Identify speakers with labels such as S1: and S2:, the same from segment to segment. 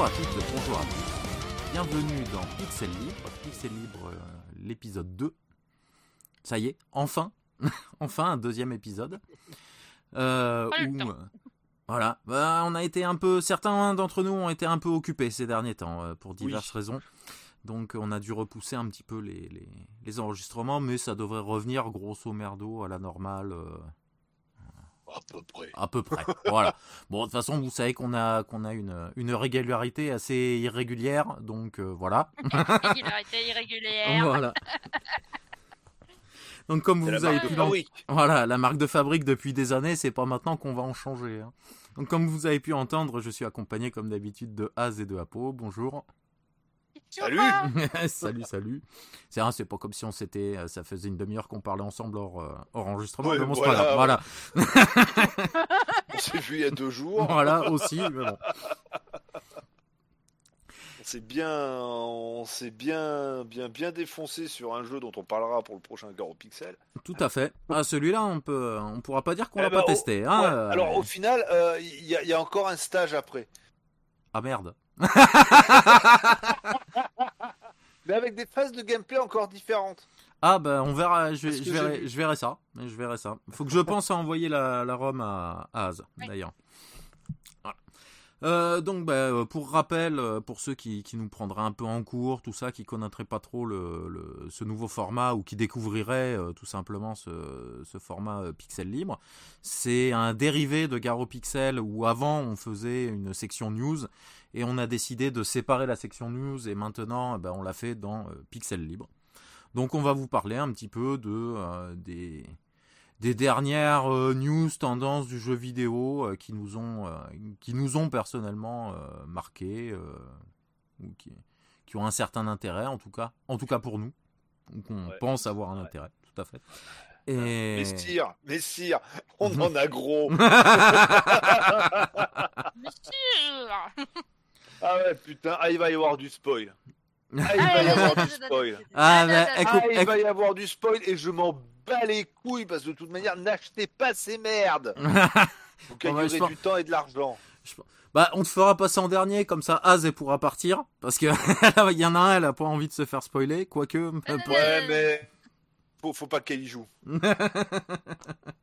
S1: Bonjour à toutes, bonjour à tous. Bienvenue dans Pixel Libre, Pixel Libre, euh, l'épisode 2. Ça y est, enfin, enfin un deuxième épisode. Euh, où, euh, voilà, Bah, on a été un peu, certains d'entre nous ont été un peu occupés ces derniers temps pour diverses raisons. Donc on a dû repousser un petit peu les, les, les enregistrements, mais ça devrait revenir grosso merdo à la normale.
S2: À peu près.
S1: à peu près. voilà. Bon, de toute façon, vous savez qu'on a qu'on a une, une régularité assez irrégulière, donc euh, voilà.
S3: Régularité irrégulière.
S1: Voilà. Donc comme vous avez
S2: marque
S1: pu
S2: de
S1: l'en-
S2: fabrique.
S1: voilà, la marque de fabrique depuis des années, c'est pas maintenant qu'on va en changer. hein. Donc comme vous avez pu entendre, je suis accompagné comme d'habitude de Az et de Apo. Bonjour.
S2: Salut.
S1: salut, salut. C'est hein, c'est pas comme si on s'était, euh, ça faisait une demi-heure qu'on parlait ensemble hors, euh, hors enregistrement.
S2: Ouais,
S1: bon,
S2: voilà.
S1: Voilà,
S2: On s'est vu il y a deux jours.
S1: voilà aussi. mais bon.
S2: On s'est bien, on s'est bien, bien, bien défoncé sur un jeu dont on parlera pour le prochain Garo Pixel.
S1: Tout à fait. Ah, celui-là, on peut, on pourra pas dire qu'on
S2: Eh
S1: l'a
S2: ben,
S1: pas
S2: au-
S1: testé. Hein,
S2: Ouais,
S1: euh,
S2: Alors au final, euh, il y, y a encore un stage après,
S1: Ah merde.
S2: Mais avec des phases de gameplay encore différentes.
S1: Ah ben on verra. Je, verrai, je ça. Je verrai ça. Faut que je pense à envoyer la, la ROM à, à Az,
S3: Oui.
S1: d'ailleurs. Euh, donc, bah, euh, pour rappel, euh, pour ceux qui, nous prendraient un peu en cours, tout ça, qui connaîtraient pas trop ce nouveau format ou qui découvriraient tout simplement ce, format pixel libre, c'est un dérivé de Garo Pixel où avant on faisait une section news et on a décidé de séparer la section news et maintenant eh ben, on l'a fait dans Pixel libre. Donc on va vous parler un petit peu de des des dernières euh, news tendances du jeu vidéo euh, qui nous ont euh, qui nous ont personnellement euh, marqué euh, ou qui qui ont un certain intérêt en tout cas en tout cas pour nous ou qu'on
S2: Ouais.
S1: pense avoir un
S2: Ouais.
S1: intérêt tout à fait et
S2: Messire, Messire, on en a gros. Ah ouais, putain, ah, il va y avoir du spoil. Ah, il
S3: Ah,
S2: va y avoir du spoil.
S1: Ah,
S2: Ah, il va y avoir du spoil et je m'en bats les couilles parce que de toute manière, n'achetez pas ces merdes. Vous
S1: bah, pense-
S2: du temps et de l'argent.
S1: Bah, on te fera passer en dernier, comme ça Az elle pourra partir. Parce que il y en a un, elle a pas envie de se faire spoiler, quoique.
S2: Ouais, mais faut, faut pas qu'elle y joue.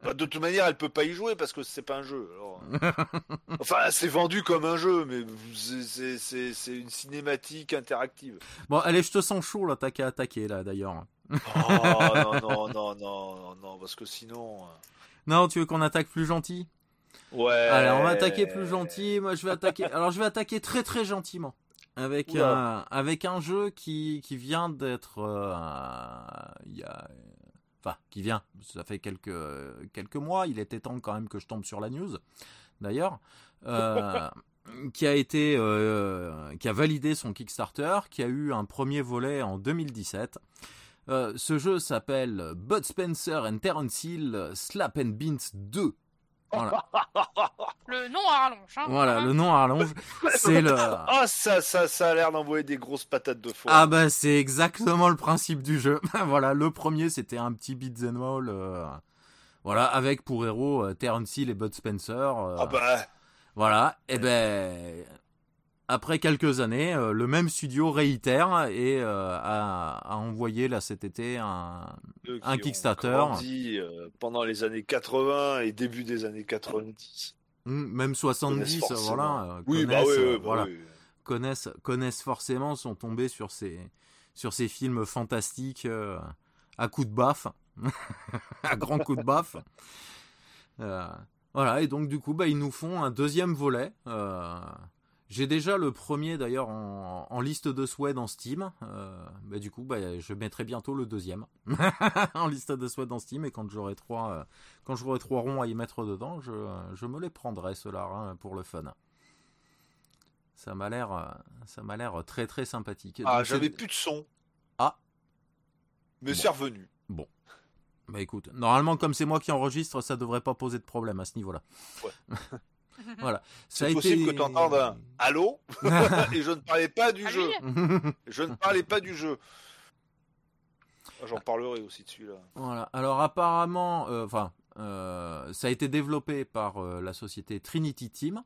S2: Bah, de toute manière, elle peut pas y jouer parce que c'est pas un jeu. alors. Enfin, c'est vendu comme un jeu, mais c'est- une cinématique interactive.
S1: Bon, allez, je te sens chaud là, t'as qu'à attaquer là d'ailleurs.
S2: Oh non, non, non, non, non, parce que sinon. euh,
S1: Non, tu veux qu'on attaque plus gentil
S2: Ouais.
S1: Allez, on va attaquer plus gentil. Moi, je vais attaquer. Alors, je vais attaquer très très gentiment. Avec un, avec un jeu qui, qui vient d'être. euh, il y a. Qui vient. Ça fait quelques, quelques mois. Il était temps quand même que je tombe sur la news. D'ailleurs. Euh, qui a été. euh, qui a validé son Kickstarter. Qui a eu un premier volet en 2017. Euh, ce jeu s'appelle Bud Spencer and Terence Hill Slap and Beans 2. Voilà.
S3: Le nom à rallonge. Hein,
S1: Voilà, le nom à rallonge, c'est le.
S2: Ah, ça, ça, ça a l'air d'envoyer des grosses patates de foie.
S1: Ah bah c'est exactement le principe du jeu. voilà, le premier c'était un petit beat'em all, euh, voilà, avec pour héros euh, Terence Hill et Bud Spencer. euh,
S2: Ah bah,
S1: Voilà, et ben après quelques années, euh, le même studio réitère et euh, a, a envoyé là cet été un. Kickstarter.
S2: grandi, euh, pendant les années 80 et début des années 90.
S1: hmm, Même 70,
S2: Connaissent
S1: voilà,
S2: forcément.
S1: euh,
S2: Oui, bah
S1: connaissent,
S2: oui,
S1: euh,
S2: oui, bah
S1: voilà.
S2: oui.
S1: connaissent, connaissent forcément, sont tombés sur ces, sur ces films fantastiques à coups de baffe, à grands coups de baffe. Voilà, et donc du coup, bah, ils nous font un deuxième volet. J'ai déjà le premier d'ailleurs en, en liste de souhaits dans Steam. Euh, bah, du coup, bah, je mettrai bientôt le deuxième en liste de souhaits dans Steam. Et quand j'aurai trois, euh, quand j'aurai trois ronds à y mettre dedans, je, je me les prendrai ceux-là hein, pour le fun. Ça m'a l'air, euh, ça m'a l'air très très sympathique.
S2: Ah, j'avais plus de son.
S1: Ah.
S2: Mais
S1: Bon.
S2: c'est revenu.
S1: Bah écoute, normalement comme c'est moi qui enregistre, ça devrait pas poser de problème à ce niveau-là.
S2: Ouais.
S1: voilà.
S2: C'est possible
S1: été-
S2: que tu entendes un allô et je ne parlais pas du jeu. Je ne parlais pas du jeu. J'en parlerai aussi de celui-là.
S1: Voilà. Alors apparemment, euh, enfin, euh, ça a été développé par euh, la société Trinity Team.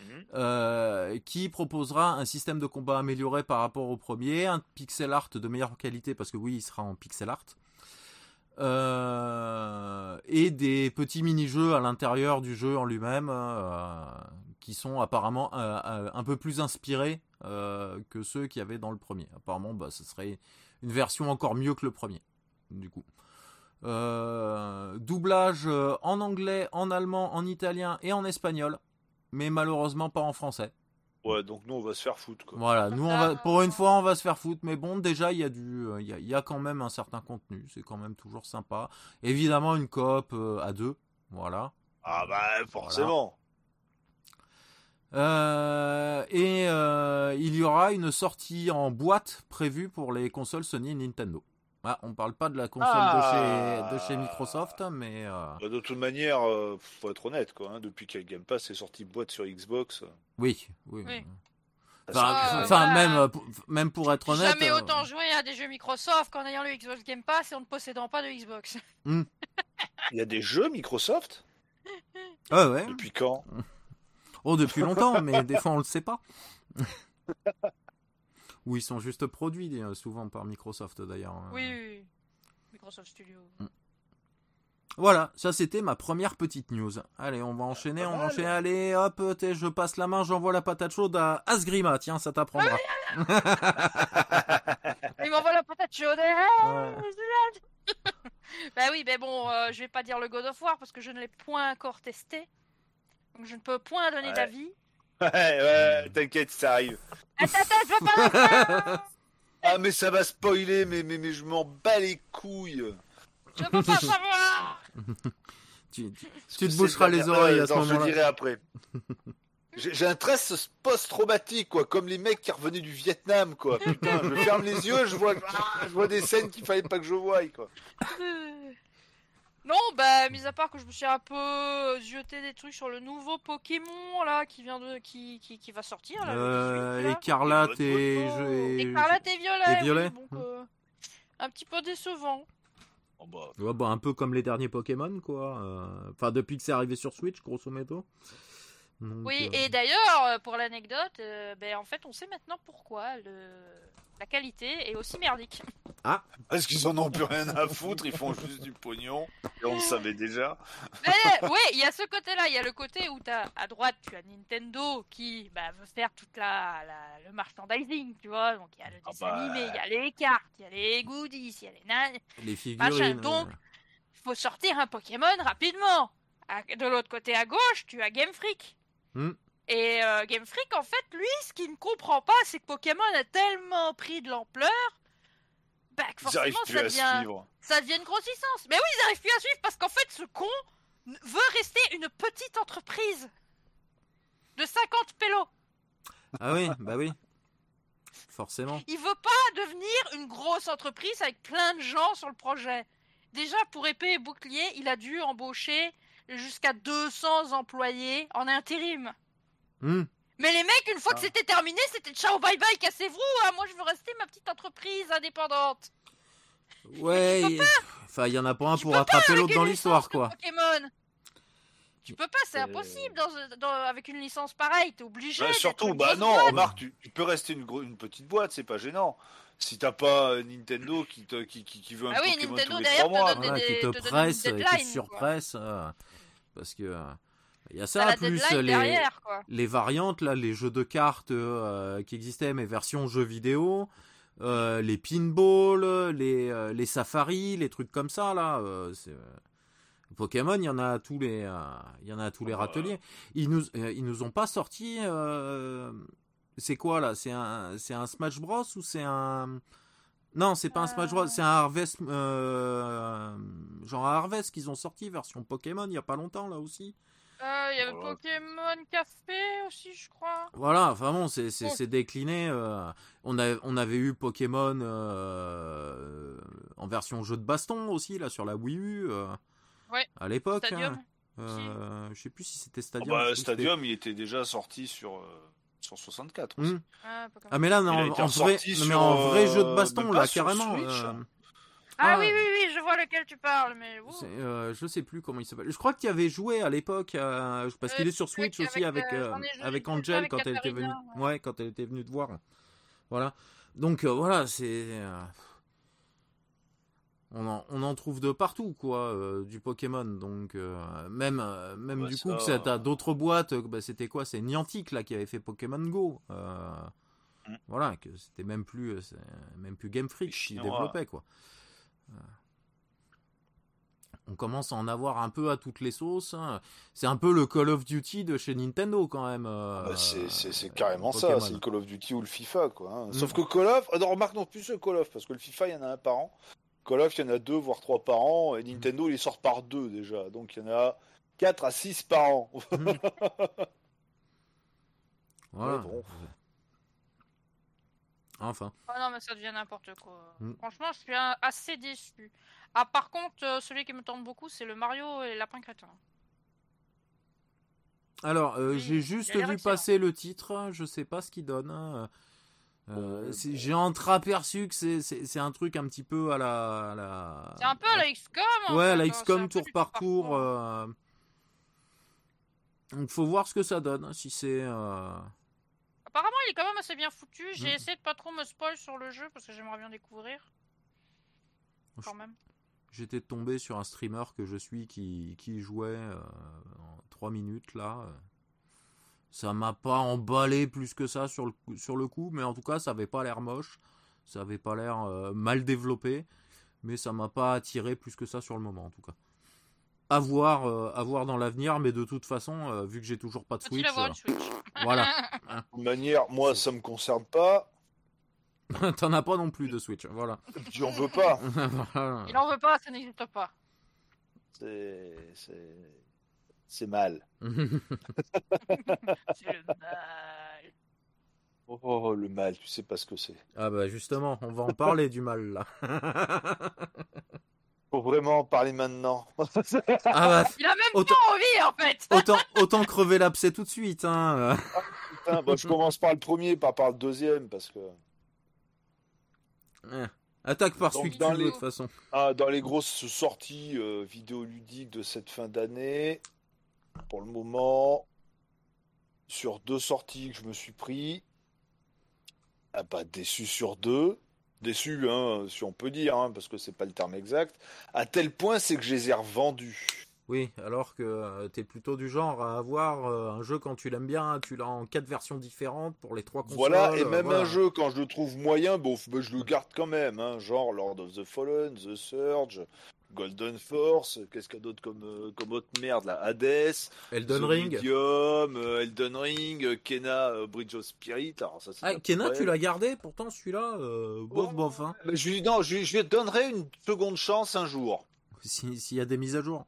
S2: Mhm.
S1: euh, qui proposera un système de combat amélioré par rapport au premier, un pixel art de meilleure qualité parce que oui, il sera en pixel art. Euh, et des petits mini-jeux à l'intérieur du jeu en lui-même euh, qui sont apparemment euh, un peu plus inspirés que ceux qu'il y avait dans le premier. Apparemment, bah, ce serait une version encore mieux que le premier, du coup. Doublage en anglais, en allemand, en italien et en espagnol, mais malheureusement pas en français.
S2: Ouais, donc nous on va se faire foutre quoi.
S1: Voilà, nous on va, pour une fois on va se faire foutre, mais bon déjà il y a du, euh, il y a, il y a quand même un certain contenu, c'est quand même toujours sympa. Évidemment une coop euh, à deux, voilà.
S2: Ah bah forcément.
S1: Euh, et euh, il y aura une sortie en boîte prévue pour les consoles Sony et Nintendo. Ah, on parle pas de la console
S2: Ah.
S1: de, chez, de chez Microsoft, mais euh,
S2: Bah, de toute manière, euh, faut être honnête quoi. hein, depuis qu'il y a le Game Pass est sorti boîte sur Xbox. euh,
S1: oui, oui.
S3: Oui.
S1: Enfin,
S3: Ah,
S1: enfin,
S3: voilà.
S1: même, euh, pour- même pour être honnête.
S3: Jamais
S1: euh,
S3: autant joué à des jeux Microsoft qu'en ayant le Xbox Game Pass et en ne possédant pas de Xbox.
S2: Il y a des jeux Microsoft?
S1: Ouais, ouais.
S2: Depuis quand?
S1: Oh, depuis longtemps, mais des fois on le sait pas. Ou ils sont juste produits euh, souvent par Microsoft d'ailleurs. hein.
S3: Oui, oui, oui. Microsoft Studio.
S1: Voilà, ça c'était ma première petite news. Allez, on va enchaîner, on va enchaîner. Allez, hop, t'es- je passe la main, j'envoie la patate chaude à Asgrima. Tiens, ça t'apprendra.
S3: Il m'envoie la patate chaude.
S1: Ouais.
S3: Bah oui, mais bon, euh, je vais pas dire le God of War parce que je ne l'ai point encore testé. Donc je ne peux point donner
S2: Ouais.
S3: d'avis.
S2: Ouais, ouais, t'inquiète, ça arrive.
S3: Attends, attends, je veux pas
S2: Ah mais ça va spoiler, mais, mais, mais je m'en bats les couilles.
S3: Je peux pas savoir
S1: tu, tu- Tu te boucheras les oreilles à
S2: Ouais,
S1: ce
S2: attends,
S1: moment-là.
S2: Je dirai après. J'ai j'ai un stress post-traumatique, quoi, comme les mecs qui revenaient du Vietnam, quoi. Putain, je ferme les yeux, je vois, ah, je vois des scènes qu'il fallait pas que je voie, quoi.
S3: Euh, Non, bah, mis à part que je me suis un peu euh, jeté des trucs sur le nouveau Pokémon là qui vient de qui qui, qui va sortir là. le
S1: Euh,
S3: 18, là.
S1: écarlate et, je- et-
S3: Écarlate et violet.
S1: et
S3: oui,
S1: violet.
S3: donc, euh, un petit peu décevant.
S2: Oh, bah,
S1: Ouais, bah, un peu comme les derniers Pokémon, quoi. Euh, Enfin, depuis que c'est arrivé sur Switch, grosso modo. Donc,
S3: Oui,
S1: euh,
S3: et d'ailleurs, euh, pour l'anecdote, euh, ben, en fait, on sait maintenant pourquoi le... la qualité est aussi merdique.
S2: Parce qu'ils en ont plus rien à foutre, ils font juste du pognon. Et on le savait déjà.
S3: Mais ouais, il y a ce côté-là, il y a le côté où t'as à droite, tu as Nintendo qui bah, veut faire toute la, la- le merchandising, tu vois. Donc il y a le
S2: Ah
S3: dessin
S2: bah.
S3: animé, il y a les cartes, il y a les goodies, il y a les nan.
S1: les figurines.
S3: donc, Il faut sortir un Pokémon rapidement. De l'autre côté à gauche, tu as Game Freak.
S1: Hmm.
S3: Et euh, Game Freak, en fait, lui, ce qu'il ne comprend pas, c'est que Pokémon a tellement pris de l'ampleur, bah, que
S2: Ils arrivent
S3: forcément,
S2: plus
S3: ça
S2: à
S3: devient,
S2: suivre.
S3: ça devient une grossissance. Mais oui, ils n'arrivent plus à suivre parce qu'en fait, ce con veut rester une petite entreprise de 50 pélos.
S1: Ah oui, bah oui. Forcément.
S3: Il veut pas devenir une grosse entreprise avec plein de gens sur le projet. Déjà, pour épée et bouclier, il a dû embaucher jusqu'à 200 employés en intérim.
S1: Hmm.
S3: Mais les mecs, une fois que
S2: Ah.
S3: c'était terminé, c'était ciao bye bye, cassez-vous. hein. Moi, je veux rester ma petite entreprise indépendante.
S1: Ouais, il- enfin, il y en a pas un
S3: Tu
S1: pour attraper l'autre dans l'histoire, quoi.
S3: Pokémon. Tu peux pas, c'est
S2: Euh.
S3: impossible dans, dans- avec une licence pareille. T'es obligé.
S2: Bah, surtout, bah non,
S3: boîte.
S2: remarque, tu, tu peux rester une, petite boîte, c'est pas gênant. Si t'as pas euh, Nintendo qui, te, qui, qui, qui veut un
S3: Ah oui,
S2: Pokémon
S3: Nintendo
S2: tous les
S3: te
S2: mois.
S3: donne
S1: qui
S3: te
S1: te
S3: donne une
S1: presse, qui te surpresse. euh, parce que. euh, Il y a ça, plus
S3: deadline
S1: les,
S3: derrière, quoi.
S1: les variantes, là, les jeux de cartes euh, qui existaient, mais version jeux vidéo, euh, les pinballs, les, euh, les safaris, les trucs comme ça, là. euh, c'est, euh, Pokémon, il y en a à tous les, euh, il y en a à tous les
S2: Ah
S1: râteliers. Ils nous, euh, ils nous ont pas sorti. euh, c'est quoi là C'est un, c'est un Smash Bros ou c'est un Non, c'est pas un Smash Bros.
S3: Euh.
S1: C'est un Harvest, euh, genre un Harvest qu'ils ont sorti version Pokémon il y a pas longtemps là aussi.
S3: Euh, Il y avait
S2: Voilà.
S3: Pokémon Café aussi, je crois.
S1: Voilà, enfin bon, c'est c'est- c'est décliné. euh, on, a, on avait eu Pokémon euh, en version jeu de baston aussi, là, sur la Wii U. euh,
S3: Ouais,
S1: À l'époque.
S3: Stadium.
S1: hein. Euh, je sais plus si c'était
S2: Oh,
S1: Stadium.
S2: bah, Stadium, il était déjà sorti sur, euh, sur 64.
S1: Hmm.
S2: aussi.
S3: Ah.
S1: Ah, mais là, non, en, vrai, mais en vrai
S2: euh,
S1: jeu de baston, là, carrément.
S2: Switch.
S1: euh,
S3: Ah,
S1: Ah.
S3: oui, oui, oui, je vois lequel tu parles, mais.
S1: euh, je sais plus comment il s'appelle. Je crois que tu y avais joué à l'époque, euh, parce
S3: Euh,
S1: qu'il est sur Switch
S3: avec,
S1: aussi avec,
S3: euh,
S1: euh, avec
S3: joué
S1: Angel
S3: avec
S1: quand elle était venue. Ouais, quand elle était venue te voir. Voilà. Donc euh, voilà, c'est. euh, On en, on en trouve de partout, quoi, euh, du Pokémon. Donc, euh, même, euh, même
S2: Ouais,
S1: du coup, que ça-
S2: euh,
S1: t'as d'autres boîtes. euh, bah, c'était quoi? C'est Niantic, là, qui avait fait Pokémon Go. Euh,
S2: Mm.
S1: Voilà, que c'était même plus, euh, même plus Game Freak qui développait, quoi. Euh, On commence à en avoir un peu à toutes les sauces. hein. C'est un peu le Call of Duty de chez Nintendo, quand même. euh,
S2: Bah, c'est-
S1: euh,
S2: carrément ça, c'est le Call of Duty ou le FIFA, quoi. hein.
S1: Mm.
S2: Sauf que Call of, ah non, remarque non plus le Call of, parce que le FIFA, il y en a un par an. Call of, il y en a deux, voire trois par an, et Nintendo, il les sort par deux déjà. Donc il y en a quatre à six par an.
S1: Voilà.
S2: Ouais, bon.
S1: Enfin.
S3: Ah non, mais ça devient n'importe quoi.
S1: Mm.
S3: Franchement, je suis assez déçu. Ah, par contre, euh, celui qui me tente beaucoup, c'est le Mario et Lapin Crétin.
S1: Alors, euh,
S3: Oui,
S1: j'ai
S3: il
S1: juste vu passer le titre, je sais pas ce qu'il donne. hein. Euh,
S2: bon.
S1: J'ai entreaperçu que c'est- un truc un petit peu à la.
S3: C'est un peu à la XCOM. en
S1: Ouais,
S3: fait,
S1: la
S3: hein,
S1: XCOM tour
S3: du
S1: par tour. euh, Donc, faut voir ce que ça donne. hein, Si c'est.
S3: Apparemment, il est quand même assez bien foutu. J'ai
S1: Mm.
S3: essayé de pas trop me spoil sur le jeu parce que j'aimerais bien découvrir. Quand même.
S1: J'étais tombé sur un streamer que je suis qui, qui jouait euh, en 3 minutes là. Ça m'a pas emballé plus que ça sur le, coup- sur le coup, mais en tout cas ça avait pas l'air moche, ça avait pas l'air euh, mal développé, mais ça m'a pas attiré plus que ça sur le moment en tout cas. À voir, euh, à voir dans l'avenir, mais de toute façon, euh, vu que j'ai toujours pas de Switch, euh,
S3: Switch?
S1: voilà.
S2: De toute manière, moi, ça me concerne pas.
S1: T'en as pas non plus de Switch, voilà.
S2: J'en veux pas.
S1: Voilà.
S3: Il en veut pas, ça n'existe pas.
S2: C'est c'est c'est mal.
S3: C'est le mal.
S2: Oh, le mal, tu sais pas ce que c'est.
S1: ah bah justement, on va en parler du mal là.
S2: Faut vraiment en parler maintenant.
S1: ah bah
S3: Il a même
S1: Autant-
S3: pas envie en fait.
S1: autant, autant crever l'abcès tout de suite. Hein.
S2: Putain, bon, je commence par le premier, pas par le deuxième, parce que
S1: Euh, Attaque par celui que veux,
S2: les-
S1: de toute façon.
S2: ah, dans les grosses sorties euh, vidéoludiques de cette fin d'année, pour le moment, sur deux sorties que je me suis pris, ah bah déçu sur deux. Déçu, hein, si on peut dire, hein, parce que c'est pas le terme exact. À tel point, c'est que je les ai revendus.
S1: Oui, alors que euh, t'es plutôt du genre à avoir euh, un jeu quand tu l'aimes bien, tu l'as en quatre versions différentes pour les trois consoles.
S2: Voilà, et
S1: euh,
S2: même
S1: voilà.
S2: un jeu, quand je le trouve moyen, bon, bah, je le garde quand même, hein, genre Lord of the Fallen, The Surge, Golden Force, qu'est-ce qu'il y a d'autre comme, euh, comme autre merde là? Hades,
S1: Elden
S2: The
S1: Ring.
S2: Medium, euh, Elden Ring, euh, Kena, Bridge of Spirit, alors ça c'est
S1: Ah, Kena, tu l'as gardé, pourtant celui-là, euh, bof bof. Hein.
S2: Je lui, non, je, lui- je lui donnerai une seconde chance un jour.
S1: Si- S'il y a des mises à jour.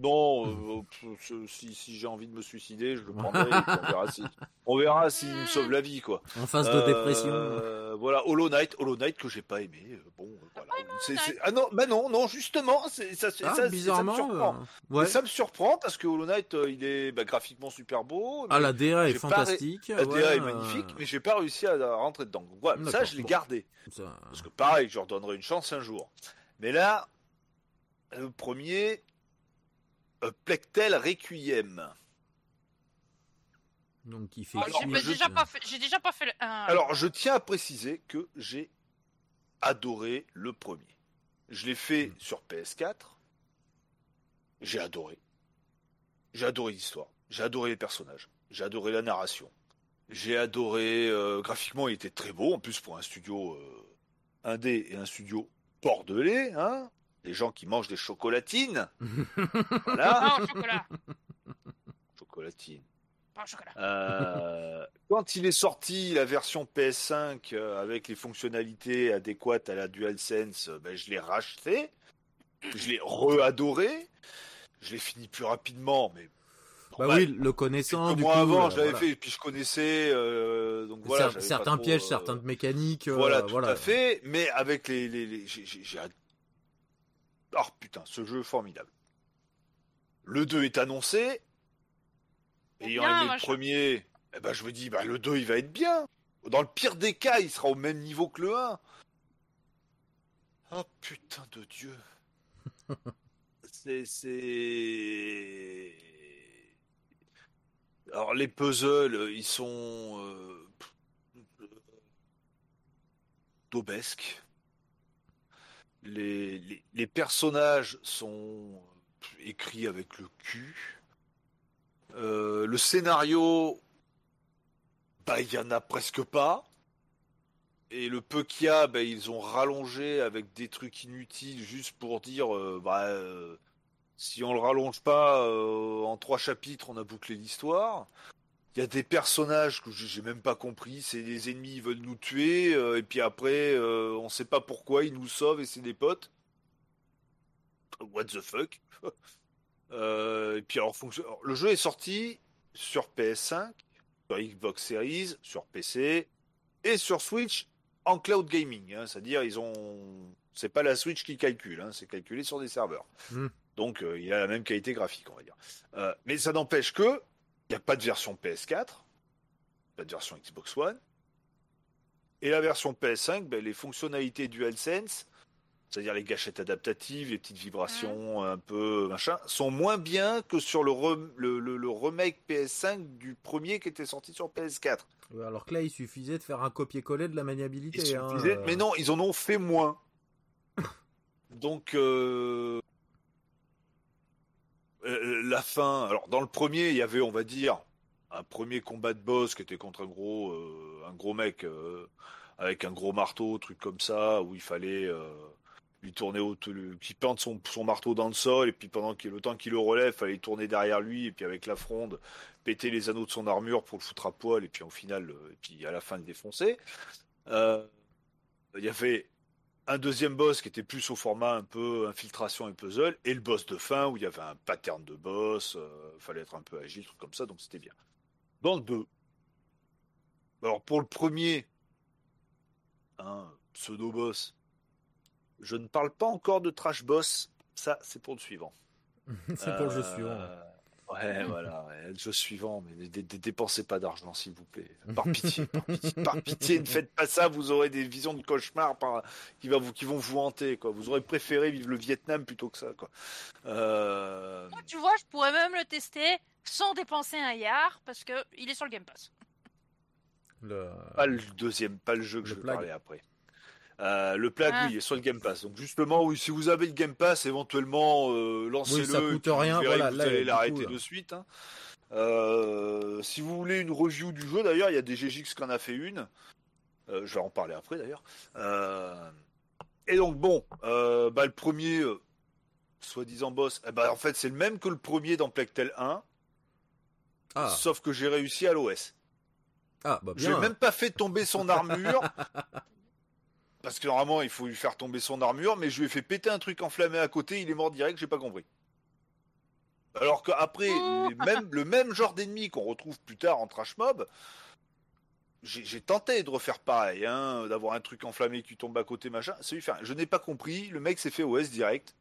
S2: Non, euh, si, si j'ai envie de me suicider, je le prendrai, et puis on verra si, on verra s'il me sauve la vie, quoi.
S1: En phase de
S2: Euh,
S1: dépression.
S2: Voilà, Hollow Knight, Hollow Knight que j'ai pas aimé. euh, Bon, euh, voilà. C'est-
S3: Knight
S2: c'est- Ah non, bah non, non, justement, c'est ça, c'est-
S1: Ah,
S2: ça,
S1: bizarrement.
S2: ça me surprend.
S1: euh, ouais.
S2: Et Ça me surprend parce que Hollow Knight, euh, il est bah, graphiquement super beau.
S1: Ah, la DA est
S2: j'ai pas
S1: fantastique.
S2: la DA
S1: ouais,
S2: est
S1: euh,
S2: magnifique, mais j'ai pas réussi à, à rentrer dedans. Donc, voilà, ça,
S1: D'accord,
S2: je l'ai
S1: bon.
S2: gardé.
S1: ça-
S2: Parce que pareil, je leur donnerai une chance un jour. Mais là, le premier, euh, Plectel Requiem.
S1: Donc il fait
S3: J'ai déjà pas fait- j'ai déjà pas fait le 1.
S2: Alors, je tiens à préciser que j'ai adoré le premier. Je l'ai fait sur PS4. J'ai adoré. J'ai adoré l'histoire. J'ai adoré les personnages. J'ai adoré la narration. J'ai adoré. euh, graphiquement, il était très beau. En plus, pour un studio euh, indé et un studio bordelais, hein. Les gens qui mangent des chocolatines. voilà.
S3: Pas au chocolat.
S2: Chocolatines.
S3: Pas au chocolat.
S2: Euh, quand il est sorti, la version PS5 euh, avec les fonctionnalités adéquates à la DualSense, euh, ben, je l'ai racheté. Je l'ai re-adoré. Je l'ai fini plus rapidement, mais.
S1: Bah oui, le connaissant, du coup.
S2: avant,
S1: euh,
S2: je l'avais
S1: voilà.
S2: fait, et puis je connaissais. euh, donc voilà,
S1: certains
S2: pas trop,
S1: pièges,
S2: euh,
S1: certaines mécaniques. euh,
S2: voilà, tout
S1: voilà.
S2: à fait. Mais avec les. les, j'ai- Oh putain, ce jeu est formidable. Le 2 est annoncé. Ayant
S3: Bien,
S2: aimé le
S3: je-
S2: premier, eh ben, je me dis, bah, le 2 il va être bien. Dans le pire des cas, il sera au même niveau que le 1. Oh putain de Dieu. c'est, c'est. Alors les puzzles, ils sont euh, daubesques. Les, personnages sont écrits avec le cul. Euh, le scénario, bah il y en a presque pas. Et le peu qu'il a, bah, ils ont rallongé avec des trucs inutiles juste pour dire, euh, bah, euh, si on le rallonge pas en trois chapitres, on a bouclé l'histoire. Il y a des personnages que j'ai même pas compris. C'est les ennemis, ils veulent nous tuer, euh, et puis après, euh, on sait pas pourquoi, ils nous sauvent et c'est des potes. What the fuck? Euh, Et puis alors, le jeu est sorti sur PS5, sur Xbox Series, sur PC et sur Switch en cloud gaming. hein. C'est-à-dire, ils ont, c'est pas la Switch qui calcule, hein, c'est calculé sur des serveurs.
S1: Hmm.
S2: Donc, euh, il a la même qualité graphique, on va dire. Mais ça n'empêche que il n'y a pas de version PS4, pas de version Xbox One. Et la version PS5, ben, les fonctionnalités DualSense, c'est-à-dire les gâchettes adaptatives, les petites vibrations un peu machin, sont moins bien que sur le, rem- le, le- le remake PS5 du premier qui était sorti sur PS4.
S1: Ouais, Alors que là, il suffisait de faire un copier-coller de la
S2: Il
S1: maniabilité. hein, euh.
S2: Mais non, ils en ont fait moins. Donc, euh, euh, la fin. Alors, dans le premier, il y avait, on va dire, un premier combat de boss qui était contre un gros, euh, un gros mec euh, avec un gros marteau, truc comme ça, où il fallait euh, lui tourner au, qui plante son, marteau dans le sol, et puis pendant qu'il le temps qu'il le relève, il fallait tourner derrière lui, et puis avec la fronde, péter les anneaux de son armure pour le foutre à poil, et puis au final, euh, et puis à la fin le défoncer. Euh, il y avait un deuxième boss qui était plus au format un peu infiltration et puzzle, et le boss de fin où il y avait un pattern de boss, euh, fallait être un peu agile, truc comme ça, donc c'était bien. Dans le 2, alors pour le premier, un pseudo boss, je ne parle pas encore de trash boss, ça c'est pour le suivant.
S1: c'est pour le jeu
S2: Euh,
S1: suivant.
S2: Ouais, voilà, ouais, le jeu suivant, mais dépensez pas d'argent, s'il vous plaît. Par pitié, par pitié, par pitié, ne faites pas ça, vous aurez des visions de cauchemar par... qui, va vous... qui vont vous hanter, quoi. Vous aurez préféré vivre le Vietnam plutôt que ça, quoi. Euh...
S3: Moi, tu vois, je pourrais même le tester sans dépenser un yard parce que il est sur le Game Pass.
S1: Le-
S2: Pas le deuxième, pas le jeu que
S1: Le
S2: je vais parler après. Euh, le Plague,
S3: Ah.
S2: oui, est sur le Game Pass. Donc justement, oui, si vous avez le Game Pass, éventuellement, euh, lancez-le.
S1: Oui, ça coûte
S2: vous
S1: rien,
S2: verrez
S1: voilà,
S2: que vous
S1: là,
S2: allez l'arrêter de suite. hein. Euh, si vous voulez une review du jeu, d'ailleurs, il y a des GGX qui en a fait une. Euh, je vais en parler après, d'ailleurs. Euh, et donc, bon, euh, bah, le premier, euh, soi-disant boss, eh ben, en fait, c'est le même que le premier dans Plectel 1,
S1: Ah,
S2: sauf que j'ai réussi à l'OS.
S1: ah, bah
S2: J'ai même pas fait tomber son armure. Parce que normalement, il faut lui faire tomber son armure, mais je lui ai fait péter un truc enflammé à côté, il est mort direct, j'ai pas compris. Alors qu'après, le même genre d'ennemi qu'on retrouve plus tard en trash mob, j'ai tenté de refaire pareil, hein, d'avoir un truc enflammé qui tombe à côté, machin. Ça lui fait rien. Je n'ai pas compris, le mec s'est fait OS direct.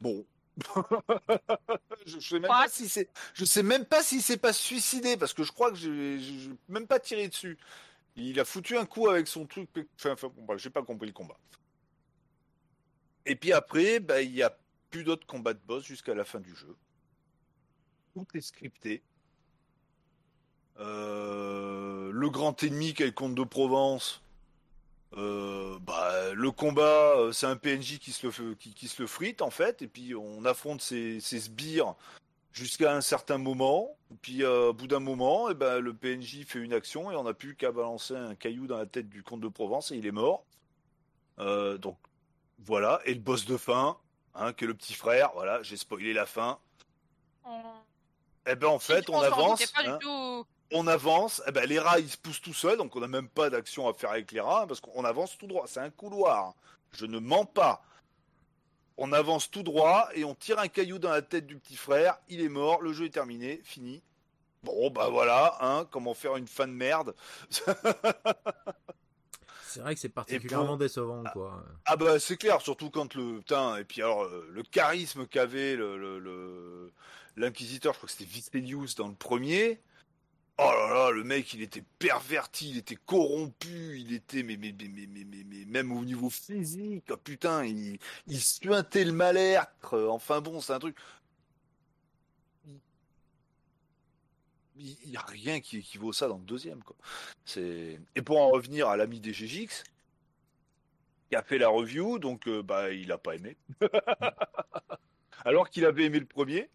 S2: Bon. je, je sais même pas si c'est, je sais même pas s'il s'est pas suicidé parce que je crois que j'ai même pas tiré dessus. Il a foutu un coup avec son truc. Enfin, j'ai pas compris le combat. Et puis après, bah, il y a plus d'autres combats de boss jusqu'à la fin du jeu. Tout est scripté. Euh, le grand ennemi qu'est le comte de Provence. euh, bah, le combat, euh, c'est un PNJ qui se le qui, frite en fait, et puis on affronte ses sbires jusqu'à un certain moment. Puis euh, au bout d'un moment, et ben, le PNJ fait une action et on n'a plus qu'à balancer un caillou dans la tête du comte de Provence et il est mort. Euh, donc voilà, et le boss de fin, hein, qui est le petit frère, voilà, j'ai spoilé la fin.
S3: On...
S2: Et ben en fait, on avance,
S3: pas
S2: hein,
S3: du tout.
S2: on avance, eh ben, les rats ils se poussent tout seuls, donc on n'a même pas d'action à faire avec les rats, hein, parce qu'on avance tout droit, c'est un couloir. Je ne mens pas. On avance tout droit et on tire un caillou dans la tête du petit frère, il est mort, le jeu est terminé, fini. Bon bah voilà, hein, comment faire une fin de merde.
S1: C'est vrai que c'est particulièrement décevant, quoi.
S2: Ah bah c'est clair, surtout quand le putain et puis alors euh, le charisme qu'avait le- l'inquisiteur, je crois que c'était Vitellius dans le premier. Oh là là, le mec, il était perverti, il était corrompu, il était, mais, mais, mais, mais, mais, même au niveau physique, oh, putain, il, il suintait le mal-être. Enfin bon, c'est un truc. Il n'y a rien qui équivaut ça dans le deuxième, quoi. C'est... Et pour en revenir à l'ami des GGX, qui a fait la review, donc euh, bah, il n'a pas aimé. Alors qu'il avait aimé le premier.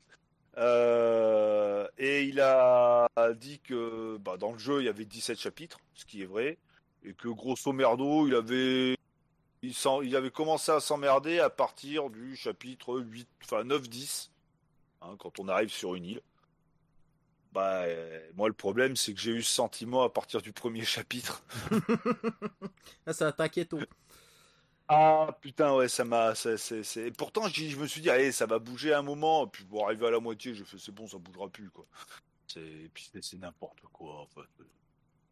S2: Euh, et il a dit que bah, dans le jeu, il y avait 17 chapitres, ce qui est vrai. Et que grosso merdo, il avait, il, il avait commencé à s'emmerder à partir du chapitre 8, enfin 9-10, hein, quand on arrive sur une île. Bah, euh, moi, le problème, c'est que j'ai eu ce sentiment à partir du premier chapitre.
S1: ah, ça a attaqué tôt.
S2: Ah putain ouais ça m'a c'est pourtant je me suis dit allez ça va bouger un moment puis bon arriver à la moitié je fais c'est bon ça bougera plus quoi. C'est puis c'est n'importe quoi en fait.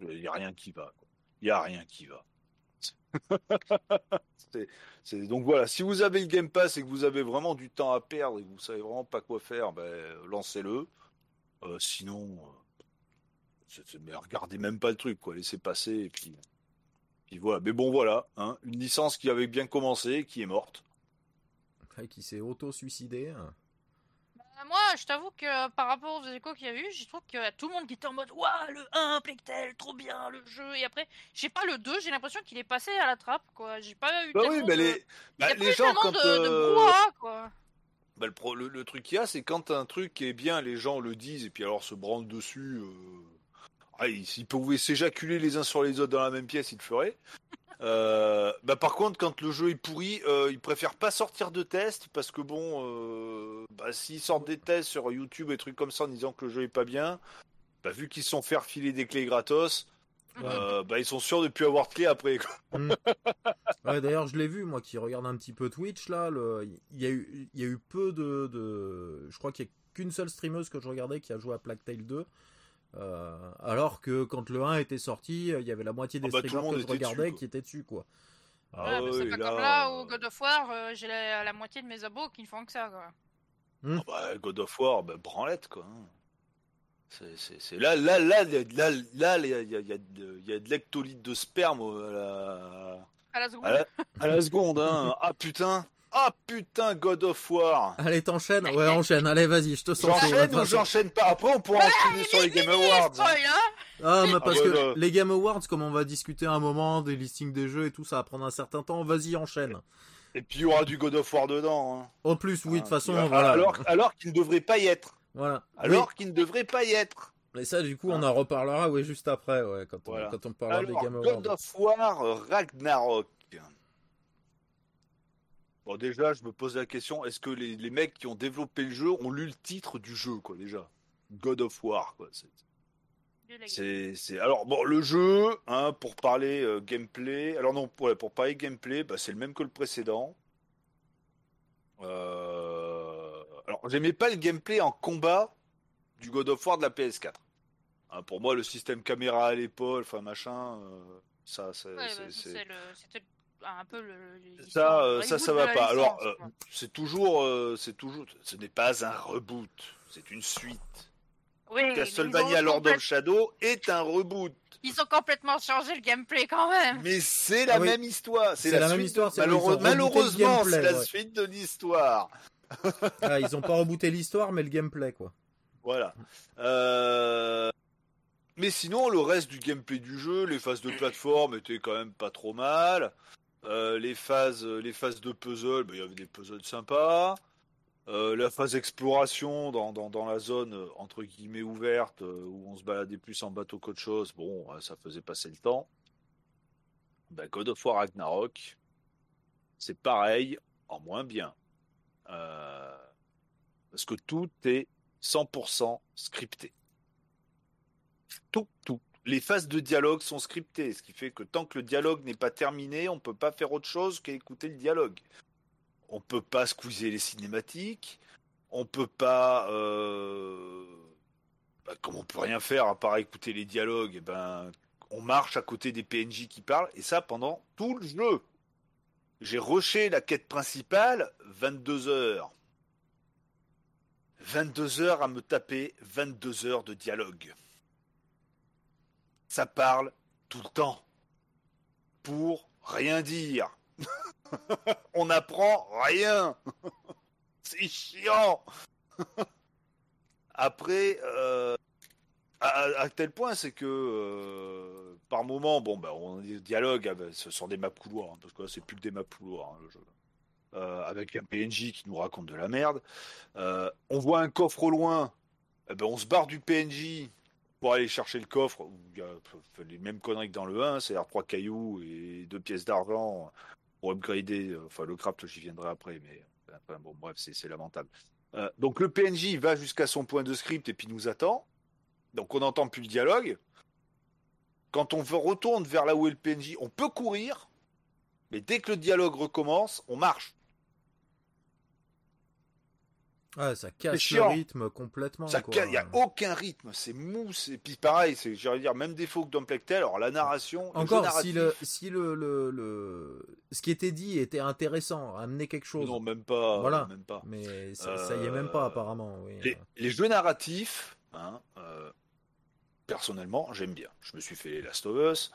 S2: Il y a rien qui va il y a rien qui va. C'est donc voilà si vous avez le Game Pass et que vous avez vraiment du temps à perdre et que vous savez vraiment pas quoi faire ben lancez-le. Euh, sinon euh, mais regardez même pas le truc quoi. Laissez passer et puis voilà. Mais bon, voilà, hein, une licence qui avait bien commencé, qui est morte.
S1: qui s'est auto-suicidé. Hein.
S3: Bah, moi, je t'avoue que par rapport aux échos qu'il y a eu, je trouve que tout le monde qui était en mode Waouh, le 1, Plectel, trop bien, le jeu. Et après, j'ai pas le 2, j'ai l'impression qu'il est passé à la trappe, quoi. J'ai pas eu.
S2: Bah oui, mais les, bah, les gens, quand. De,
S3: euh, quoi.
S2: Bah, le, le, truc qu'il y a, c'est quand un truc est bien, les gens le disent, et puis alors se branlent dessus. Euh, ah, s'ils pouvaient s'éjaculer les uns sur les autres dans la même pièce, ils le feraient. Euh, bah par contre, quand le jeu est pourri, euh, ils préfèrent pas sortir de test parce que bon, euh, bah, s'ils sortent des tests sur YouTube et trucs comme ça en disant que le jeu est pas bien, bah, vu qu'ils se sont fait filer des clés gratos, bah, ils sont sûrs de plus avoir de clés après.
S1: Mm. D'ailleurs, je l'ai vu, moi qui regarde un petit peu Twitch là, il y a eu, il y a eu peu de, de... je crois qu'il y a qu'une seule streameuse que je regardais qui a joué à Plague Tale 2. Euh, alors que quand le 1 était sorti, il y avait la moitié des ah bah, streamers que je regardais qui étaient dessus, quoi.
S3: Ah ouais, c'est pas comme là où God of War, euh, j'ai la, moitié de mes abos qui ne font que ça, quoi.
S2: Hmm. Ah bah, God of War, bah, branlette, quoi. C'est là, là, là, là, là, il y a, y, a, y a de l'hectolitre de sperme à la,
S3: à la seconde.
S2: À la, seconde, hein. Ah putain. Ah putain, God of War
S1: Allez, t'enchaînes Ouais, enchaîne, allez, vas-y, je te sens
S2: J'enchaîne ou j'enchaîne pas? Après, on pourra enchaîner sur les Game Awards.
S1: Ah, mais parce ah, que les Game Awards, comme on va discuter un moment des listings des jeux et tout, ça va prendre un certain temps, vas-y, enchaîne.
S2: Et puis, il y aura du God of War dedans. Hein.
S1: En plus, oui, de toute ah, façon,
S2: voilà. Alors, alors qu'il ne devrait pas y être. Voilà. Alors qu'il ne devrait pas y être.
S1: Et ça, du coup, on en reparlera, ouais, juste après, ouais, quand on, quand on parlera des Game Awards.
S2: God of War Ragnarok. Bon, déjà, je me pose la question est-ce que les, mecs qui ont développé le jeu ont lu le titre du jeu, quoi, déjà? God of War, quoi. C'est, c'est, alors bon, le jeu, hein, pour parler euh, gameplay. Alors non, pour, pour parler gameplay, bah, c'est le même que le précédent. Euh, alors, j'aimais pas le gameplay en combat du God of War de la PS4. Hein, pour moi, le système caméra à l'épaule, enfin machin, euh, ça, c'est,
S3: bah, c'était un peu le,
S2: ça euh, ça ça va pas. Alors euh, c'est toujours euh, c'est toujours ce n'est pas un reboot c'est une suite. Oui, Castlevania Lord of Shadow est un reboot.
S3: Ils ont complètement changé le gameplay quand même.
S2: Mais c'est la, même histoire c'est la, même histoire malheureusement c'est la suite de l'histoire.
S1: Ah, ils ont pas rebooté l'histoire mais le gameplay quoi.
S2: Voilà. Mais sinon, le reste du gameplay du jeu, les phases de plateforme étaient quand même pas trop mal. Euh, les phases, les phases de puzzle, bah, il y avait des puzzles sympas. Euh, la phase exploration dans, la zone euh, entre guillemets ouverte où on se baladait plus en bateau qu'autre chose, bon, ça faisait passer le temps. Bah, God of War Ragnarok, c'est pareil, en moins bien. parce que tout est 100% scripté. Tout, tout les phases de dialogue sont scriptées, ce qui fait que tant que le dialogue n'est pas terminé, on ne peut pas faire autre chose qu'écouter le dialogue. On ne peut pas squeezer les cinématiques, on peut pas, euh... bah, comme on peut rien faire à part écouter les dialogues, eh ben on marche à côté des PNJ qui parlent et ça pendant tout le jeu. J'ai rushé la quête principale 22 heures. 22 heures à me taper 22 heures de dialogue. Ça parle tout le temps. Pour rien dire. On n'apprend rien. C'est chiant. Après, euh, à, tel point, c'est que euh, par moment, bon, bah, on dialogue, ce sont des maps couloirs, hein, parce que là, c'est plus des maps couloirs, hein, le jeu. Euh, avec un PNJ qui nous raconte de la merde. on voit un coffre au loin, eh ben, on se barre du PNJ pour aller chercher le coffre, il y a les mêmes conneries que dans le 1, c'est-à-dire trois cailloux et deux pièces d'argent pour upgrader, enfin le craft j'y viendrai après, mais bon bref, c'est lamentable. Euh, donc le PNJ va jusqu'à son point de script et puis nous attend. Donc on n'entend plus le dialogue. Quand on retourne vers là où est le PNJ, on peut courir, mais dès que le dialogue recommence, on marche.
S1: Ouais, ça casse le rythme complètement.
S2: Il n'y a aucun rythme, c'est mou. Et puis pareil, c'est, dire, même défaut que dans Plectel. Alors la narration.
S1: Encore, si, le, si le, le, ce qui était dit était intéressant, amener quelque chose.
S2: Non, même pas.
S1: Voilà.
S2: Même pas.
S1: Mais ça, y est même pas, apparemment.
S2: Les, jeux narratifs, hein, euh, personnellement, j'aime bien. Je me suis fait les Last of Us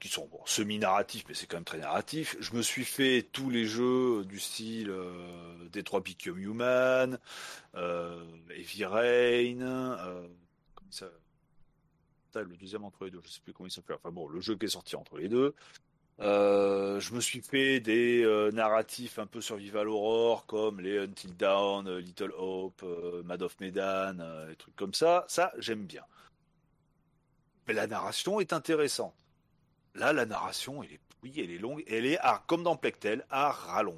S2: qui sont semi-narratifs, mais c'est quand même très narratif. Je me suis fait tous les jeux du style euh, Detroit Become Human, euh, Heavy Rain, euh, le deuxième entre les deux, je sais plus comment il s'appelle. Enfin bon, le jeu qui est sorti entre les deux. Euh, je me suis fait des narratifs un peu survival horror comme les Until Dawn, Little Hope, Mad of Medan, des trucs comme ça. Ça, j'aime bien. Mais la narration est intéressante. Là, la narration, elle est, oui, elle est longue. Elle est, à, comme dans Plectel, à rallonge.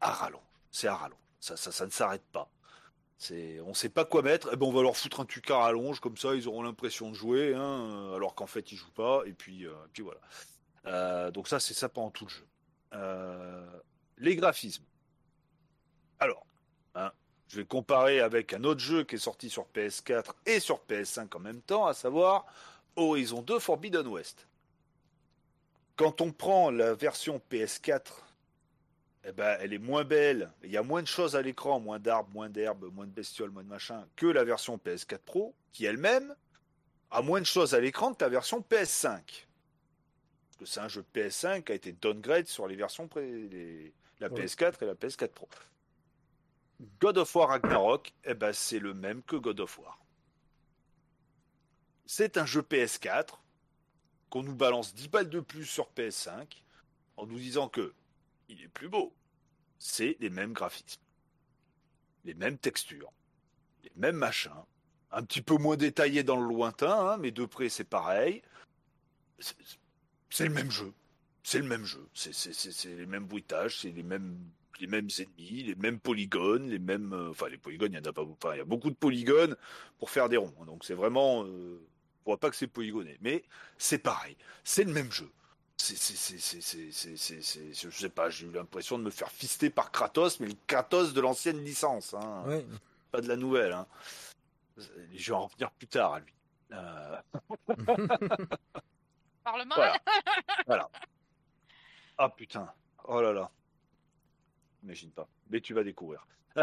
S2: À rallonge. C'est à rallonge. Ça, ça, ne s'arrête pas. On ne sait pas quoi mettre. Et eh ben, on va leur foutre un truc à rallonge, comme ça, ils auront l'impression de jouer, hein, alors qu'en fait, ils jouent pas. Et puis, euh, puis voilà. Euh, donc ça, c'est ça pendant tout le jeu. Euh, les graphismes. Alors, hein, je vais comparer avec un autre jeu qui est sorti sur PS4 et sur PS5 en même temps, à savoir Horizon 2 Forbidden West. Quand on prend la version PS4, eh ben, elle est moins belle, il y a moins de choses à l'écran, moins d'arbres, moins d'herbes, moins de bestioles, moins de machin, que la version PS4 Pro, qui elle-même a moins de choses à l'écran que la version PS5. Parce que c'est un jeu PS5 qui a été downgrade sur les versions la PS4 et la PS4 Pro. God of War Ragnarok, eh ben, c'est le même que God of War c'est un jeu PS4 qu'on nous balance 10 balles de plus sur PS5 en nous disant que il est plus beau. C'est les mêmes graphismes, les mêmes textures, les mêmes machins, un petit peu moins détaillé dans le lointain, hein, mais de près c'est pareil. C'est le même jeu. C'est le même jeu. C'est les mêmes bruitages, c'est les mêmes ennemis, les mêmes polygones, les mêmes. Euh, enfin, les polygones, il y en a pas. Il y a beaucoup de polygones pour faire des ronds. Donc, c'est vraiment. Euh, on voit pas que c'est polygoné, mais c'est pareil, c'est le même jeu. C'est, je sais pas, j'ai eu l'impression de me faire fister par Kratos, mais le Kratos de l'ancienne licence, hein. pas de la nouvelle. Hein. Je vais en revenir plus tard à lui. Euh...
S3: Parlement.
S2: Voilà. Ah putain. Oh là là. Imagine pas. Mais tu vas découvrir.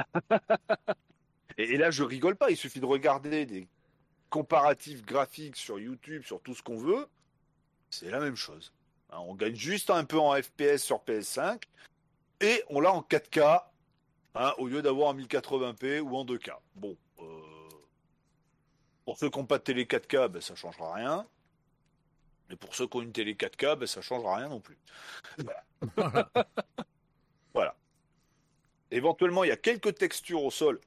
S2: et, et, là, je rigole pas. Il suffit de regarder des comparatif graphique sur YouTube, sur tout ce qu'on veut, c'est la même chose. Hein, on gagne juste un peu en FPS sur PS5 et on l'a en 4K hein, au lieu d'avoir en 1080p ou en 2K. Bon, euh, pour ceux qui n'ont pas de télé 4K, ben, ça changera rien. Mais pour ceux qui ont une télé 4K, ben, ça changera rien non plus. voilà. Éventuellement, il y a quelques textures au sol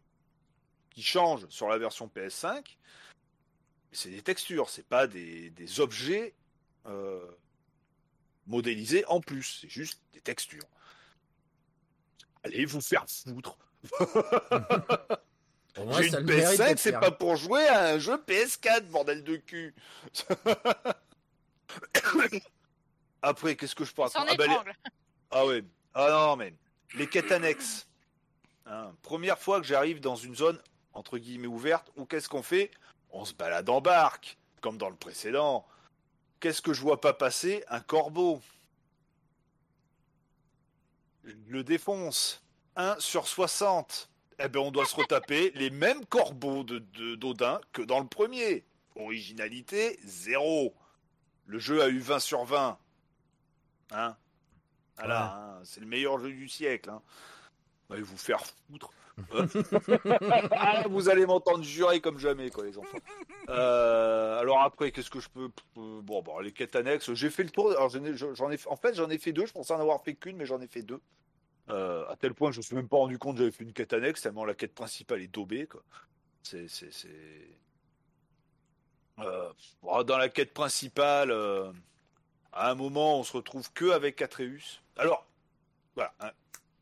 S2: qui changent sur la version PS5, c'est des textures, c'est pas des, objets euh, modélisés en plus, c'est juste des textures. Allez vous faire foutre. J'ai une PS5, c'est pas pour jouer à un jeu PS4, bordel de cul. Après, qu'est-ce que je pense
S3: ah, bah,
S2: ah ouais. Ah non, mais les quêtes annexes. Hein, première fois que j'arrive dans une zone entre guillemets ouverte, où qu'est-ce qu'on fait? On se balade en barque, comme dans le précédent. Qu'est-ce que je vois pas passer? Un corbeau. Je le défonce. 1 sur 60. Eh ben, on doit se retaper les mêmes corbeaux de, d'Odin que dans le premier. Originalité, zéro. Le jeu a eu 20 sur 20. Hein? Voilà, hein, c'est le meilleur jeu du siècle. Hein. Allez vous faire foutre. vous allez m'entendre jurer comme jamais, quoi, les enfants. Euh, alors après, qu'est-ce que je peux euh, Bon, bon, les quêtes annexes. J'ai fait le tour. Alors j'en ai, en fait, j'en ai fait deux. Je pensais en avoir fait qu'une, mais j'en ai fait deux. Euh, à tel point que je me suis même pas rendu compte que j'avais fait une quête annexe, tellement la quête principale est daubée. Quoi. C'est, c'est, dans la quête principale, à un moment, on se retrouve que avec Atreus. Alors, voilà, hein,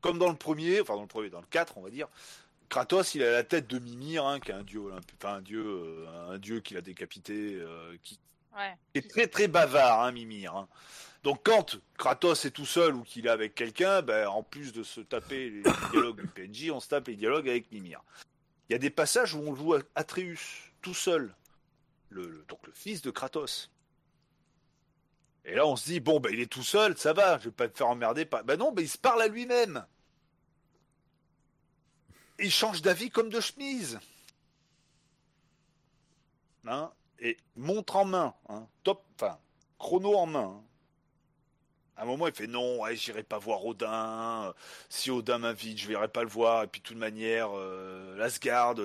S2: comme dans le premier, enfin dans le premier, dans le 4, on va dire, Kratos, il a la tête de Mimir, hein, qui est un dieu enfin un dieu, euh, un dieu qu'il a décapité, euh, qui, est très très bavard, hein, Mimir. Hein. Donc quand Kratos est tout seul ou qu'il est avec quelqu'un, ben, en plus de se taper les dialogues du PNJ, on se tape les dialogues avec Mimir. Il y a des passages où on joue Atreus tout seul, le, donc le fils de Kratos. Et là, on se dit, bon, ben, il est tout seul, ça va, je vais pas te faire emmerder. Ben non, ben, il se parle à lui-même il change d'avis comme de chemise. Hein et montre en main, hein, top, enfin, chrono en main. Hein. À un moment, il fait non, ouais, j'irai pas voir Odin. Si Odin m'invite, je verrai pas le voir. Et puis, de toute manière, euh,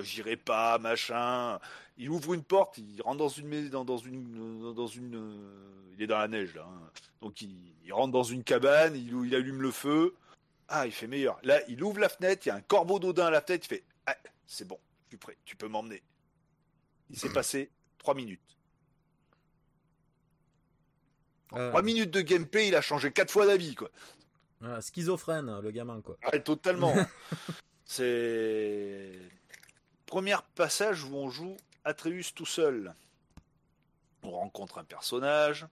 S2: j'irai pas, machin. Il ouvre une porte, il rentre dans une dans, dans une dans une. Euh, il est dans la neige là. Hein. Donc, il, rentre dans une cabane, il allume le feu. Ah, il fait meilleur. Là, il ouvre la fenêtre, il y a un corbeau d'Odin à la tête, il fait ah, c'est bon, je suis prêt, tu peux m'emmener. Il s'est passé trois minutes. En 3 minutes de gameplay, il a changé quatre fois d'avis, quoi.
S1: schizophrène, le gamin, quoi.
S2: Ah, totalement. c'est. Premier passage où on joue Atreus tout seul. On rencontre un personnage.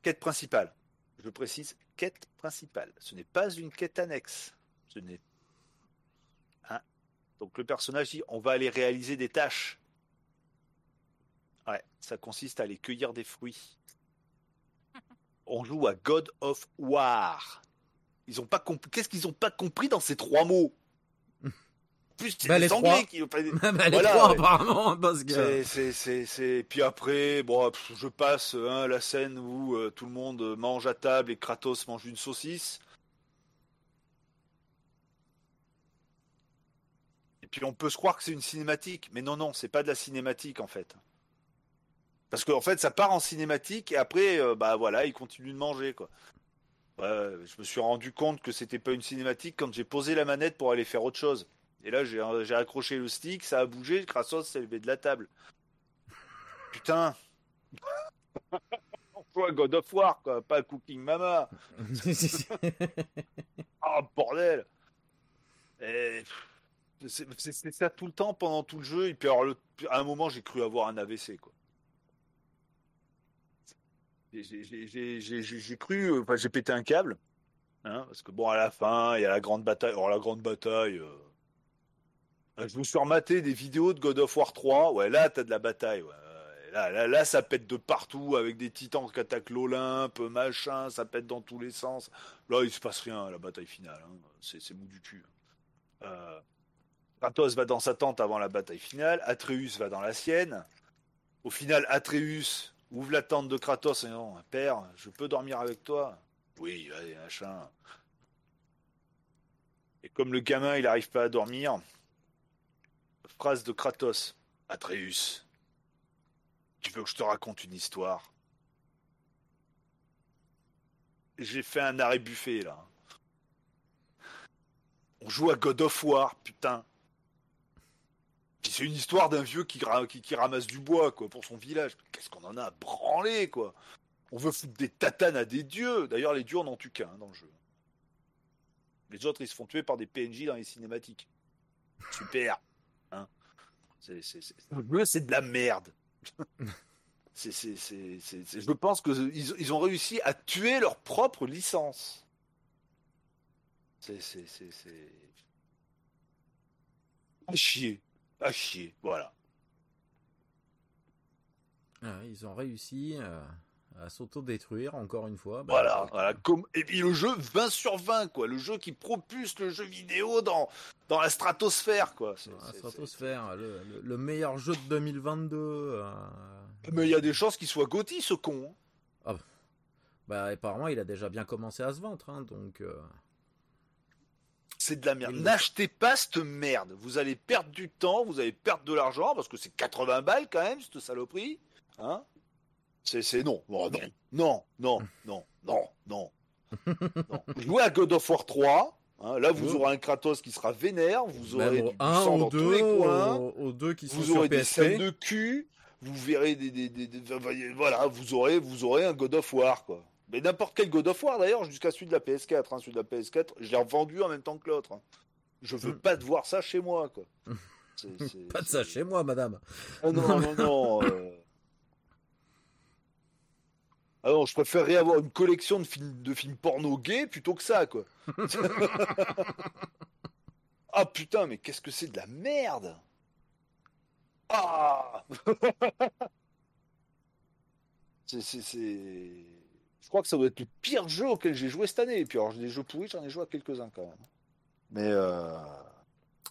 S2: Quête principale. Je précise, quête principale. Ce n'est pas une quête annexe. Ce n'est. Hein? Donc le personnage dit on va aller réaliser des tâches. Ouais, ça consiste à aller cueillir des fruits. On joue à God of War. Ils ont pas compris. Qu'est-ce qu'ils ont pas compris dans ces trois mots?
S1: Plus c'est bah, les Anglais qui bah, bah, les trois apparemment parce
S2: que c'est c'est puis après bon je passe hein, la scène où euh, tout le monde mange à table et Kratos mange une saucisse. Et puis on peut se croire que c'est une cinématique mais non non c'est pas de la cinématique en fait. Parce qu'en fait ça part en cinématique et après euh, bah voilà il continue de manger quoi. Je me suis rendu compte que c'était pas une cinématique quand j'ai posé la manette pour aller faire autre chose et là, j'ai accroché le stick, ça a bougé, Kratos s'est levé de la table. Putain On God of War, quoi, pas Cooking Mama Oh, bordel C'est ça tout le temps pendant tout le jeu, et puis alors, à un moment, j'ai cru avoir un AVC, quoi. J'ai cru, enfin, j'ai pété un câble, hein, parce que bon, à la fin, il y a la grande bataille. Alors, la grande bataille... Euh, euh, je me suis rematé des vidéos de God of War 3. Ouais, là, t'as de la bataille. Là, là, là, ça pète de partout avec des titans qui attaquent l'Olympe, machin, ça pète dans tous les sens. Là, il se passe rien à la bataille finale. Hein. C'est bout du cul. Euh, Kratos va dans sa tente avant la bataille finale. Atreus va dans la sienne. Au final, Atreus ouvre la tente de Kratos et dit Père, je peux dormir avec toi? Oui, allez, machin. Et comme le gamin, il n'arrive pas à dormir, Phrase de Kratos. Atreus, tu veux que je te raconte une histoire? J'ai fait un arrêt buffet là. On joue à God of War, putain. c'est une histoire d'un vieux qui, ramasse du bois quoi pour son village. Qu'est-ce qu'on en a à branler quoi? On veut foutre des tatanes à des dieux. D'ailleurs, les dieux n'en tuent qu'un hein, dans le jeu. Les autres, ils se font tuer par des PNJ dans les cinématiques. Super. Hein c'est de la merde. c'est, je pense qu'ils ils ont réussi à tuer leur propre licence. C'est, à chier, à chier, voilà.
S1: Ah, ils ont réussi à s'auto-détruire encore une fois.
S2: Bah, voilà, voilà. Comme... Et puis le jeu 20 sur 20, quoi. Le jeu qui propulse le jeu vidéo dans, dans la stratosphère, quoi.
S1: la stratosphère, le, meilleur jeu de 2022. Euh,
S2: Mais il y a des chances qu'il soit Gauthier, ce con. Hein.
S1: Ah, bah, apparemment, il a déjà bien commencé à se vendre, hein, donc. Euh,
S2: c'est de la merde. N'achetez pas cette merde. Vous allez perdre du temps, vous allez perdre de l'argent, parce que c'est 80 balles quand même, cette saloperie. Hein c'est non. non. Non, non, non, non, non, non. Jouez à God of War 3. Hein, là, vous aurez un Kratos qui sera vénère, vous aurez du sang dans tous les coins,
S1: aux, deux qui
S2: vous aurez des scènes de cul, vous verrez des, des, des, voilà, vous aurez, vous aurez un God of War quoi. Mais n'importe quel God of War d'ailleurs, jusqu'à celui de la PS4, hein, celui de la PS4, je l'ai revendu en même temps que l'autre. Hein. Je veux mm. pas de voir ça chez moi quoi.
S1: pas de ça chez moi, madame.
S2: Ah non, non, non. Euh... Ah non, je préférerais avoir une collection de films, de films porno gays plutôt que ça, quoi. ah putain, mais qu'est-ce que c'est de la merde Ah C'est. Je crois que ça doit être le pire jeu auquel j'ai joué cette année. Et puis, alors, des jeux pourris, j'en ai joué à quelques-uns quand même. Mais. Euh...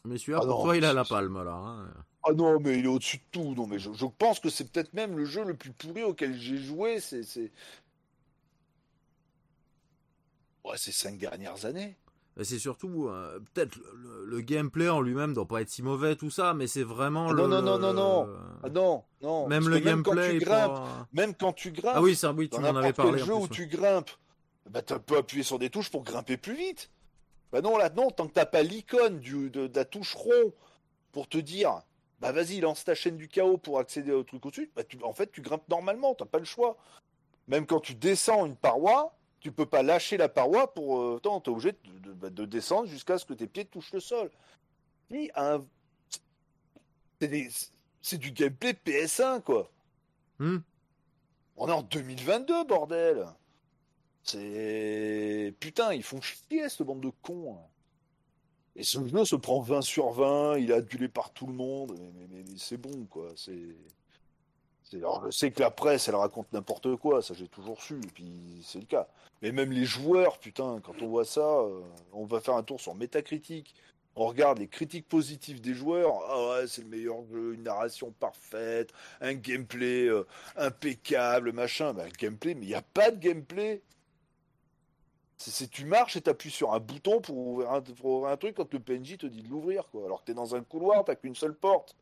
S1: Mais celui-là, ah pour toi, il a la palme, là. Hein.
S2: Ah non, mais il est au-dessus de tout. Non, mais je, pense que c'est peut-être même le jeu le plus pourri auquel j'ai joué. C'est, c'est... Ouais, ces cinq dernières années.
S1: C'est surtout euh, peut-être le, gameplay en lui-même doit pas être si mauvais tout ça, mais c'est vraiment
S2: ah
S1: le.
S2: Non non non non non. Ah non non.
S1: Même le gameplay.
S2: Quand tu grimpes, même quand tu grimpes.
S1: Ah oui, ça oui, tu m'en avais parlé.
S2: Le jeu où tu grimpes, bah tu peux appuyer sur des touches pour grimper plus vite. Bah non là non, tant que t'as pas l'icône de, de la touche rond pour te dire bah vas-y, lance ta chaîne du chaos pour accéder au truc au-dessus, bah, en fait, tu grimpes normalement, t'as pas le choix. Même quand tu descends une paroi, tu peux pas lâcher la paroi pour. Euh, tu es obligé de, bah, de, descendre jusqu'à ce que tes pieds touchent le sol. un... c'est du gameplay PS1, quoi. Hmm. On est en 2022, bordel. C'est. Putain, ils font chier, cette bande de cons. Hein. Et ce jeu se prend 20 sur 20, il est adulé par tout le monde, mais, c'est bon, quoi. C'est. Alors, je sais que la presse, elle raconte n'importe quoi, ça j'ai toujours su, et puis c'est le cas. Mais même les joueurs, putain, quand on voit ça, euh, on va faire un tour sur Metacritic, on regarde les critiques positives des joueurs, ah ouais, c'est le meilleur jeu, une narration parfaite, un gameplay euh, impeccable, machin. Bah, gameplay, mais il n'y a pas de gameplay. C'est tu marches et t'appuies sur un bouton pour ouvrir, un, truc quand le PNJ te dit de l'ouvrir, quoi. Alors que t'es dans un couloir, t'as qu'une seule porte.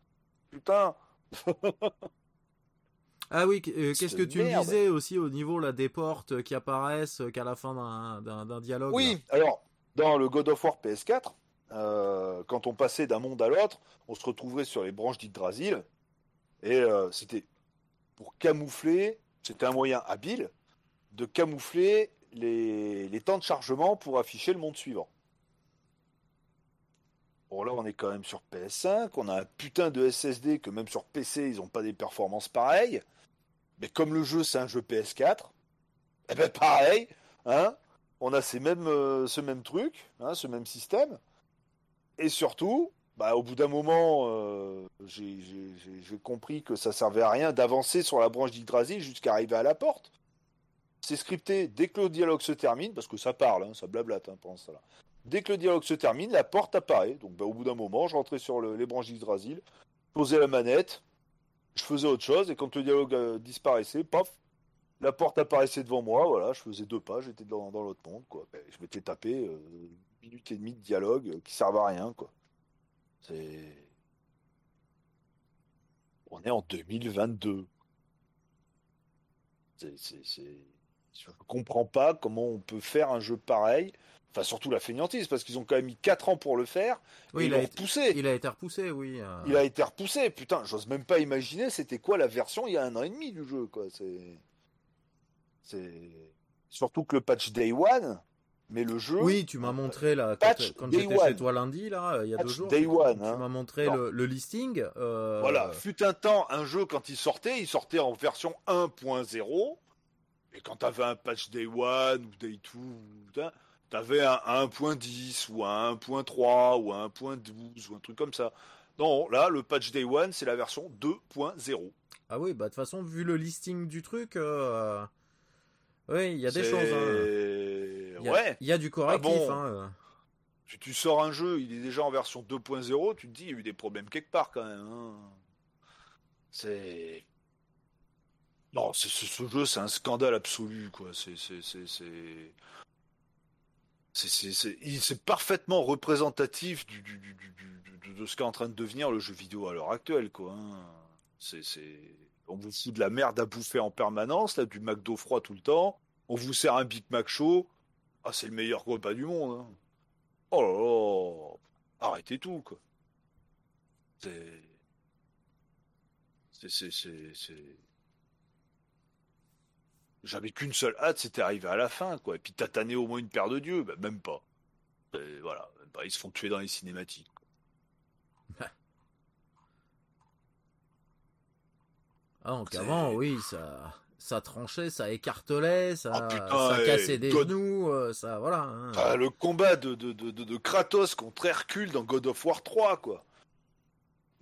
S2: Putain.
S1: ah oui, euh, qu'est-ce que tu me disais aussi au niveau là, des portes qui apparaissent qu'à la fin d'un dialogue
S2: Oui, alors, dans le God of War PS4, euh, quand on passait d'un monde à l'autre, on se retrouvait sur les branches d'Yggdrasil. Et euh, c'était pour camoufler, c'était un moyen habile de camoufler les, temps de chargement pour afficher le monde suivant. Bon là on est quand même sur PS5, on a un putain de SSD que même sur PC ils n'ont pas des performances pareilles. Mais comme le jeu c'est un jeu PS4, eh ben pareil, hein, on a ces mêmes, euh, ce même truc, hein, ce même système. Et surtout, bah, au bout d'un moment, euh, j'ai compris que ça servait à rien d'avancer sur la branche d'Yggdrasil jusqu'à arriver à la porte. C'est scripté dès que le dialogue se termine, parce que ça parle, hein, ça blablate hein, pendant ça. Dès que le dialogue se termine, la porte apparaît. Donc bah, au bout d'un moment, je rentrais sur les branches d'Yggdrasil, posais la manette, je faisais autre chose, et quand le dialogue euh, disparaissait, paf, la porte apparaissait devant moi, voilà, je faisais deux pas, j'étais dans, l'autre monde, quoi. Ben, je m'étais tapé euh, une minute et demie de dialogue euh, qui servait à rien, quoi. C'est... On est en 2022. C'est... Je ne comprends pas comment on peut faire un jeu pareil. Enfin, surtout la fainéantise, parce qu'ils ont quand même mis 4 ans pour le faire.
S1: Oui, il a été repoussé. Il a été repoussé, oui.
S2: Euh. Il a été repoussé. Putain, j'ose même pas imaginer c'était quoi la version il y a un an et demi du jeu, quoi. C'est. C'est. Surtout que le patch Day One, mais le jeu.
S1: Oui, tu m'as montré là, quand, j'étais chez toi lundi, là, il y a deux jours.
S2: Day One,
S1: tu,
S2: hein.
S1: m'as montré le, listing. Euh,
S2: voilà, fut un temps, un jeu quand il sortait, il sortait en version 1.0. Et quand tu avais un patch Day 1 ou Day 2, tu avais un 1.10 ou un 1.3 ou un 1.12 ou un truc comme ça. Non, là, le patch Day 1, c'est la version 2.0.
S1: Ah oui, bah de toute façon, vu le listing du truc, euh, Oui, il y a des choses. Hein.
S2: Il y a, ouais.
S1: Il y a du correctif. Ah bon, hein.
S2: Si tu sors un jeu, il est déjà en version 2.0, tu te dis, il y a eu des problèmes quelque part quand même. Hein. C'est. Non, ce jeu, c'est un scandale absolu, quoi. C'est. C'est parfaitement représentatif de ce qu'est en train de devenir le jeu vidéo à l'heure actuelle, quoi. Hein. C'est on vous fout de la merde à bouffer en permanence, là, du McDo froid tout le temps. On vous sert un Big Mac chaud. Ah, c'est le meilleur repas du monde. Hein. Oh là là, arrêtez tout, quoi. C'est. C'est. C'est. J'avais qu'une seule hâte, c'était arriver à la fin, quoi. Et puis tataner au moins une paire de dieux, ben, même pas. voilà, ils se font tuer dans les cinématiques.
S1: Ah, donc avant, oui, ça, ça tranchait, ça écartelait, ça, ah, ça cassait des genoux, euh, ça, voilà. Hein.
S2: Ah, le combat de, de, de, de, Kratos contre Hercule dans God of War 3, quoi.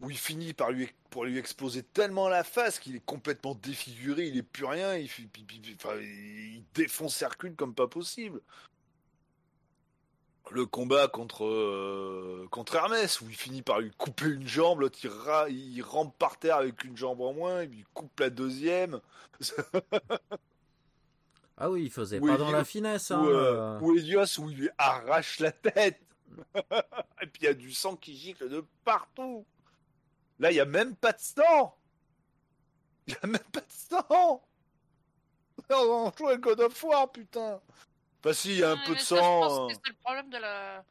S2: Où il finit par lui, pour lui exploser tellement la face qu'il est complètement défiguré, il est plus rien, il, il défonce Hercule comme pas possible le combat contre euh, contre Hermès où il finit par lui couper une jambe, l'autre il, il, rampe par terre avec une jambe en moins, il lui coupe la deuxième.
S1: ah oui, il faisait pas dans la finesse. Hein,
S2: ou, euh, où il lui arrache la tête. Et puis il y a du sang qui gicle de partout. Là, il y a même pas de sang. Il y a même pas de sang. On joue à God of War, putain. Enfin, si, il y a un peu de sang. Je
S3: pense que c'est le problème de la,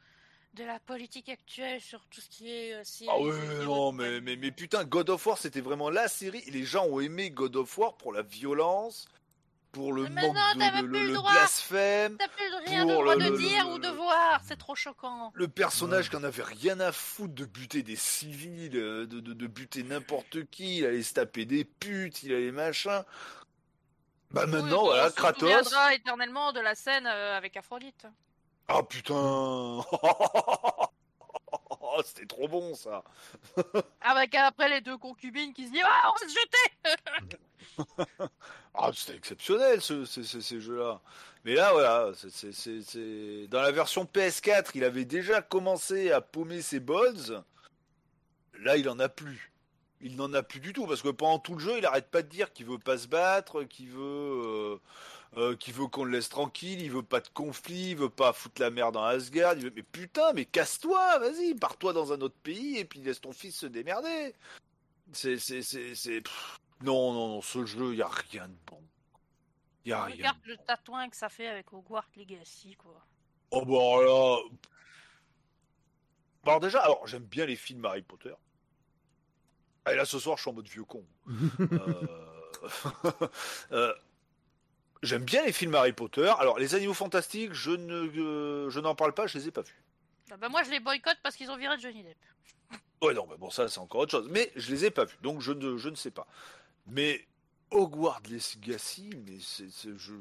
S3: de la politique actuelle sur tout ce qui est. Euh,
S2: ah oui, non, mais, mais, mais putain, God of War, c'était vraiment la série. Les gens ont aimé God of War pour la violence, pour le manque de le, le, blasphème.
S3: T'as plus rien de droit de dire ou de voir, c'est trop choquant.
S2: Le personnage qui en avait rien à foutre de buter des civils, de, de, de buter n'importe qui, il allait se taper des putes, il allait machin. Bah maintenant, voilà, Kratos. On
S3: viendra éternellement de la scène euh, avec Aphrodite.
S2: Ah putain C'était trop bon ça
S3: Avec après les deux concubines qui se disent Ah, on va se jeter
S2: Ah, c'était exceptionnel ce, ces jeux-là. Mais là, voilà, c'est dans la version PS4, il avait déjà commencé à paumer ses balls. Là, il en a plus il n'en a plus du tout parce que pendant tout le jeu, il arrête pas de dire qu'il veut pas se battre, qu'il veut, euh, euh, qu'il veut qu'on le laisse tranquille, il veut pas de conflit, il veut pas foutre la merde dans Asgard. Il veut... Mais putain, mais casse-toi, vas-y, pars-toi dans un autre pays et puis laisse ton fils se démerder. C'est, c'est, c'est, c'est... non, non, non, ce jeu, il y a rien de bon. Y a
S3: Regarde le tatouin que ça fait avec Hogwarts Legacy, quoi.
S2: Oh bah là. Alors déjà, alors j'aime bien les films Harry Potter. Et là, ce soir, je suis en mode vieux con. Euh, euh, j'aime bien les films Harry Potter. Alors, les animaux fantastiques, je ne, euh, je n'en parle pas, je les ai pas vus.
S3: Ah bah moi, je les boycotte parce qu'ils ont viré Johnny Depp.
S2: Ouais, non, mais bon, ça, c'est encore autre chose. Mais je les ai pas vus, donc je ne, je ne sais pas. Mais Hogwarts Legacy, mais c'est, je,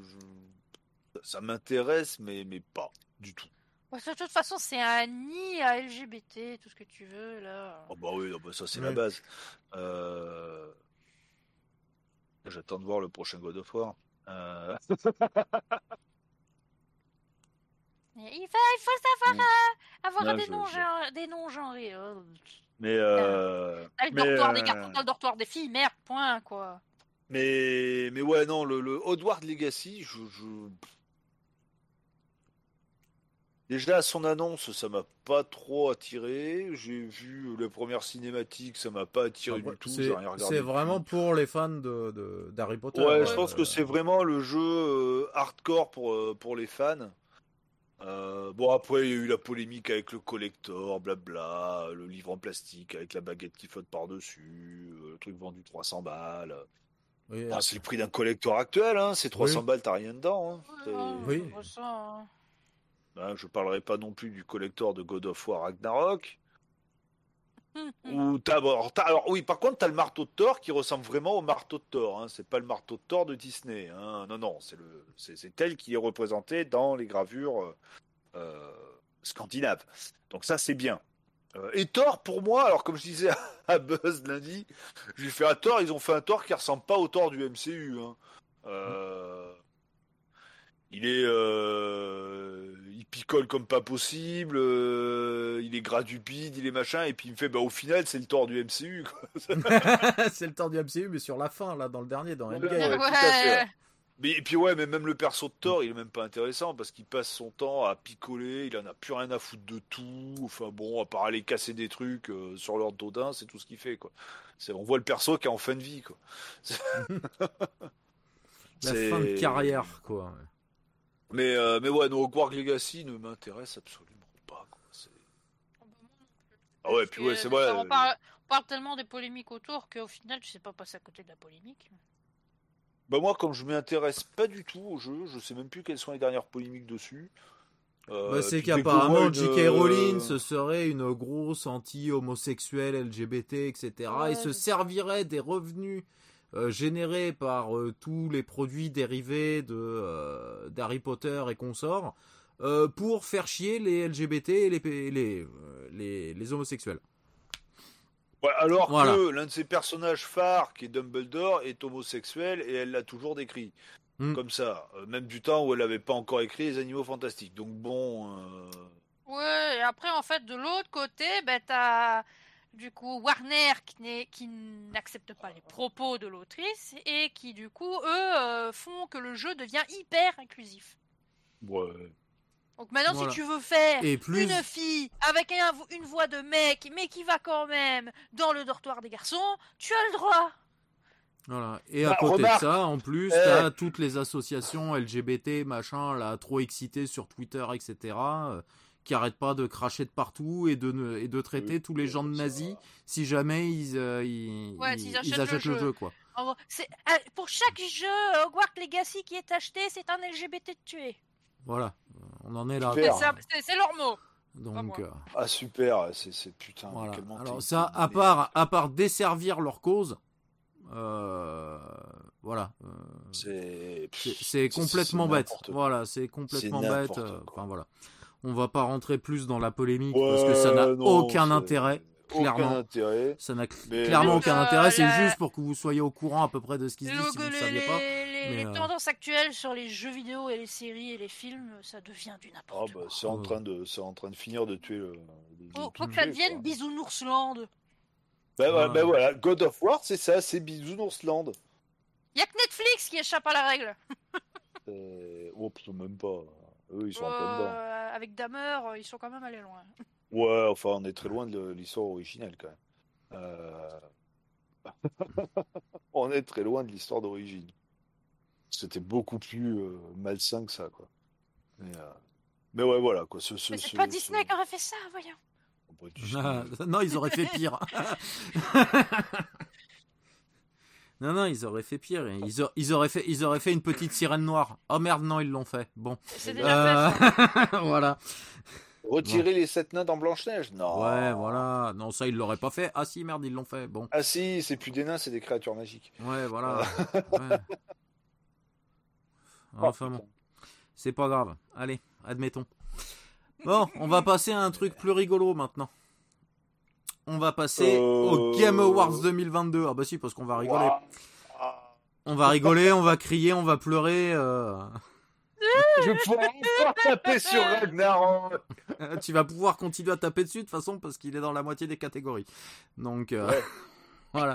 S2: ça m'intéresse, mais, mais pas du tout.
S3: De toute façon, c'est un nid à LGBT, tout ce que tu veux, là.
S2: Oh bah oui, bah ça c'est la base. Euh... J'attends de voir le prochain God of War. Euh...
S3: il, faut, il faut savoir euh, avoir des, noms je... des noms genrés. Oh.
S2: Mais euh...
S3: T'as le dortoir des garçons, t'as le dortoir des filles, merde, point, quoi.
S2: Mais, mais ouais, non, le, le Hogwarts Legacy, je... je... Déjà, à son annonce, ça m'a pas trop attiré. J'ai vu les premières cinématiques, ça m'a pas attiré ah, du tout.
S1: C'est vraiment pour les fans de d'Harry Potter.
S2: Ouais, je pense que c'est vraiment le jeu euh, hardcore pour, euh, pour les fans. Euh, bon, après, il y a eu la polémique avec le collector, blabla, le livre en plastique avec la baguette qui flotte par-dessus, le truc vendu 300 balles. c'est le prix d'un collector actuel, hein. c'est 300 balles, t'as rien dedans. Hein.
S1: Oui.
S2: Hein, je parlerai pas non plus du collector de God of War Ragnarok. Ou alors, oui, par contre, tu as le marteau de Thor qui ressemble vraiment au marteau de Thor. Hein. C'est pas le marteau de Thor de Disney. Hein. Non, non, c'est le, c'est, tel qui est représenté dans les gravures euh, euh, scandinaves. Donc ça, c'est bien. Euh, et Thor, pour moi, alors comme je disais à Buzz lundi, j'ai fait un Thor. Ils ont fait un Thor qui ressemble pas au Thor du MCU. Hein. il est, picole comme pas possible, euh, il est gradupide, il est machin, et puis il me fait, bah au final c'est le tort du MCU.
S1: C'est le temps du MCU, mais sur la fin, là, dans le dernier, dans Endgame.
S2: ouais. Mais et puis ouais, mais même le perso de Thor, il est même pas intéressant parce qu'il passe son temps à picoler, il en a plus rien à foutre de tout. Enfin bon, à part aller casser des trucs euh, sur leur dodin, c'est tout ce qu'il fait quoi. C'est, on voit le perso qui est en fin de vie quoi.
S1: La fin de carrière, quoi.
S2: Mais euh, mais ouais, no Hogwarts Legacy ne m'intéresse absolument pas. Quoi. Ah ouais, puis ouais, c'est vrai.
S3: On parle, on parle tellement des polémiques autour qu'au final, tu sais pas passer à côté de la polémique.
S2: Bah moi, comme je m'y intéresse pas du tout au jeu, je sais même plus quelles sont les dernières polémiques dessus. Euh,
S1: Bah, c'est qu'apparemment, J.K.
S2: euh,
S1: Rowling ce serait une grosse anti-homosexuelle, LGBT, etc.
S3: Ouais,
S1: et se servirait des revenus euh, générés par euh, tous les produits dérivés de euh, d'Harry Potter et consorts euh, pour faire chier les LGBT et les, les, les, les homosexuels.
S2: Ouais, alors
S1: Voilà.
S2: que l'un de ses personnages phares, qui est Dumbledore, est homosexuel et elle l'a toujours décrit.
S1: Hmm.
S2: Comme ça. Même du temps où elle n'avait pas encore écrit Les Animaux Fantastiques. Donc bon. euh,
S3: Ouais, et après, en fait, de l'autre côté, ben, t'as du coup Warner qui, n'accepte pas les propos de l'autrice et qui, du coup, eux, euh, font que le jeu devient hyper inclusif.
S2: Ouais.
S3: Donc maintenant,
S1: Voilà.
S3: si tu veux faire
S1: Et plus-
S3: une fille avec un- une voix de mec, mais qui va quand même dans le dortoir des garçons, tu as le droit.
S1: Voilà. Et à
S2: Bah,
S1: côté
S2: remarque,
S1: de ça, en plus,
S2: eh.
S1: t'as toutes les associations LGBT, machin, là, trop excitées sur Twitter, etc., euh, qui arrêtent pas de cracher de partout et de, et de traiter
S2: Oui,
S1: tous les gens de
S2: ça-
S1: nazis si jamais ils, euh, ils,
S3: Ouais,
S1: ils-
S3: s'ils
S1: ils
S3: achètent
S1: achètent,
S3: le
S1: le
S3: jeu.
S1: quoi.
S3: Euh, pour chaque jeu Hogwarts Legacy qui est acheté, c'est un LGBT de tuer.
S1: Voilà. On en est là.
S3: C'est leur mot.
S1: Donc, euh,
S2: Ah super, c'est c'est- putain.
S1: voilà. Alors ça, à part, à part desservir leur cause, euh, voilà. euh,
S2: C'est
S1: C'est- C'est complètement bête.
S2: quoi.
S1: Voilà, c'est complètement
S2: C'est
S1: bête.
S2: quoi.
S1: Enfin voilà. On va pas rentrer plus dans la polémique
S2: Ouais,
S1: parce que ça n'a aucun intérêt. clairement.
S2: Aucun intérêt.
S1: Ça n'a
S2: Mais-
S1: clairement aucun intérêt. C'est
S3: la-
S1: juste pour que vous soyez au courant à peu près de ce qui se dit si vous ne
S3: les,
S1: saviez pas.
S3: les-
S1: mais,
S3: les
S1: euh,
S3: tendances actuelles sur les jeux vidéo et les séries et les films, ça devient du
S2: Ah
S3: n'importe
S2: bah
S3: quoi.
S2: c'est en
S1: Ouais.
S2: train de c'est en train de finir de tuer le.
S3: Faut, faut que ça devienne. Bisounoursland.
S2: Bah, voilà,
S1: Ouais.
S2: bah voilà, God of War, c'est ça, c'est Bisounoursland.
S3: Y a que Netflix qui échappe à la règle.
S2: Euh... Oh, putain, même pas. Eux, ils sont en plein dedans.
S3: Euh, avec Damer, euh, ils sont quand même allés loin.
S2: Ouais, enfin, on est très loin de l'histoire originelle quand même. Euh, on est très loin de l'histoire d'origine. C'était beaucoup plus euh, malsain que ça, quoi. Mais, euh, mais ouais, voilà, quoi. Ce, ce,
S3: Mais c'est
S2: ce-
S3: pas
S2: ce-
S3: Disney qui aurait fait ça, voyons.
S1: Non, ils auraient fait pire. Non, non, ils auraient fait pire. Ils, a- ils auraient fait, ils auraient fait une petite sirène noire. Oh merde, non, ils l'ont fait. Bon.
S3: C'est déjà
S1: Euh,
S3: fait.
S1: voilà.
S2: Retirer les sept nains dans Blanche-Neige Non.
S1: Ouais, voilà. Non, ça, ils l'auraient pas fait. Ah si, merde, ils l'ont fait. Bon.
S2: Ah si, c'est plus des nains, c'est des créatures magiques.
S1: Ouais, voilà. Ouais. Enfin bon, c'est pas grave. Allez, admettons. Bon, on va passer à un truc plus rigolo maintenant. On va passer au
S2: Euh.
S1: Game Awards 2022. Ah bah si, parce qu'on va rigoler. On va rigoler, on va crier, on va pleurer. euh.
S2: Je vais pouvoir taper sur Ragnarok.
S1: tu vas pouvoir continuer à taper dessus de toute façon parce qu'il est dans la moitié des catégories. Donc euh,
S2: Ouais.
S1: voilà.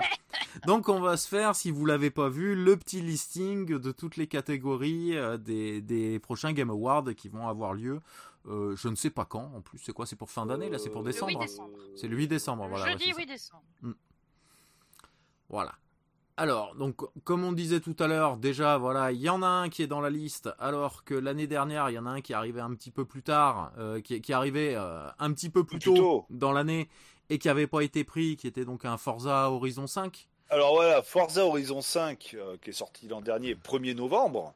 S1: Donc on va se faire, si vous l'avez pas vu, le petit listing de toutes les catégories des, des prochains Game Awards qui vont avoir lieu. Euh, je ne sais pas quand. En plus, c'est quoi C'est pour fin d'année là C'est pour
S2: Euh,
S1: décembre.
S3: Le 8 décembre.
S1: C'est le 8 décembre. Voilà.
S3: Jeudi
S1: c'est ça.
S3: 8 décembre.
S1: Voilà. Alors, donc, comme on disait tout à l'heure, déjà, voilà, il y en a un qui est dans la liste, alors que l'année dernière, il y en a un qui est arrivé un petit peu plus tard, euh, qui, qui est arrivé euh, un petit peu plus
S2: Plus
S1: tôt,
S2: tôt.
S1: dans l'année, et qui n'avait pas été pris, qui était donc un Forza Horizon 5.
S2: Alors voilà, Forza Horizon 5, euh, qui est sorti l'an dernier, 1er novembre.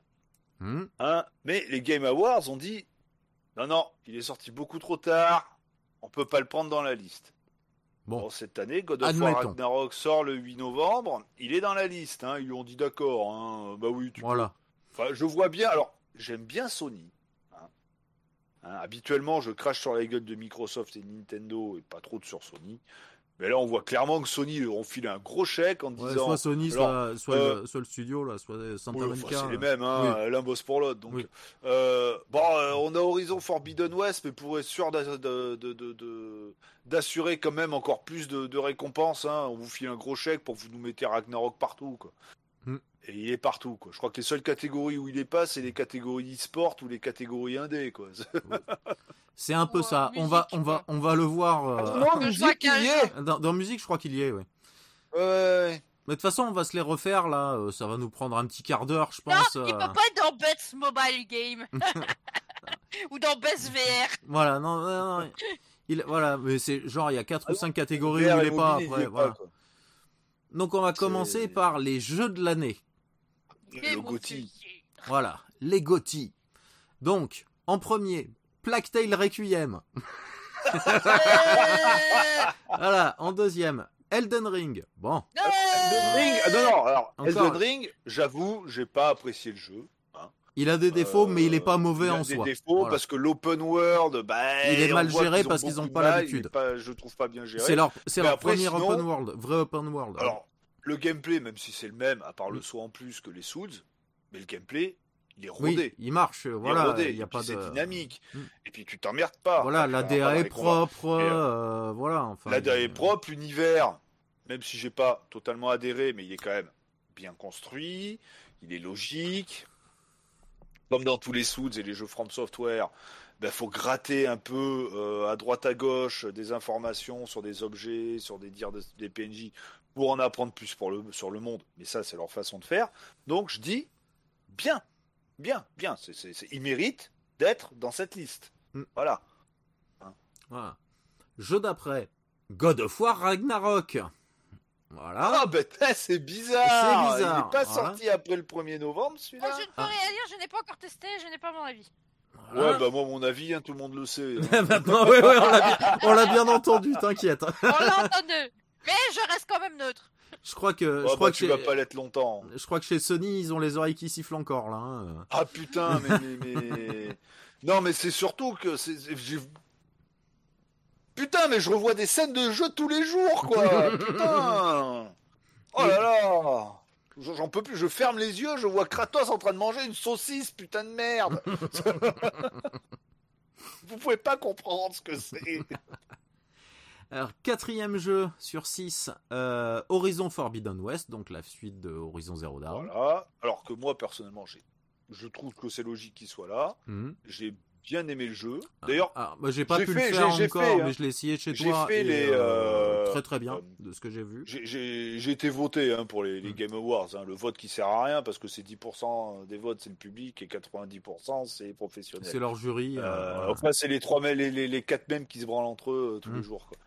S2: Hein, mais les Game Awards ont dit non, non, il est sorti beaucoup trop tard, on peut pas le prendre dans la liste.
S1: Bon.
S2: Bon, cette année, God of War. Ragnarok sort le 8 novembre, il est dans la liste. Hein, ils lui ont dit d'accord, hein, bah oui, tu
S1: Voilà.
S2: peux. Enfin, je vois bien, alors, j'aime bien Sony. Hein, habituellement, je crache sur la gueule de Microsoft et Nintendo et pas trop sur Sony. Mais là, on voit clairement que Sony ont filé un gros chèque en
S1: Ouais,
S2: disant.
S1: soit Sony,
S2: alors,
S1: soit, soit,
S2: euh,
S1: le, soit le studio, là, soit Santa
S2: Oui,
S1: Monica.
S2: c'est les mêmes, hein, l'un bosse pour l'autre. Donc,
S1: Oui.
S2: euh, bon, euh, on a Horizon Forbidden West, mais pour être sûr d'assurer quand même encore plus de, de récompenses, hein, on vous file un gros chèque pour que vous nous mettez Ragnarok partout. Quoi.
S1: Hmm.
S2: Et il est partout. Quoi. Je crois que les seules catégories où il est pas, c'est les catégories e-sport ou les catégories indé. Quoi.
S1: C'est un peu ça.
S3: euh,
S1: On va, on va, on va le voir. euh,
S2: non, musique, il y est.
S1: dans, dans musique, je crois qu'il y est, oui.
S2: Ouais.
S1: Mais de toute façon, on va se les refaire là. euh, Ça va nous prendre un petit quart d'heure, je
S3: Non,
S1: pense.
S3: il
S1: euh.
S3: peut pas être dans Best Mobile Game. Ou dans Best VR.
S1: Voilà, non, non, non, Il, voilà, mais c'est genre il y a 4 ou 5 catégories
S2: VR
S1: où il est pas
S2: il
S1: après. voilà.
S2: pas.
S1: Donc on va commencer par les jeux de l'année.
S3: Et
S2: Le
S3: mon
S2: Gotti.
S1: Voilà, les GOTY. Donc, en premier, Plague Tale Requiem. Voilà, en deuxième, Elden Ring. Bon,
S2: Elden Ring, ah, non, non, alors,
S1: Encore.
S2: Elden Ring, j'avoue, j'ai pas apprécié le jeu.
S1: il a des défauts,
S2: Euh,
S1: mais il est pas mauvais
S2: il a
S1: en
S2: des
S1: soi.
S2: défauts
S1: Voilà.
S2: parce que l'open world, bah,
S1: Il est mal géré parce qu'ils ont pas l'habitude.
S2: je trouve pas bien géré.
S1: C'est leur, c'est leur
S2: après,
S1: premier
S2: sinon-
S1: open world, vrai open world.
S2: Alors, le gameplay, même si c'est le même, à part le saut en plus que les Souls, mais le gameplay, il est
S1: oui,
S2: rodé.
S1: il marche.
S2: Il est
S1: Voilà,
S2: rodé,
S1: il y a pas
S2: c'est
S1: de.
S2: dynamique.
S1: Mm.
S2: Et puis tu t'emmerdes pas.
S1: Voilà,
S2: Enfin,
S1: la DA est propre.
S2: Euh,
S1: euh, voilà, enfin.
S2: La DA
S1: il-
S2: est propre, l'univers, même si j'ai pas totalement adhéré, mais il est quand même bien construit, il est logique. Comme dans tous les Souls et les jeux From Software, il faut gratter un peu euh, à droite à gauche des informations sur des objets, sur des dires de- des PNJ pour en apprendre plus pour le, sur le monde. Mais ça, c'est leur façon de faire. Donc je dis bien, bien, bien. C'est, c'est, c'est- ils méritent d'être dans cette liste.
S1: Mm.
S2: Voilà.
S1: Voilà. Jeu d'après, God of War Ragnarok. Voilà.
S2: Ah, ben, c'est bizarre.
S1: C'est bizarre,
S2: Il n'est pas
S1: voilà.
S2: sorti après le 1er novembre,
S3: Moi,
S2: celui-là.
S3: je ne peux
S1: Ah.
S3: rien dire, je n'ai pas encore testé, je n'ai pas mon avis.
S1: Voilà.
S2: Ouais, bah moi, mon avis, hein, tout le monde le sait. hein.
S1: Maintenant, ouais, ouais, on l'a bien, on l'a bien entendu, t'inquiète.
S3: On l'a entendu. Mais je reste quand même neutre.
S1: Je crois que, je crois
S2: bah,
S1: que
S2: tu
S1: chez,
S2: vas pas l'être longtemps.
S1: je crois que chez Sony, ils ont les oreilles qui sifflent encore là. hein.
S2: Ah putain, mais, mais, mais- Non, mais c'est surtout que Putain, mais je revois des scènes de jeu tous les jours, quoi. Putain. Oh là là. J'en peux plus. Je ferme les yeux, je vois Kratos en train de manger une saucisse, putain de merde. Vous pouvez pas comprendre ce que c'est.
S1: Alors, quatrième jeu sur 6, Horizon Forbidden West, donc la suite de Horizon Zero Dawn.
S2: Voilà. Alors que moi, personnellement, j'ai. Je trouve que c'est logique qu'il soit là.
S1: Mhm.
S2: J'ai bien aimé le jeu. D'ailleurs,
S1: Ah, bah, j'ai pas pu
S2: fait-
S1: le faire encore,
S2: fait, hein.
S1: mais je l'ai essayé chez
S2: J'ai
S1: toi.
S2: fait
S1: et,
S2: les,
S1: euh,
S2: euh,
S1: très très bien
S2: euh,
S1: de ce que j'ai vu.
S2: J'ai- été voté hein, pour les, les
S1: Mm.
S2: Game Awards. hein. Le vote qui sert à rien parce que c'est 10% des votes c'est le public et 90% c'est professionnel.
S1: C'est leur jury. euh, voilà.
S2: Enfin, c'est les trois, les, les, les quatre mêmes qui se branlent entre eux tous les jours. Quoi.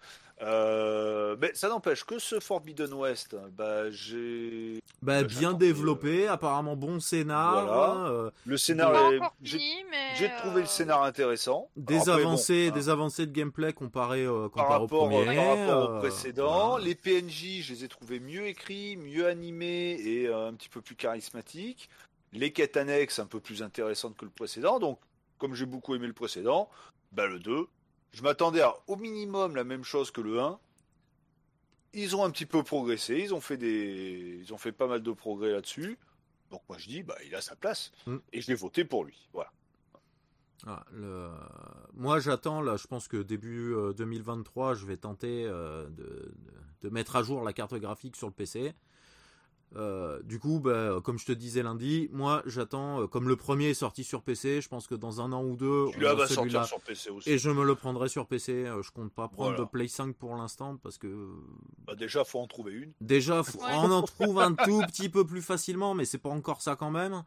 S2: Euh, mais ça n'empêche que ce Forbidden West, bah, j'ai
S1: Bah,
S2: bah,
S1: bien développé, apparemment bon scénar.
S2: Voilà.
S1: euh,
S2: le scénar, est- j'ai
S3: mais.
S2: trouvé le
S3: euh,
S2: scénar intéressant.
S1: des
S2: Après, bon,
S1: avancées,
S2: hein,
S1: des avancées de gameplay comparé, euh,
S2: par
S1: au
S2: rapport,
S1: premier.
S2: par rapport
S1: euh,
S2: au précédent.
S1: voilà.
S2: Les PNJ, je les ai trouvés mieux écrits, mieux animés et euh, un petit peu plus charismatiques. Les quêtes annexes un peu plus intéressantes que le précédent. Donc, comme j'ai beaucoup aimé le précédent, bah, le 2, je m'attendais à au minimum la même chose que le 1. Ils ont un petit peu progressé, ils ont fait des, ils ont fait pas mal de progrès là-dessus. Donc moi je dis, bah il a sa place
S1: Mm.
S2: et je l'ai voté pour lui. Voilà.
S1: Ah, le... Moi, j'attends, là, je pense que début euh, 2023, je vais tenter euh, de mettre à jour la carte graphique sur le PC. Euh, du coup, bah, comme je te disais lundi, moi, j'attends, euh, comme le premier est sorti sur PC, je pense que dans un an ou deux, on
S2: Celui-là va sortir sur PC aussi.
S1: Et je me le prendrai sur PC. euh, Je compte pas prendre
S2: Voilà.
S1: de Play 5 pour l'instant parce que
S2: Bah, déjà faut en trouver une.
S1: Déjà, faut-
S3: Ouais.
S1: on en trouve un tout petit peu plus facilement, mais c'est pas encore ça quand même.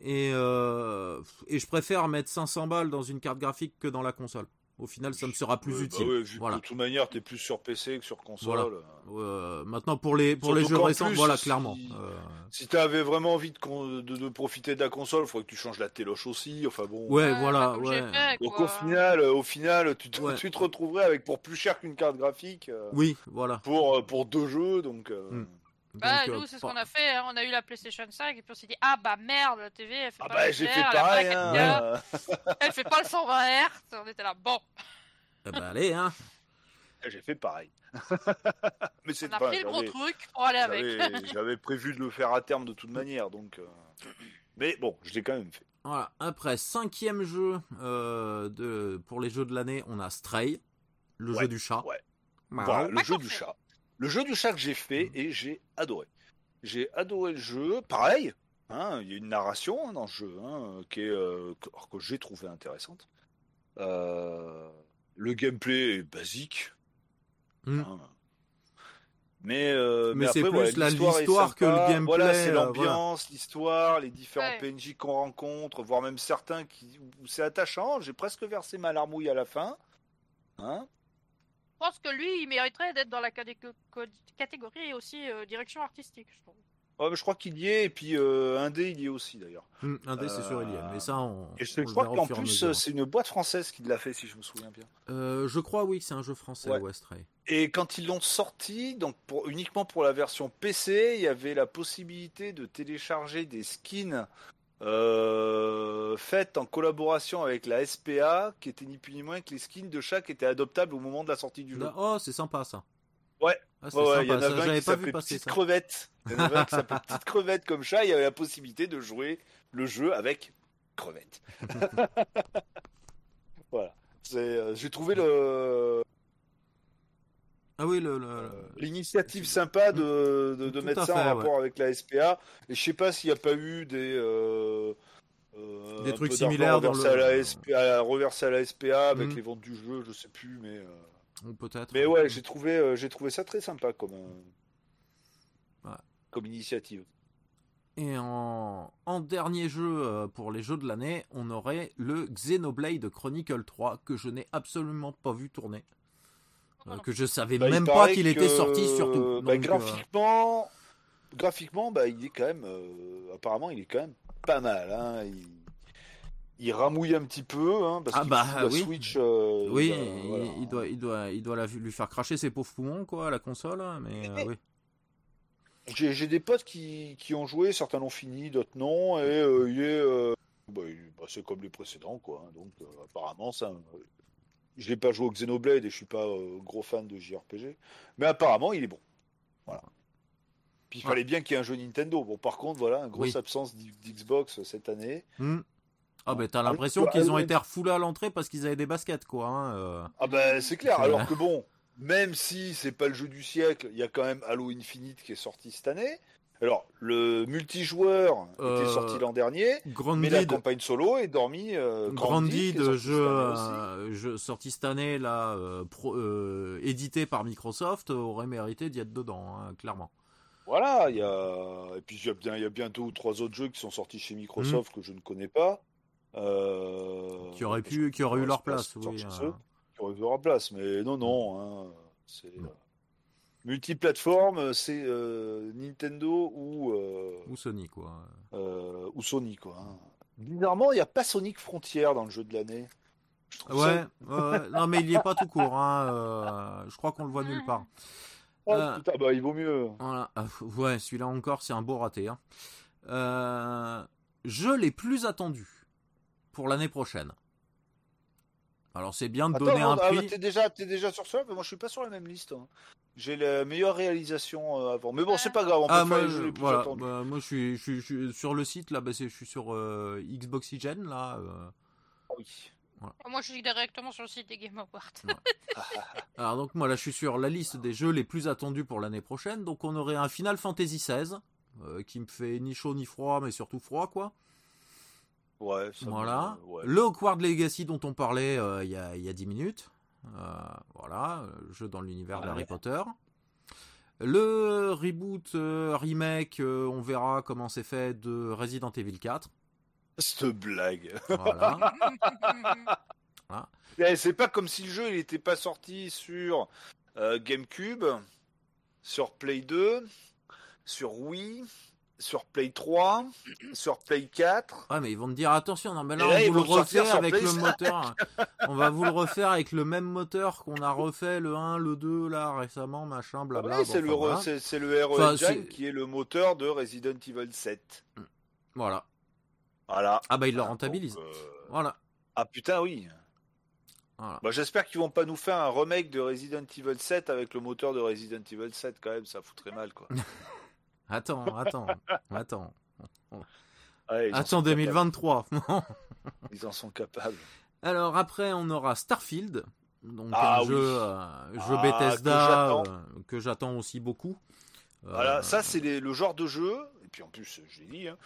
S1: Et, et je préfère mettre 500 balles dans une carte graphique que dans la console. Au final, ça me sera plus
S2: Ouais, bah
S1: utile.
S2: ouais, vu que
S1: voilà.
S2: de toute manière, t'es plus sur PC que sur console.
S1: Voilà. Euh, maintenant, pour les, pour les jeux récents,
S2: plus,
S1: voilà,
S2: si-
S1: clairement. Euh,
S2: Si t'avais vraiment envie de, con- de, de profiter de la console, il faudrait que tu changes la téloche aussi. Enfin bon.
S1: ouais,
S3: ouais,
S1: voilà, ouais.
S3: fait,
S2: Donc au final, euh, au final, tu te,
S1: Ouais.
S2: tu te retrouverais avec pour plus cher qu'une carte graphique euh,
S1: Oui, voilà.
S2: pour euh, pour deux jeux. Donc euh,
S1: Mm.
S3: Bah,
S1: Donc, euh,
S3: nous, c'est ce qu'on a fait. hein. On a eu la PlayStation 5 et puis on s'est dit Ah bah merde, la TV, elle fait
S2: ah
S3: pas
S2: bah j'ai fait
S3: elle a pas la
S2: pareil.
S3: 4K,
S2: hein.
S3: Elle fait pas le 120 Hz. On était là, bon.
S1: Eh ben, allez, hein.
S2: J'ai fait pareil. Mais c'est
S3: On a
S2: pas.
S3: pris le gros truc pour aller avec.
S2: J'avais j'avais prévu de le faire à terme de toute manière, donc. euh, Mais bon, je l'ai quand même fait.
S1: Voilà. Après, cinquième jeu euh, de, pour les jeux de l'année, on a Stray, le
S2: Ouais,
S1: jeu du chat.
S2: ouais.
S1: Voilà.
S2: Voilà, le jeu du chat. Le jeu du chat que j'ai fait et j'ai adoré. J'ai adoré le jeu. Pareil, hein, il y a une narration dans le jeu hein, qui est, euh, que, j'ai trouvé intéressante. Euh, le gameplay est basique.
S1: Mm.
S2: hein. Mais, euh,
S1: Mais
S2: mais
S1: c'est plus
S2: ouais,
S1: la-
S2: l'histoire
S1: que le gameplay,
S2: Voilà, c'est
S1: euh,
S2: l'ambiance, l'histoire, les différents
S3: Ouais.
S2: PNJ qu'on rencontre, voire même certains qui, où c'est attachant. J'ai presque versé ma larmouille à la fin. Hein
S3: pense que lui, il mériterait d'être dans la catégorie aussi euh, direction artistique. je trouve.
S2: Je crois qu'il y est, et puis euh, Indé, il y est aussi d'ailleurs.
S1: Mm, un dé, c'est sûr, il y est.
S2: Euh,
S1: Mais ça, on,
S2: Et je,
S1: on
S2: crois qu'en plus, euh, c'est une boîte française qui l'a fait, si je me souviens bien.
S1: Euh, je crois, oui, que c'est un jeu français,
S2: Ouais. Et quand ils l'ont sorti, donc pour, uniquement pour la version PC, il y avait la possibilité de télécharger des skins euh, faites en collaboration avec la SPA, qui étaient ni plus ni moins que les skins de chat qui étaient adoptables au moment de la sortie du jeu.
S1: Oh, c'est sympa ça.
S2: Ouais.
S1: Ah,
S2: Ouais, ouais, il y en avait un qui s'appelait Petite. Crevette. Il y en avait un qui s'appelait Petite Crevette comme chat, il y avait la possibilité de jouer le jeu avec Crevette. voilà. Euh, J'ai trouvé le,
S1: Ah oui, le. le-
S2: Euh, L'initiative sympa de, de, de
S1: Tout
S2: mettre ça
S1: fait,
S2: en rapport avec la SPA. Et je sais pas s'il n'y a pas eu des. euh, euh,
S1: Des trucs similaires dans le-
S2: à la SPA, reversé à la SPA avec
S1: Mhm.
S2: les ventes du jeu, je sais plus, mais. euh,
S1: peut-être.
S2: Mais ouais, j'ai trouvé, j'ai trouvé ça très sympa comme,
S1: Ouais.
S2: comme initiative.
S1: Et en, en dernier jeu pour les jeux de l'année, on aurait le Xenoblade Chronicle 3 que je n'ai absolument pas vu tourner. Euh, que je savais
S2: Bah,
S1: même pas qu'il était sorti surtout.
S2: bah,
S1: euh,
S2: graphiquement, graphiquement, bah, il est quand même, euh, apparemment, il est quand même pas mal. Hein. Il, il ramouille un petit peu, hein, parce
S1: Ah bah,
S2: la
S1: oui.
S2: Switch. euh,
S1: oui,
S2: bah,
S1: il,
S2: voilà.
S1: il doit, il doit, il doit la- lui faire cracher ses pauvres poumons quoi, la console. hein, Mais euh, oui.
S2: J'ai j'ai des potes qui, qui ont joué, certains l'ont fini, d'autres non, et euh, il est, euh, bah, c'est comme les précédents, quoi. hein. donc euh, apparemment, ça, je n'ai pas joué au Xenoblade et je suis pas euh, gros fan de JRPG, mais apparemment, il est bon. Voilà. Puis il
S1: Ouais.
S2: fallait bien qu'il y ait un jeu Nintendo. Bon, par contre, voilà, une grosse
S1: Oui.
S2: absence d'X- d'Xbox cette année.
S1: Hmm. Ah bah t'as
S2: Ah,
S1: l'impression
S2: ah,
S1: qu'ils ont
S2: ouais.
S1: été refoulés à l'entrée parce qu'ils avaient des baskets quoi. hein, euh.
S2: Ah ben c'est clair. Alors que bon, même si c'est pas le jeu du siècle, il y a quand même Halo Infinite qui est sorti cette année. Alors le multijoueur
S1: Euh,
S2: était sorti l'an dernier.
S1: Grande
S2: Mais la campagne solo est dormie. Euh, est
S1: de jeu, euh, jeu sorti cette année là, euh, pro- euh, édité par Microsoft, aurait mérité d'y être dedans, hein, clairement.
S2: Voilà, il y a et puis il y a bien, il y a bien deux ou trois autres jeux qui sont sortis chez Microsoft que je ne connais pas. Euh,
S1: Mm. Qui auraient pu, qui auraient eu leur place,
S2: sorti
S1: oui.
S2: eux, qui auraient eu leur place, mais non, non, hein, c'est
S1: Non.
S2: Euh, multiplateforme, c'est euh, Nintendo ou euh,
S1: Ou Sony quoi.
S2: euh, ou Sony quoi. hein. Bizarrement, il n'y a pas Sonic Frontier dans le jeu de l'année. Je ça-
S1: Ouais, non mais il y est pas tout court. Hein, euh, je crois qu'on le voit nulle part.
S2: Oh,
S1: Euh,
S2: putain, bah il vaut mieux.
S1: Voilà. Ah, ouais, celui-là encore, c'est un beau raté. Hein. Euh, jeux les plus attendus pour l'année prochaine. Alors c'est bien de donner un
S2: ah,
S1: prix.
S2: t'es déjà, t'es déjà sur ça, mais moi je suis pas sur la même liste. hein. J'ai la meilleure réalisation euh, avant. Mais bon, c'est pas grave, on peut
S1: Ah
S2: faire
S1: moi,
S2: les
S1: je,
S2: jeux les plus
S1: voilà,
S2: attendus.
S1: bah, moi je suis, je, suis, je suis sur le site là, bah, je suis sur euh, Xboxygen là. euh.
S2: Oui.
S3: Moi, je suis directement sur le site des Game Awards.
S1: Alors donc moi là je suis sur la liste des jeux les plus attendus pour l'année prochaine. Donc on aurait un Final Fantasy XVI euh, qui me fait ni chaud ni froid, mais surtout froid quoi.
S2: Ouais, ça me-
S1: Voilà.
S2: ouais.
S1: Le Hogwarts Legacy dont on parlait euh, il y, a, il y a 10 minutes. Euh, voilà, euh, jeu dans l'univers d'Harry Potter. Le reboot, euh, remake, euh, on verra comment c'est fait de Resident Evil 4.
S2: Cette blague.
S1: Voilà.
S2: Eh, C'est pas comme si le jeu il était pas sorti sur euh, GameCube, sur Play 2, sur Wii, sur Play 3, sur Play 4.
S1: Ouais, mais ils vont te dire attention, non, mais là, on
S2: ils
S1: vous le refaire avec le moteur. on va vous le refaire avec le même moteur qu'on a refait le 1, le 2 là récemment, machin, blabla.
S2: Ouais,
S1: Bon,
S2: c'est le,
S1: voilà.
S2: c'est- le RE
S1: Enfin,
S2: Engine qui est le moteur de Resident Evil 7.
S1: Voilà.
S2: Voilà.
S1: Ah bah ils le
S2: Donc,
S1: rentabilisent.
S2: euh,
S1: Voilà.
S2: Ah putain, oui.
S1: Voilà.
S2: Bah, J'espère qu'ils vont pas nous faire un remake de Resident Evil 7 avec le moteur de Resident Evil 7 quand même, ça foutrait mal quoi.
S1: Attends, attends, attends.
S2: Ouais,
S1: Attends
S2: sont
S1: 2023.
S2: capables. Ils en sont capables.
S1: Alors après, on aura Starfield, donc
S2: Ah
S1: un
S2: oui.
S1: jeu, euh, jeu
S2: Ah,
S1: Bethesda
S2: que j'attends.
S1: euh, que j'attends aussi beaucoup. Euh,
S2: Voilà, ça c'est les- le genre de jeu, et puis en plus, je l'ai dit, hein,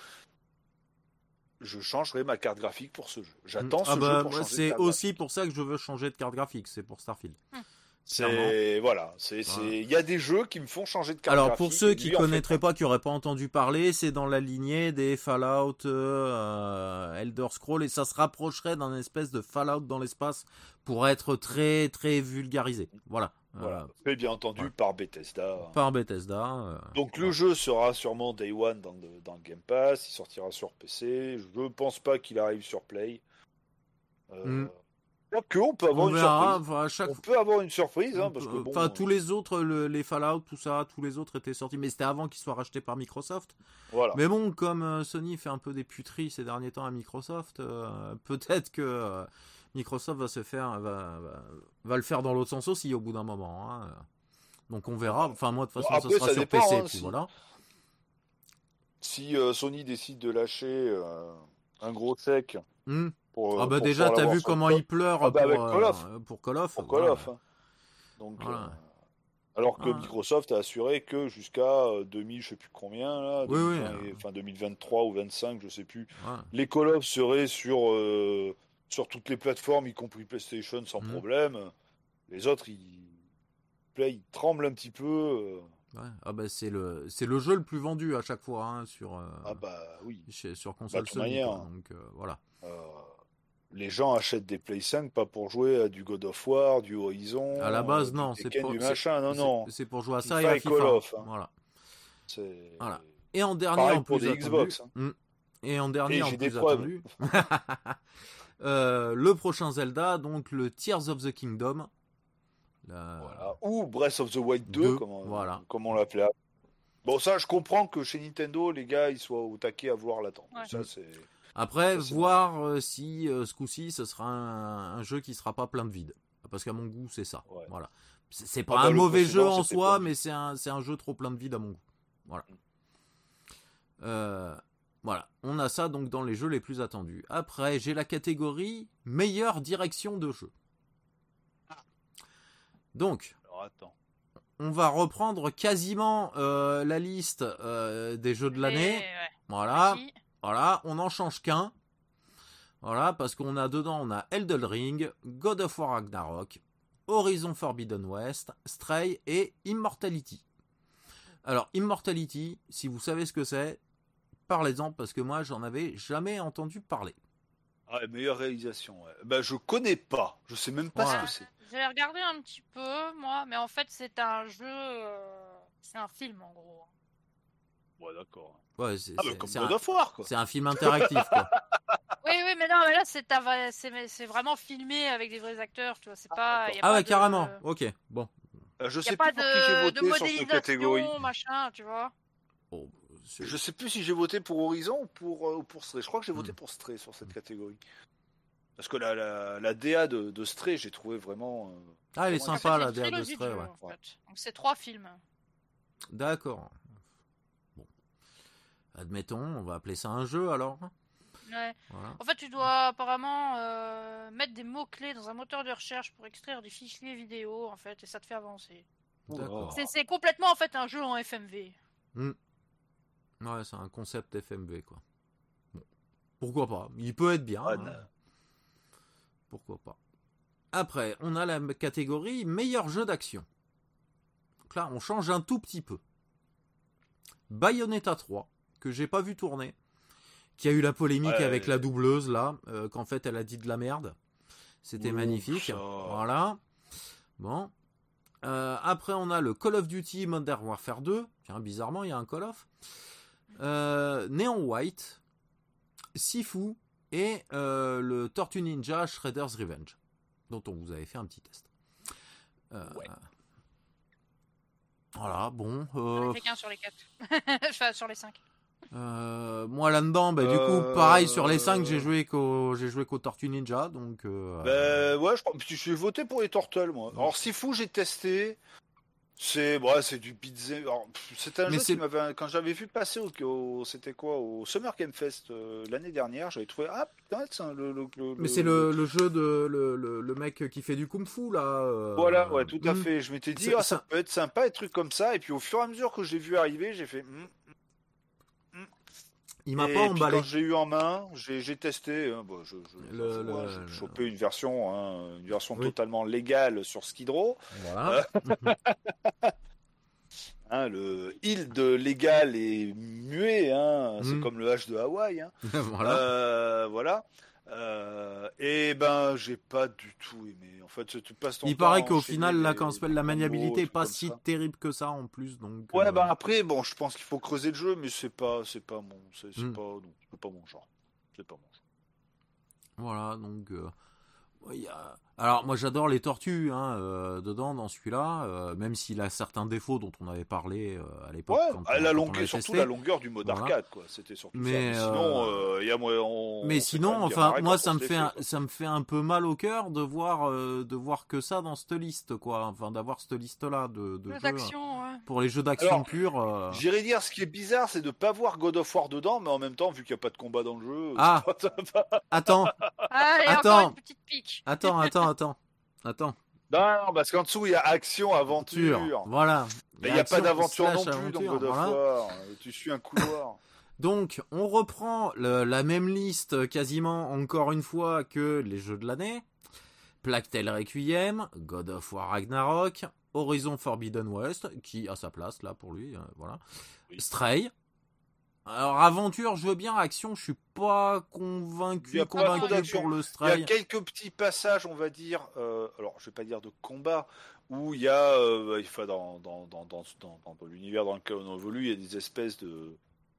S2: je changerai ma carte graphique pour ce jeu. J'attends
S1: ah
S2: ce
S1: bah,
S2: jeu pour
S1: moi,
S2: changer de
S1: C'est aussi pour ça que je veux changer de carte graphique, c'est pour Starfield. Clairement.
S2: C'est voilà, c'est il y a des jeux qui me font changer de carte
S1: Alors pour ceux
S2: et
S1: qui connaîtraient pas, qui auraient pas entendu parler, c'est dans la lignée des Fallout, euh, Elder Scroll, et ça se rapprocherait d'un espèce de Fallout dans l'espace pour être très très vulgarisé. Voilà.
S2: voilà,
S1: Euh,
S2: fait bien entendu
S1: ouais.
S2: par Bethesda.
S1: par Bethesda. euh,
S2: Donc le jeu sera sûrement Day One dans le, dans le Game Pass, il sortira sur PC. Je pense pas qu'il arrive sur Play. Euh,
S1: Mm.
S2: Que on peut avoir
S1: On
S2: une
S1: verra.
S2: surprise.
S1: enfin, à chaque
S2: On peut avoir une surprise, hein, parce que bon.
S1: Enfin, tous les autres, le- les Fallout, tout ça, tous les autres étaient sortis, mais c'était avant qu'ils soient rachetés par Microsoft.
S2: Voilà.
S1: Mais bon, comme euh, Sony fait un peu des puteries ces derniers temps à Microsoft, euh, peut-être que euh, Microsoft va se faire, va, va, va le faire dans l'autre sens aussi au bout d'un moment. hein. Donc on verra. Enfin, moi de toute
S2: Bon,
S1: façon,
S2: après,
S1: ça sera
S2: ça
S1: sur
S2: dépend,
S1: PC.
S2: hein,
S1: puis
S2: si-
S1: voilà.
S2: Si euh, Sony décide de lâcher euh, un gros chèque
S1: Hmm.
S2: pour.
S1: ah bah
S2: pour
S1: déjà, t'as vu comment il pleure
S2: Ah bah,
S1: pour,
S2: Call
S1: euh,
S2: of.
S1: pour Call of.
S2: pour Call
S1: voilà.
S2: of, hein. Donc,
S1: Voilà.
S2: euh, alors que
S1: Ah.
S2: Microsoft a assuré que jusqu'à euh, 2000, je sais plus combien là,
S1: Oui, oui,
S2: 2020,
S1: euh.
S2: enfin 2023 ou 25, je sais plus.
S1: Voilà.
S2: Les Call of seraient sur euh, sur toutes les plateformes, y compris PlayStation, sans
S1: Mhm.
S2: problème. Les autres, ils, Play, ils tremblent un petit peu. euh.
S1: Ouais. Ah bah c'est le, c'est le jeu le plus vendu à chaque fois hein, sur, euh,
S2: Ah bah oui.
S1: chez- sur console
S2: de toute
S1: Sony.
S2: manière.
S1: quoi. Donc euh, voilà.
S2: Euh, les gens achètent des Play 5 pas pour jouer à du God of War, du Horizon,
S1: À la base,
S2: du
S1: non, c'est pour-
S2: du machin. Non,
S1: C'est-
S2: non.
S1: C'est pour jouer à ça et à FIFA.
S2: Call of, hein.
S1: Voilà. Voilà. Et en dernier,
S2: Pareil
S1: en
S2: pour
S1: plus
S2: des
S1: attendu,
S2: Xbox, hein.
S1: Hmm. Et en dernier,
S2: Et
S1: en plus attendu, euh, le prochain Zelda, donc le Tears of the Kingdom. La-
S2: Voilà. Ou Breath of the Wild 2,
S1: Deux,
S2: comme, on-
S1: voilà.
S2: comme on l'appelait. Bon, ça, je comprends que chez Nintendo, les gars, ils soient au taquet à vouloir l'attendre.
S3: Ouais.
S2: Ça, c'est.
S1: Après, voir euh, si euh, ce coup-ci, ce sera un, un jeu qui sera pas plein de vide. Parce qu'à mon goût, c'est ça.
S2: Ouais.
S1: Voilà. C'est c'est pas
S2: Ah bah,
S1: un mauvais jeu en soi,
S2: pas-
S1: mais c'est un, c'est un jeu trop plein de vide à mon goût. Voilà. Euh, voilà. On a ça donc dans les jeux les plus attendus. Après, j'ai la catégorie meilleure direction de jeu. Donc,
S2: Alors, attends.
S1: on va reprendre quasiment euh, la liste euh, des jeux de l'année.
S3: Ouais.
S1: Voilà. Voilà, on n'en change qu'un. Voilà, parce qu'on a dedans, on a Elden Ring, God of War Ragnarok, Horizon Forbidden West, Stray et Immortality. Alors, Immortality, si vous savez ce que c'est, parlez-en parce que moi, j'en avais jamais entendu parler.
S2: Ah, meilleure réalisation. Ouais. Ben, je connais pas. Je sais même pas
S1: Voilà.
S2: ce que c'est.
S3: J'ai regardé un petit peu, moi, mais en fait, c'est un jeu. euh, C'est un film, en gros.
S2: Ouais, d'accord.
S1: Ouais, c'est
S2: Ah,
S1: un,
S2: of War, quoi.
S1: c'est un film interactif, quoi.
S3: Oui, oui, mais non, mais là, c'est vraiment filmé avec des vrais acteurs, tu vois. C'est pas.
S2: d'accord.
S3: y a
S1: Ah
S3: pas
S1: ouais,
S3: de-
S1: carrément. Ok, bon.
S2: Euh, je
S3: Y a
S2: sais
S3: pas
S2: plus pour qui j'ai voté
S3: de
S2: sur cette catégorie.
S3: machin, tu vois.
S2: Je sais plus si j'ai voté pour Horizon ou pour, euh, ou pour Stray. Je crois que j'ai voté
S1: Hmm.
S2: pour Stray sur cette catégorie. Parce que la, la, la DA de, de Stray, j'ai trouvé vraiment. euh,
S1: Ah, elle est sympa, la DA de Stray, ouais.
S3: en fait. Donc, c'est trois films.
S1: D'accord. Admettons, on va appeler ça un jeu alors.
S3: Ouais.
S1: Voilà.
S3: En fait, tu dois apparemment euh, mettre des mots-clés dans un moteur de recherche pour extraire des fichiers vidéo, en fait, et ça te fait avancer.
S1: D'accord.
S3: C'est- complètement, en fait, un jeu en FMV.
S1: Ouais, c'est un concept FMV quoi. Bon. Pourquoi pas? Il peut être bien. Hein. Pourquoi pas Après, on a la catégorie meilleur jeu d'action. Donc là, on change un tout petit peu. Bayonetta 3, que j'ai pas vu tourner, qui a eu la polémique
S2: Ouais.
S1: avec la doubleuse là, euh, qu'en fait elle a dit de la merde. C'était magnifique.
S2: ça.
S1: Voilà. Bon. Euh, après, on a le Call of Duty Modern Warfare 2. Tiens, bizarrement, il y a un Call of. Euh, Neon White, Sifu et euh, le Tortue Ninja Shredder's Revenge, dont on vous avait fait un petit test. Euh,
S2: Ouais.
S1: Voilà, bon.
S3: J'en ai
S1: euh,
S3: fait qu'un sur les quatre. enfin, sur les cinq.
S1: Euh, moi là-dedans, bah, du coup, pareil sur les 5, j'ai joué qu'au j'ai joué qu'au Tortue Ninja, donc. Euh,
S2: ben ouais, je j'ai voté pour les Turtles, moi. Alors fou, j'ai testé. C'est bon, c'est du pizza. C'était un jeu qui m'avait quand j'avais vu passer au, c'était quoi au Summer Game Fest euh, l'année dernière, j'avais trouvé ah putain c'est le, le,
S1: Mais c'est le, jeu de le, le, mec qui fait du kung-fu là. Euh,
S2: voilà, ouais, tout à hmm. fait. Je m'étais dit ah, ça, peut être sympa, des trucs comme ça et puis au fur et à mesure que je l'ai vu arriver, j'ai fait hmm,
S1: il m'a pas emballé.
S2: Quand j'ai eu en main, j'ai testé. Hein, bon, je, j'ai chopé une version, hein, une version totalement légale sur Skidrow. Voilà. Hein, le il de légal est muet, hein, c'est hmm. comme le H de Hawaï. voilà. Euh, voilà. Euh, et ben, j'ai pas du tout aimé. En fait, tu passes ton
S1: Il paraît qu'au final, là, quand on se la maniabilité, est pas si terrible que ça en plus. Donc,
S2: ouais, ben après, bon, je pense qu'il faut creuser le jeu, mais c'est pas, c'est pas mon, c'est hmm. pas, pas mon genre. C'est pas mon genre.
S1: Voilà, donc. Euh, alors moi j'adore les tortues hein, euh, dedans dans celui-là, euh, même s'il a certains défauts dont on avait parlé euh, à l'époque.
S2: Ouais, la longueur, surtout la longueur du mode arcade, quoi. C'était surtout mais, ça. sinon, y a
S1: mais sinon, enfin, moi ça me fait un, ça me fait un peu mal au cœur de voir de voir que ça dans cette liste, quoi. Enfin, d'avoir cette liste-là de, de jeux, pour les jeux d'action pure.
S2: J'irais dire, ce qui est bizarre, c'est de pas voir God of War dedans, mais en même temps, vu qu'il n'y a pas de combat dans le jeu.
S1: Ah. attends.
S3: Allez, attends. une petite pique.
S1: Attends, attends attends, attends.
S2: Non, parce qu'en dessous, il y a action, aventure.
S1: Voilà.
S2: Mais il n'y a pas d'aventure non plus dans God of War. Tu suis un couloir.
S1: Donc, on reprend la même liste quasiment encore une fois que les jeux de l'année. Plactel Requiem, God of War Ragnarok, Horizon Forbidden West, qui a sa place là pour lui, euh, voilà. Stray, alors aventure, je veux bien. Action, je suis pas convaincu, convaincu pour le strike.
S2: Il y a quelques petits passages, on va dire. Euh, alors, je vais pas dire de combat, où il y a, euh, il dans, dans, dans, dans, dans l'univers dans lequel on évolue, il y a des espèces de,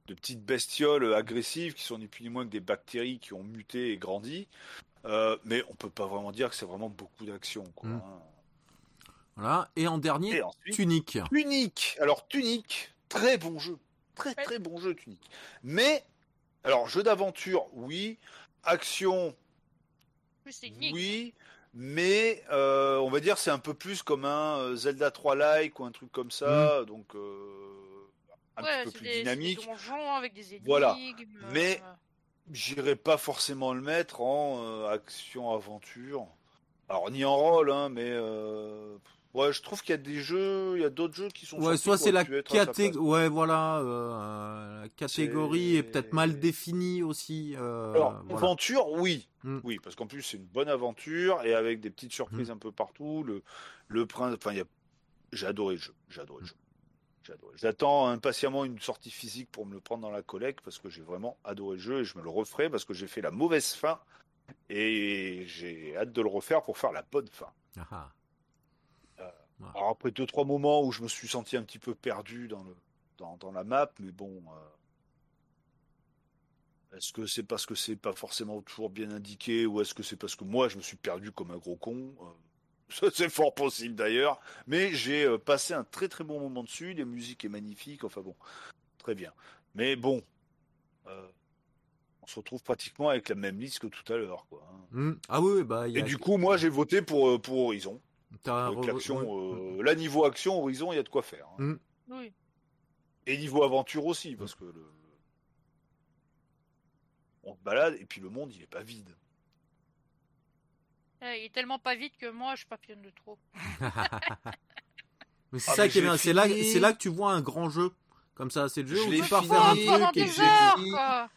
S2: de petites bestioles agressives qui sont ni plus ni moins que des bactéries qui ont muté et grandi. Euh, mais on peut pas vraiment dire que c'est vraiment beaucoup d'action. Hmm. Hein.
S1: Voilà. Et en dernier, Tunique.
S2: Tunique. Alors Tunique, très bon jeu très très bon jeu Tunic. Mais, alors, jeu d'aventure, oui. Action, oui. Mais euh, on va dire c'est un peu plus comme un euh, Zelda 3 like ou un truc comme ça, mm. donc euh, un petit peu plus dynamique.
S3: avec des énigmes,
S2: voilà. Mais j'irai pas forcément le mettre en action aventure. Alors ni en rôle, hein, mais Ouais, je trouve qu'il y a des jeux, il y a d'autres jeux qui sont.
S1: Ouais, soit c'est la catégorie, ouais, voilà, euh, la catégorie est, peut-être mal définie aussi. Euh,
S2: Alors, aventure, oui, hmm. oui, parce qu'en plus c'est une bonne aventure et avec des petites surprises hmm. un peu partout. Le, le prince, enfin, a... j'ai adoré le jeu, j'ai adoré le jeu. J'attends impatiemment une sortie physique pour me le prendre dans la collecte parce que j'ai vraiment adoré le jeu et je me le referai parce que j'ai fait la mauvaise fin et j'ai hâte de le refaire pour faire la bonne fin. Ah, Alors après deux trois moments où je me suis senti un petit peu perdu dans le dans, dans la map, mais bon, euh, est-ce que c'est parce que c'est pas forcément toujours bien indiqué ou est-ce que c'est parce que moi je me suis perdu comme un gros con euh, C'est fort possible d'ailleurs, mais j'ai euh, passé un très très bon moment dessus. La musique est magnifique, enfin bon, très bien. Mais bon, on se retrouve pratiquement avec la même liste que tout à l'heure, quoi. Hein.
S1: Mmh. Ah oui, bah.
S2: Et du coup, moi j'ai voté pour pour Horizon. Euh, là, niveau action, Horizon, il y a de quoi faire. Hein. Mm.
S3: Oui.
S2: Et niveau aventure aussi, parce que le... on se balade et puis le monde, il est pas vide.
S3: Eh, il est tellement pas vide que moi, je papillonne de trop.
S1: mais c'est ah, ça qui est bien. C'est là, c'est là que tu vois un grand jeu. Comme ça, c'est le jeu où tu pars
S3: faire un truc et heures,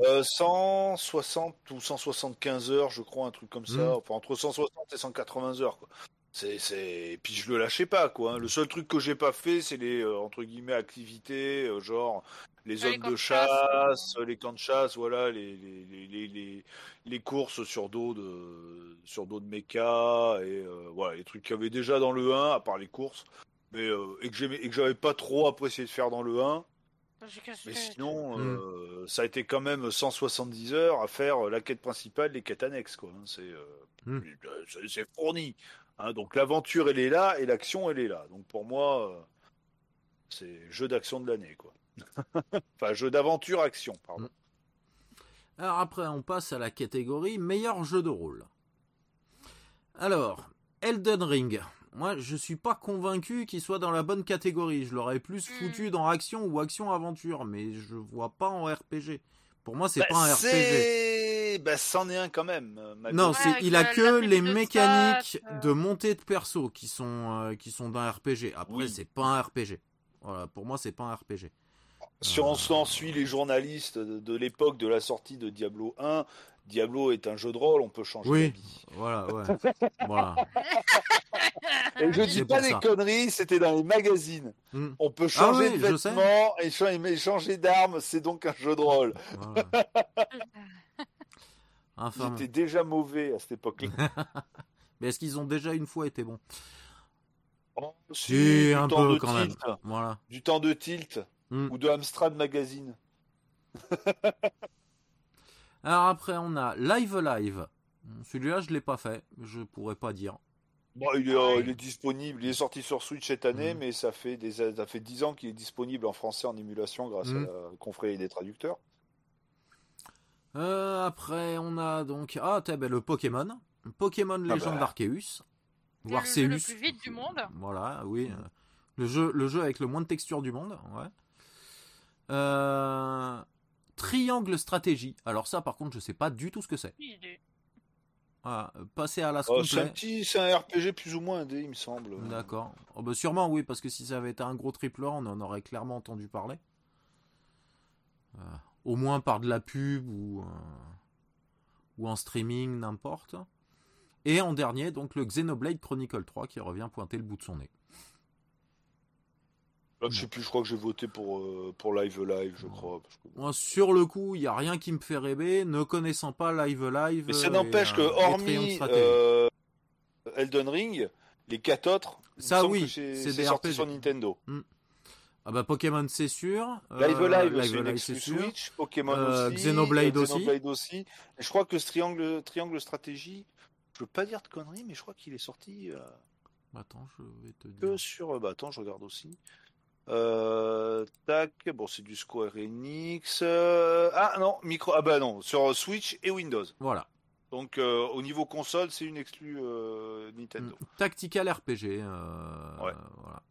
S2: euh, 160 ou 175 heures, je crois, un truc comme ça. Mm. Enfin, entre 160 et 180 heures. Quoi. C'est, c'est... puis je le lâchais pas quoi. Hein. Le seul truc que j'ai pas fait, c'est les euh, entre guillemets activités, euh, genre les zones de chasse, les camps de chasse, voilà, les les, les, les, les courses sur dos de sur dos de méca et euh, voilà les trucs qu'il y avait déjà dans le 1 à part les courses, mais et que j'aimais et que j'avais pas trop apprécié de faire dans le 1. Mais sinon, hmm. ça a été quand même 170 heures à faire la quête principale, les quêtes annexes quoi. Hein. C'est hmm. c'est fourni. Hein, donc l'aventure, elle est là et l'action, elle est là. Donc pour moi, euh, c'est jeu d'action de l'année, quoi. enfin, jeu d'aventure action, pardon.
S1: Alors après, on passe à la catégorie meilleur jeu de rôle. Alors, Elden Ring. Moi, je suis pas convaincu qu'il soit dans la bonne catégorie. Je l'aurais plus
S3: Hmm.
S1: foutu dans action ou action aventure, mais je vois pas en RPG. Pour moi, c'est
S2: Bah,
S1: pas un RPG.
S2: C'est- Bah, c'en est un quand même. euh,
S1: Non, c'est il a que les mécaniques
S3: stats, euh.
S1: de montée de perso qui sont euh, qui sont d'un RPG. Après,
S2: Oui.
S1: c'est pas un RPG. Voilà, pour moi, c'est pas un RPG.
S2: Si on s'en suit les journalistes de, de l'époque de la sortie de Diablo 1, Diablo est un jeu de rôle, on peut changer
S1: Oui.
S2: d'avis.
S1: Voilà, ouais. voilà.
S2: Et je dis pas des
S1: ça.
S2: conneries, c'était dans les magazines.
S1: Hmm.
S2: On peut changer
S1: oui,
S2: de
S1: je sais.
S2: vêtements et changer d'armes, c'est donc un jeu de rôle.
S1: voilà. Enfin, bon.
S2: J'étais déjà mauvais à cette époque-là.
S1: Mais est-ce qu'ils ont déjà une fois été bons?
S2: Oh,
S1: Si, un
S2: temps
S1: peu
S2: de
S1: quand même. Voilà.
S2: Du temps de tilt
S1: Hmm.
S2: ou de Amstrad Magazine.
S1: Alors après, on a Live Live. Celui-là, je l'ai pas fait. Je pourrais pas dire.
S2: Bon, il, est, euh, il est disponible, il est sorti sur Switch cette année,
S1: Mhm.
S2: mais ça fait des, ça fait 10 ans qu'il est disponible en français en émulation grâce
S1: Mhm.
S2: à la confrérie des traducteurs.
S1: Euh, après, on a donc ah, t'as, ben, le Pokémon, Pokémon Légende
S2: bah.
S1: d'Arceus, voire
S3: le jeu le plus vite du monde.
S1: Voilà, oui. Le jeu, le jeu avec le moins de texture du monde, ouais. Euh, Triangle stratégie. Alors ça, par contre, je sais pas du tout ce que c'est. Voilà, euh, passer à la
S2: Oh, un c'est un RPG plus ou moins indé, il me semble.
S1: D'accord. Oh, bah, sûrement oui, parce que si ça avait été un gros triple A, on en aurait clairement entendu parler. Euh, au moins par de la pub ou, euh, ou en streaming, n'importe. Et en dernier, donc le Xenoblade Chronicle 3 qui revient pointer le bout de son nez.
S2: Là, je sais plus, je crois que j'ai voté pour, euh, pour Live Live, je crois. parce que-
S1: Moi, sur le coup, il n'y a rien qui me fait rêver, ne connaissant pas Live Live.
S2: Mais ça n'empêche que,
S1: euh, Triangle
S2: hormis euh, Elden Ring, les quatre autres,
S1: Ça, oui,
S2: que c'est
S1: des RPG.
S2: sur Nintendo.
S1: Ah bah Pokémon c'est sûr.
S2: Live
S1: euh,
S2: Live, c'est
S1: Live
S2: une
S1: Live,
S2: exclu
S1: c'est sûr.
S2: Switch, Pokémon
S1: Euh,
S2: aussi,
S1: Xenoblade
S2: euh,
S1: aussi.
S2: Xenoblade aussi. Je crois que ce triangle, triangle stratégie, je veux pas dire de conneries, mais je crois qu'il est sorti euh,
S1: Attends, je vais te
S2: que
S1: dire.
S2: sur. Bah attends, je regarde aussi. Tac, bon c'est du Square Enix. ah non, micro. Ah bah non, sur Switch et Windows.
S1: Voilà.
S2: Donc euh, au niveau console, c'est une exclue euh, Nintendo.
S1: Mm. Tactical RPG. euh,
S2: Ouais.
S1: Voilà.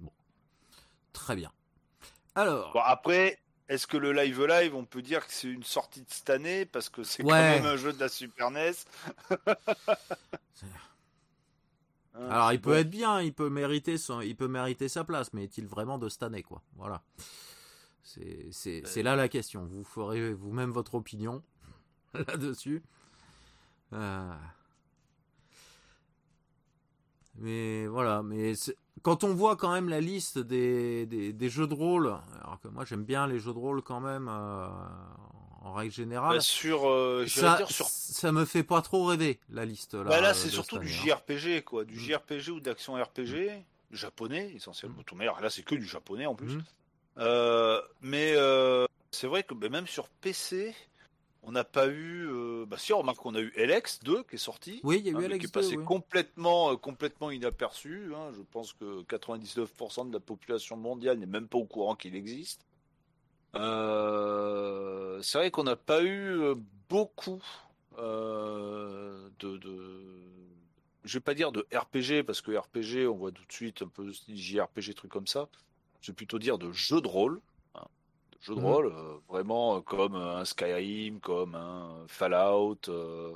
S1: Bon. Très bien. Alors.
S2: Bon, après, est-ce que le Live Live, on peut dire que c'est une sortie de cette année parce que c'est quand même un jeu de la Super NES Hein,
S1: Alors, il peut être bien, il peut mériter son, il peut mériter sa place, mais est-il vraiment de cette année, quoi? Voilà. C'est,
S2: Euh.
S1: là la question. Vous ferez vous-même votre opinion là-dessus. Euh. Mais voilà, mais c'est- quand on voit quand même la liste des, des, des jeux de rôle, alors que moi j'aime bien les jeux de rôle quand même euh, en règle générale,
S2: Bah, sur, euh,
S1: ça,
S2: dire sur
S1: ça me fait pas trop rêver la liste là.
S2: Bah là, c'est surtout du
S1: hein.
S2: JRPG, quoi. Du
S1: Mm.
S2: JRPG ou d'action RPG, japonais, essentiellement.
S1: Mm.
S2: Tout meilleur, là, c'est que du japonais en plus.
S1: Mhm.
S2: Euh, mais c'est vrai que bah, même sur PC, on n'a pas eu. euh, bah si, on remarque qu'on a eu LX2 qui est sorti.
S1: Oui, il y a eu
S2: hein,
S1: Alex
S2: qui est passé
S1: 2, oui.
S2: complètement, euh, complètement inaperçu. hein. Je pense que 99% de la population mondiale n'est même pas au courant qu'il existe. Euh, c'est vrai qu'on n'a pas eu beaucoup de, de, je vais pas dire de RPG parce que RPG, on voit tout de suite un peu JRPG truc comme ça. Je vais plutôt dire de jeux de rôle, hein, de
S1: Mhm.
S2: rôle, euh, vraiment euh, comme un Skyrim, comme un Fallout, euh,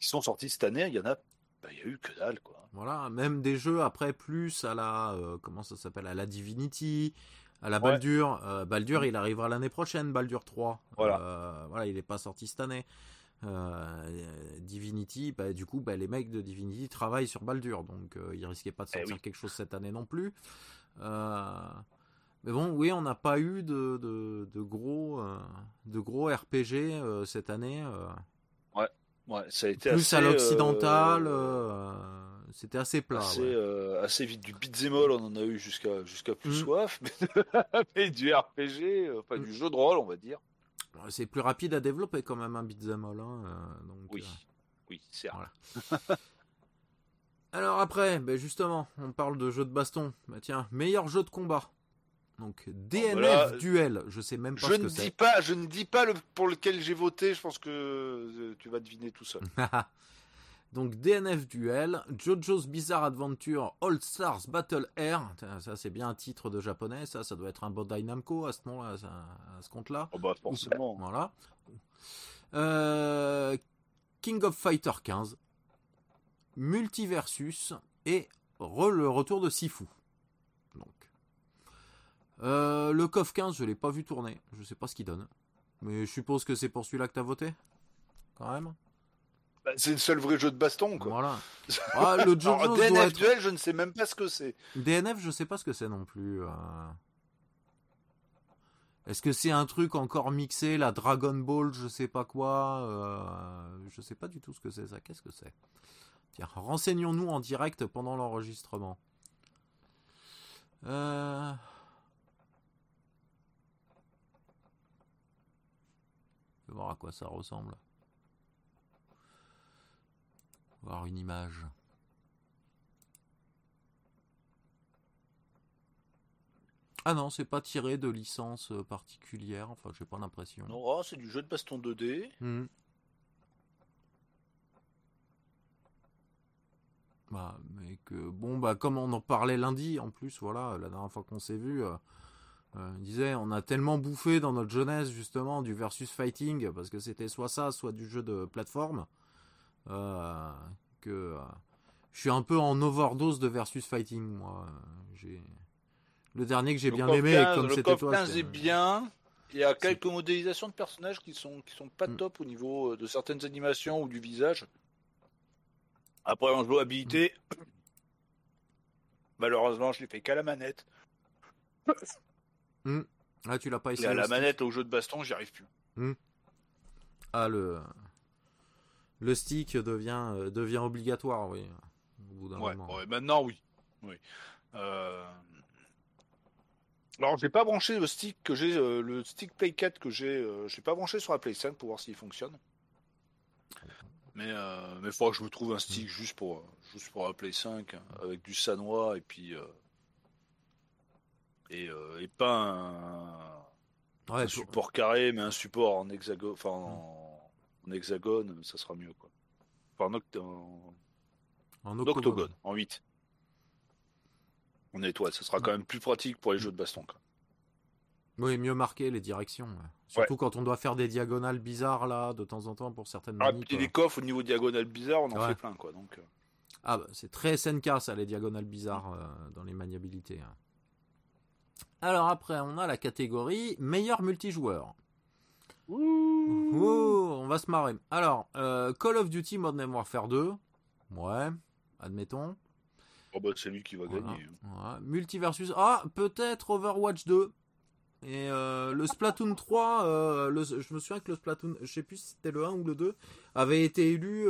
S2: qui sont sortis cette année. Il y en a, bah, il y a eu que dalle quoi.
S1: Voilà, même des jeux après plus à la euh, comment ça s'appelle à la Divinity, à la
S2: Ouais.
S1: Baldur. Euh, Baldur, il arrivera l'année prochaine, Baldur 3.
S2: Voilà.
S1: Euh, voilà, il n'est pas sorti cette année. Euh, Divinity, bah, du coup, bah, les mecs de Divinity travaillent sur Baldur, donc euh, ils risquaient pas de
S2: Eh
S1: sortir
S2: oui.
S1: quelque chose cette année non plus. Euh, mais bon, oui, on n'a pas eu de, de, de gros euh, de gros RPG euh, cette année. euh,
S2: Ouais, ça a été
S1: plus
S2: assez,
S1: à l'occidental,
S2: euh,
S1: euh, c'était assez plat.
S2: assez,
S1: ouais.
S2: euh, assez vite. Du beat'em all, on en a eu jusqu'à jusqu'à plus
S1: Mm.
S2: soif, mais, mais du RPG, euh, enfin
S1: Mm.
S2: du jeu de rôle, on va dire.
S1: C'est plus rapide à développer quand même un beat'em all. hein, euh, donc,
S2: Oui,
S1: euh.
S2: oui, c'est
S1: Voilà. Alors après, ben justement, on parle de jeu de baston. Bah tiens, meilleur jeu de combat. Donc DNF
S2: voilà.
S1: Duel, je sais même pas
S2: Je
S1: ce
S2: ne
S1: que
S2: dis
S1: c'est.
S2: pas, je ne dis pas le pour lequel j'ai voté. Je pense que euh, tu vas deviner tout seul.
S1: Donc DNF Duel, JoJo's Bizarre Adventure All Stars Battle Air. Ça c'est bien un titre de japonais, ça, ça doit être un Bandai Namco à ce moment-là, à ce compte-là.
S2: Oh bah forcément.
S1: Voilà. Euh, King of Fighter 15, Multiversus et re- le retour de Sifu. Euh, le KOF 15, je l'ai pas vu tourner, je sais pas ce qu'il donne. Mais je suppose que c'est pour celui-là que t'as voté? Quand même
S2: Bah, c'est le seul vrai jeu de baston quoi.
S1: Voilà. Ah, le
S2: Alors,
S1: doit
S2: DNF
S1: être-
S2: duel, je ne sais même pas ce que c'est.
S1: DNF, je sais pas ce que c'est non plus. euh. Est-ce que c'est un truc encore mixé, la Dragon Ball, je sais pas quoi euh, Je sais pas du tout ce que c'est ça. Qu'est-ce que c'est? Tiens, renseignons-nous en direct pendant l'enregistrement. Euh... Je vais voir à quoi ça ressemble. Voir une image. Ah non, c'est pas tiré de licence euh, particulière, enfin j'ai pas l'impression.
S2: Non, oh, c'est du jeu de baston 2D.
S1: Hmm. Bah, mais que bon bah comme on en parlait lundi en plus voilà la dernière fois qu'on s'est vu euh, euh, il disait on a tellement bouffé dans notre jeunesse justement du versus fighting parce que c'était soit ça soit du jeu de plateforme euh, que euh, je suis un peu en overdose de versus fighting moi j'ai le dernier que j'ai
S2: Le
S1: bien aimé
S2: 15,
S1: comme
S2: le
S1: c'était toi
S2: 15
S1: c'est-
S2: est bien. Il y a quelques modélisations de personnages qui sont qui sont pas
S1: Mm.
S2: top au niveau de certaines animations ou du visage. Après en jouabilité, malheureusement, je l'ai fait qu'à la manette.
S1: Ah tu l'as pas essayé
S2: la
S1: aussi
S2: manette au jeu de baston, j'y arrive plus.
S1: Ah, le, le stick devient, euh, devient obligatoire, oui. Au bout d'un
S2: Ouais,
S1: moment.
S2: ouais, maintenant oui. oui. Euh, Alors j'ai pas branché le stick que j'ai, euh, le stick Play 4 que j'ai, euh, l'ai pas branché sur la Play 5 pour voir s'il fonctionne. Mais euh, mais faudra que je me trouve un stick juste pour juste pour la Play 5 hein, avec du sanois et puis et, euh, et pas un,
S1: Ouais,
S2: un
S1: pour-
S2: support carré mais un support en hexagone, enfin en, en hexagone, ça sera mieux quoi. Enfin en, oct- en-
S1: octogone.
S2: octogone, en 8. En étoile, ça sera quand même plus pratique pour les jeux de baston. quoi.
S1: Oui, mieux marquer les directions. ouais. Surtout quand on doit faire des diagonales bizarres, là, de temps en temps, pour certaines
S2: Ah, puis les coffres au niveau diagonale bizarre, on en
S1: Ouais.
S2: fait plein quoi. Donc, euh.
S1: Ah, bah, c'est très SNK, ça, les diagonales bizarres euh, dans les maniabilités. hein. Alors après, on a la catégorie meilleur multijoueur. Oh, on va se marrer. Alors, euh, Call of Duty Modern Warfare 2. Ouais, admettons.
S2: Oh, bah, c'est lui qui va
S1: Voilà.
S2: gagner.
S1: Ouais. Multiversus. Ah, peut-être Overwatch 2. Et euh, le Splatoon 3, euh, le- je me souviens que le Splatoon, je sais plus si c'était le 1 ou le 2, avait été élu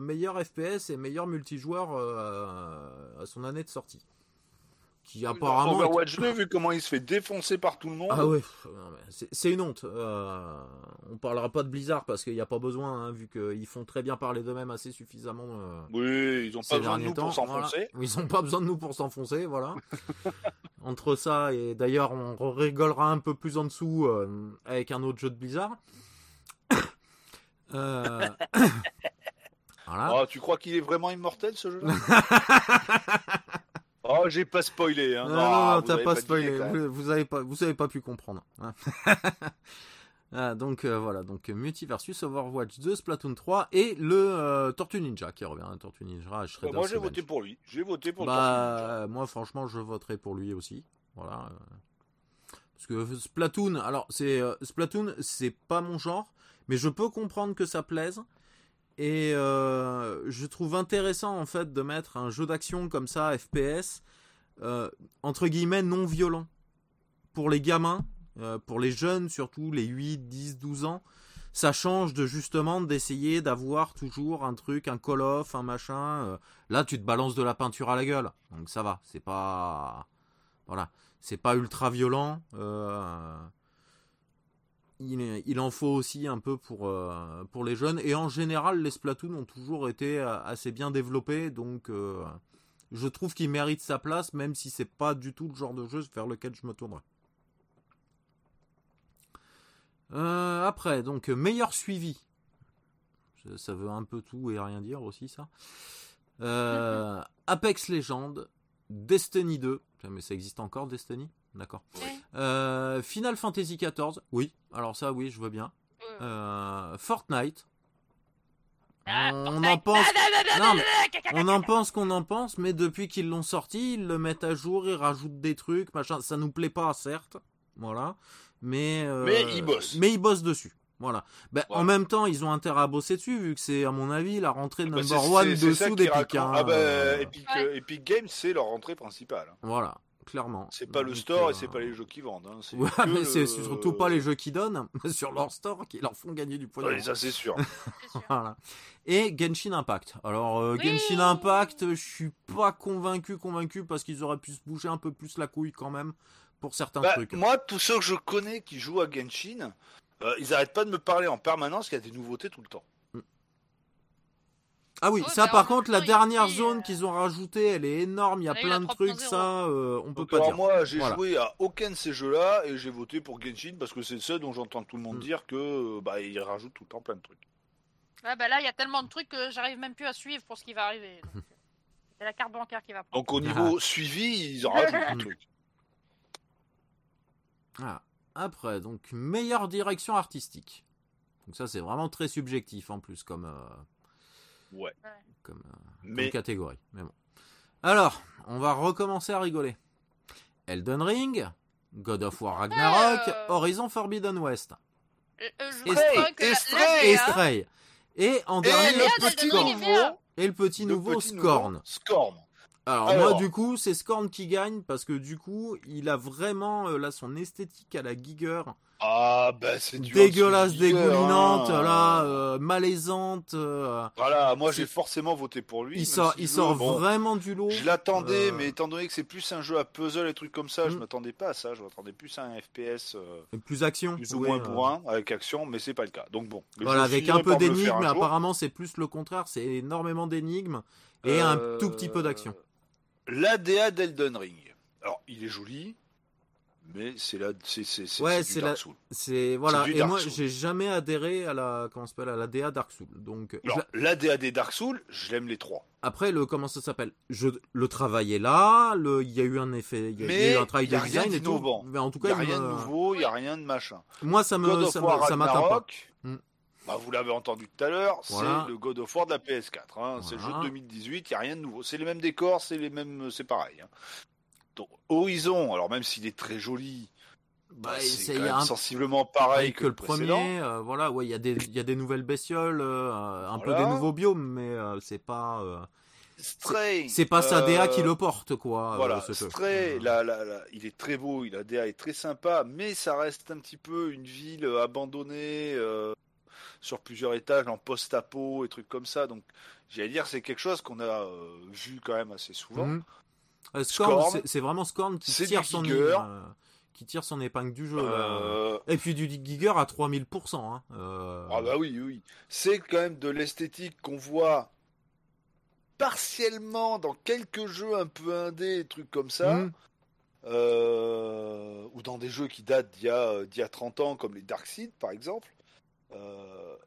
S1: meilleur FPS et meilleur multijoueur à son année de sortie. Qui apparemment. était-
S2: Overwatch 2, vu comment il se fait défoncer par tout le monde.
S1: Ah ouais, c'est une honte. Euh, on parlera pas de Blizzard parce qu'il n'y a pas besoin, hein, vu qu'ils font très bien parler d'eux-mêmes assez suffisamment. euh,
S2: Oui, ils ont
S1: ces
S2: pas besoin de nous pour s'enfoncer.
S1: Ils n'ont pas besoin de nous pour s'enfoncer, voilà. Entre ça et d'ailleurs, on rigolera un peu plus en dessous euh, avec un autre jeu de Blizzard. Euh, voilà.
S2: Ah, tu crois qu'il est vraiment immortel ce jeu? Oh, j'ai pas spoilé. Hein.
S1: Non,
S2: Ah,
S1: non, non,
S2: vous
S1: t'as pas spoilé. Vous, vous avez pas, vous avez pas pu comprendre. hein. Ah, donc euh, voilà, donc Multiversus, Overwatch 2, Splatoon 3 et le euh, Tortue Ninja qui revient. Tortue Ninja,
S2: Bah, moi, j'ai voté pour lui. J'ai voté pour
S1: Bah,
S2: Tortue Ninja.
S1: moi, franchement, je voterai pour lui aussi. Voilà. euh. Parce que Splatoon, alors, c'est euh, Splatoon, c'est pas mon genre, mais je peux comprendre que ça plaise. Et euh, je trouve intéressant, en fait, de mettre un jeu d'action comme ça, FPS, euh, entre guillemets, non violent. Pour les gamins, euh, pour les jeunes, surtout les 8, 10, 12 ans, ça change de justement d'essayer d'avoir toujours un truc, un call off, un machin. Là, tu te balances de la peinture à la gueule, donc ça va. C'est pas, voilà, c'est pas ultra violent. Il, en faut aussi un peu pour euh, pour les jeunes. Et en général, les Splatoon ont toujours été euh, assez bien développés, donc euh, je trouve qu'il mérite sa place, même si c'est pas du tout le genre de jeu vers lequel je me tournerai. Euh, après, donc meilleur suivi. Ça veut un peu tout et rien dire aussi ça. Apex Legends, Destiny 2, mais ça existe encore Destiny? D'accord. Euh, Final Fantasy XIV, oui. Alors ça, oui, je vois bien. Euh, Fortnite.
S3: Ah,
S1: on en pense. on en pense qu'on en pense, mais depuis qu'ils l'ont sorti, ils le mettent à jour, ils rajoutent des trucs, machin. Ça nous plaît pas, certes. Voilà. Mais.
S2: mais ils bossent.
S1: Mais ils bossent dessus. Voilà. Ben, En même temps, ils ont intérêt à bosser dessus, vu que c'est, à mon avis, la rentrée
S2: bah,
S1: number one dessous d'Epic.
S2: Hein. Ah bah, Epic, euh, Epic Games, c'est leur rentrée principale.
S1: Voilà clairement.
S2: C'est pas le store et c'est pas les jeux qui vendent. Hein.
S1: Ouais, mais c'est surtout pas les jeux qui donnent sur leur store qui leur font gagner du.
S2: Ouais, ça c'est sûr.
S1: voilà. Et Genshin Impact. Alors euh, Genshin Impact, je suis pas convaincu, convaincu parce qu'ils auraient pu se bouger un peu plus la couille quand même pour certains
S2: bah,
S1: trucs.
S2: Moi, tous ceux que je connais qui jouent à Genshin, euh, ils arrêtent pas de me parler en permanence qu'il y a des nouveautés tout le temps.
S1: Ah oui, ça par contre, la dernière zone euh, qu'ils ont rajoutée, elle est énorme, il y a plein de trucs, ça, euh, on peut pas dire.
S2: Moi, j'ai joué à aucun de ces jeux-là et j'ai voté pour Genshin parce que c'est le seul dont j'entends tout le monde mm. dire que bah ils rajoutent tout le temps plein de trucs.
S3: Ouais, bah là, il y a tellement de trucs que j'arrive même plus à suivre pour ce qui va arriver. C'est la carte bancaire qui va prendre.
S2: Donc au niveau suivi, ils en rajoutent des trucs.
S1: Ah. Après, donc meilleure direction artistique. Donc ça, c'est vraiment très subjectif en plus comme. Euh,
S2: Ouais.
S1: Comme, euh, catégorie. Mais bon. Alors, on va recommencer à rigoler. Elden Ring, God of War Ragnarok, euh. Horizon Forbidden West.
S3: Et
S1: Stray. Et en dernier, le petit nouveau, et le petit nouveau Scorn.
S2: Scorn.
S1: Alors, moi du coup c'est Scorn qui gagne parce que du coup il a vraiment euh, là son esthétique à la Giger
S2: ah, bah c'est
S1: dégueulasse, dégoulinante, hein. là, euh, malaisante. Euh.
S2: voilà, moi j'ai forcément voté pour lui.
S1: Il sort, il sort vraiment du lot.
S2: Je l'attendais, euh. mais étant donné que c'est plus un jeu à puzzle et trucs comme ça, je mm. m'attendais pas à ça. Je m'attendais plus à un FPS.
S1: plus action.
S2: Plus ou moins bourrin, avec action, mais c'est pas le cas. Donc bon.
S1: Voilà, avec un peu d'énigmes, mais apparemment c'est plus le contraire. C'est énormément d'énigmes et un tout petit peu d'action.
S2: L'ADA d'Elden Ring. Alors, il est joli mais c'est là c'est c'est
S1: ouais, c'est la c'est voilà et moi j'ai jamais adhéré à la comment s'appelle à l'ADA Dark Souls donc
S2: l'ADA des Dark Souls je l'aime les trois
S1: après le comment ça s'appelle je le travail est là le il y a eu un effet il y, a eu un travail de design et tout mais en tout cas
S2: il y a rien de nouveau il y a rien de machin
S1: moi ça me ça, m'atteint pas hmm.
S2: bah, vous l'avez entendu tout à l'heure, c'est le God of War de la PS4. Hein. C'est le jeu de 2018, il n'y a rien de nouveau. C'est les mêmes décors, c'est les mêmes, c'est pareil. Hein. Horizon, alors même s'il est très joli, bah, c'est sensiblement pareil que, le, premier.
S1: Euh, voilà, ouais, il y a des il y a des nouvelles bestioles, euh, un peu des nouveaux biomes, mais euh, c'est pas.
S2: Stray.
S1: C'est pas sa DA qui le porte, quoi.
S2: Voilà, Stray, il est très beau, la DA est très sympa, mais ça reste un petit peu une ville abandonnée sur plusieurs étages en post-apo et trucs comme ça. Donc, j'allais dire, c'est quelque chose qu'on a vu quand même assez souvent. Mhm.
S1: Euh, Scorn, c'est vraiment Scorn qui tire son euh, qui tire son épingle du jeu. Euh, Et puis du Giger à 3000%. Hein.
S2: Ah bah oui, oui. C'est quand même de l'esthétique qu'on voit partiellement dans quelques jeux un peu indés, trucs comme ça. Mmh. ou dans des jeux qui datent d'il y, a, y a 30 ans, comme les Dark Seed par exemple.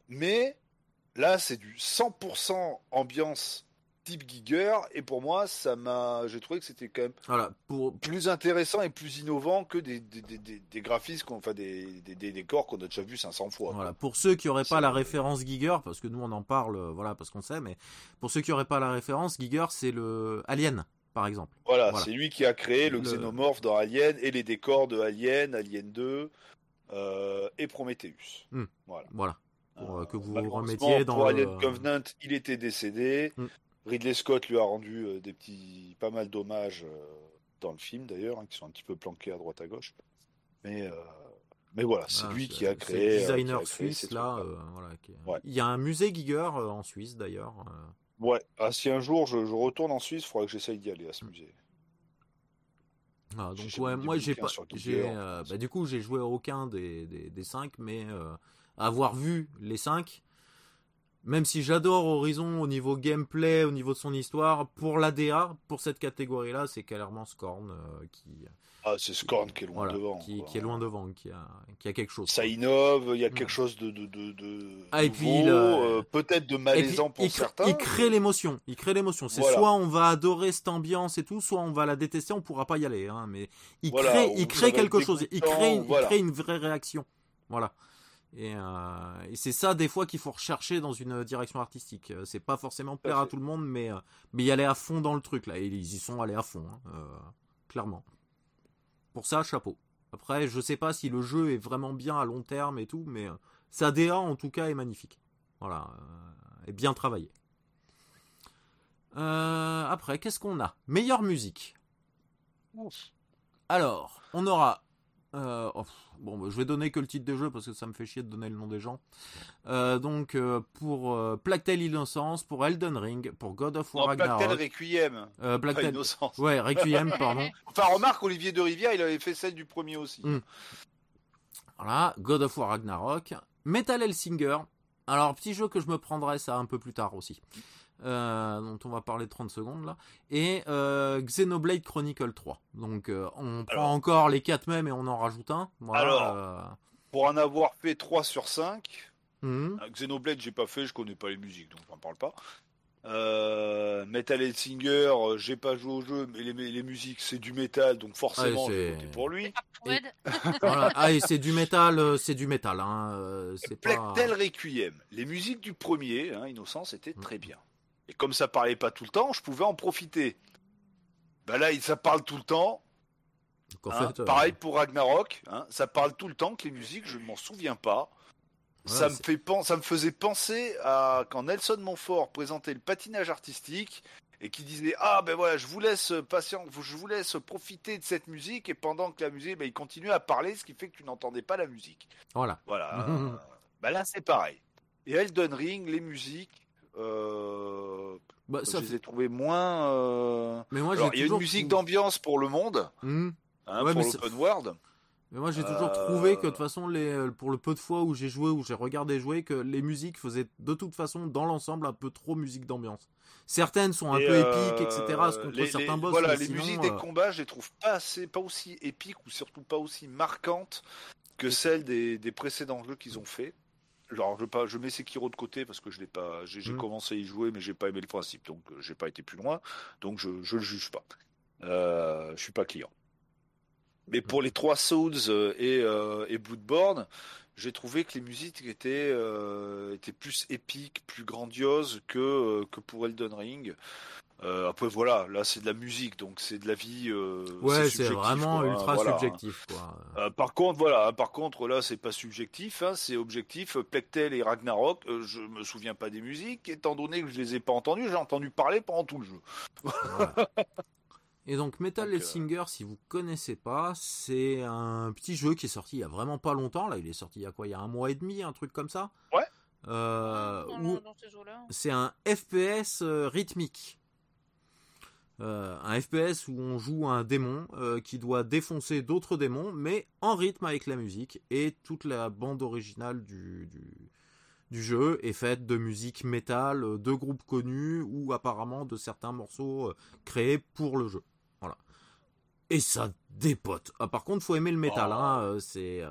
S2: mais là, c'est du 100% ambiance type Giger et pour moi ça m'a j'ai trouvé que c'était quand même
S1: voilà, pour...
S2: plus intéressant et plus innovant que des, des, des, des graphismes enfin des, des, décors qu'on a déjà vu 500 fois
S1: voilà pour ceux qui auraient pas la référence Giger parce que nous on en parle voilà parce qu'on sait mais pour ceux qui auraient pas la référence Giger c'est le Alien par exemple.
S2: Voilà, c'est lui qui a créé le, xénomorphe dans Alien et les décors de Alien Alien 2 euh, et Prometheus.
S1: Hmm. voilà. Voilà. Pour euh, que vous remettiez dans pour
S2: Alien Covenant il était décédé. Hmm. Ridley Scott lui a rendu euh, des petits, pas mal d'hommages euh, dans le film d'ailleurs, hein, qui sont un petit peu planqués à droite à gauche. Mais, euh, mais voilà, c'est ah, lui qui a créé.
S1: Le designer suisse là. voilà, Il y a un musée Giger en Suisse d'ailleurs.
S2: Ouais, ah, si un jour je, retourne en Suisse, il faudra que j'essaye d'y aller à ce mm. musée.
S1: Ah, donc ouais, moi j'ai pas, bah, du coup j'ai joué à aucun des, des, des cinq, mais avoir vu les cinq, même si j'adore Horizon au niveau gameplay, au niveau de son histoire, pour l'ADA, pour cette catégorie-là, c'est clairement Scorn euh, qui.
S2: Ah, c'est Scorn qui est loin devant.
S1: Qui, qui, est loin devant, qui a, qui a quelque chose.
S2: Ça innove, il y a quelque chose de. de, de, de
S1: ah, et puis. Euh,
S2: peut-être de malaisant pour certains.
S1: Il crée l'émotion. Il crée l'émotion. C'est soit on va adorer cette ambiance et tout, soit on va la détester, on pourra pas y aller. Hein, mais il crée, il crée quelque chose. Il crée, il crée une vraie réaction. Voilà. Euh, et, c'est ça des fois qu'il faut rechercher dans une direction artistique. Euh, c'est pas forcément plaire à tout le monde, mais euh, mais y aller à fond dans le truc là. Et ils y sont allés à fond, hein, clairement. Pour ça, chapeau. Après, je sais pas si le jeu est vraiment bien à long terme et tout, mais sa DA en tout cas est magnifique. Voilà, est bien travaillé. après, qu'est-ce qu'on a? Meilleure musique. Alors, on aura euh, oh, bon, bah, je vais donner que le titre de jeu parce que ça me fait chier de donner le nom des gens. Euh, donc euh, pour Black Innocence, pour Elden Ring, pour God of War Ragnarok.
S2: Black Requiem.
S1: Black Innocence. Ouais, Requiem, pardon.
S2: enfin, remarque, Olivier de Rivière, il avait fait celle du premier aussi. Hmm.
S1: Voilà, God of War Ragnarok, Metal Hellsinger. Alors, petit jeu que je me prendrai ça un peu plus tard aussi. Euh, dont on va parler 30 secondes là, et euh, Xenoblade Chronicle 3. Donc euh, on prend encore les 4 mêmes et on en rajoute un.
S2: alors, pour en avoir fait 3 sur 5, mhm. Xenoblade j'ai pas fait, je connais pas les musiques donc j'en parle pas. Metal Hellsinger, j'ai pas joué au jeu, mais les, musiques c'est du métal, donc forcément c'est pour lui.
S1: Et... Ah, et c'est du métal, c'est du métal. Hein.
S2: C'est pas... Requiem, les musiques du premier, hein, Innocence, étaient très bien. Et comme ça parlait pas tout le temps, je pouvais en profiter. Ben là, ça parle tout le temps. Hein, euh, pareil pour Ragnarok, hein, ça parle tout le temps que les musiques, je ne m'en souviens pas. ça, me fait ça me faisait penser à quand Nelson Montfort présentait le patinage artistique et qui disait ah ben voilà je vous laisse patient je vous laisse profiter de cette musique et pendant que la musique ben, il continuait à parler ce qui fait que tu n'entendais pas la musique
S1: voilà
S2: voilà ben là c'est pareil et Elden Ring les musiques euh, bah, ça je les ai trouvés moins. Euh, mais moi, il y a une musique d'ambiance pour le monde, hmm. hein, pour l'open world.
S1: Mais moi, j'ai toujours trouvé que de toute façon, les, pour le peu de fois où j'ai joué, où j'ai regardé jouer, que les musiques faisaient de toute façon, dans l'ensemble, un peu trop musique d'ambiance. Certaines sont un peu épiques, etc. Contre certains boss.
S2: Voilà, les musiques des euh, combats, je les trouve pas assez, pas aussi épiques ou surtout pas aussi marquantes que celles des, des précédents jeux qu'ils ont fait. Alors, je, pas, je mets Sekiro de côté parce que je l'ai pas. J'ai mm. commencé à y jouer, mais j'ai pas aimé le principe, donc euh, j'ai pas été plus loin. Donc je je le juge pas. Euh, je suis pas client. Mais pour les trois Souls euh, et, euh, et Bloodborne, j'ai trouvé que les musiques étaient étaient plus épiques, plus grandioses que que pour Elden Ring. Euh, après voilà, là c'est de la musique, donc c'est de la vie. Euh,
S1: ouais, c'est vraiment hein, ultra subjectif.
S2: Quoi. Euh, par contre, voilà, par contre là c'est pas subjectif, hein, c'est objectif. Plectel et Ragnarok, je me souviens pas des musiques, étant donné que je les ai pas entendues, j'ai entendu parler pendant tout le jeu.
S1: Et donc Metal Hellsinger, si vous connaissez pas, c'est un petit jeu qui est sorti il y a vraiment pas longtemps. Là, il est sorti il y a quoi Il y a un mois et demi, un truc comme ça?
S2: Ouais.
S1: c'est un FPS rythmique. Euh, un FPS où on joue un démon euh, qui doit défoncer d'autres démons, mais en rythme avec la musique. Et toute la bande originale du, du, jeu est faite de musique métal, de groupes connus ou apparemment de certains morceaux euh, créés pour le jeu. Voilà. Et ça dépote. Ah, par contre, faut aimer le métal. Oh. Hein, c'est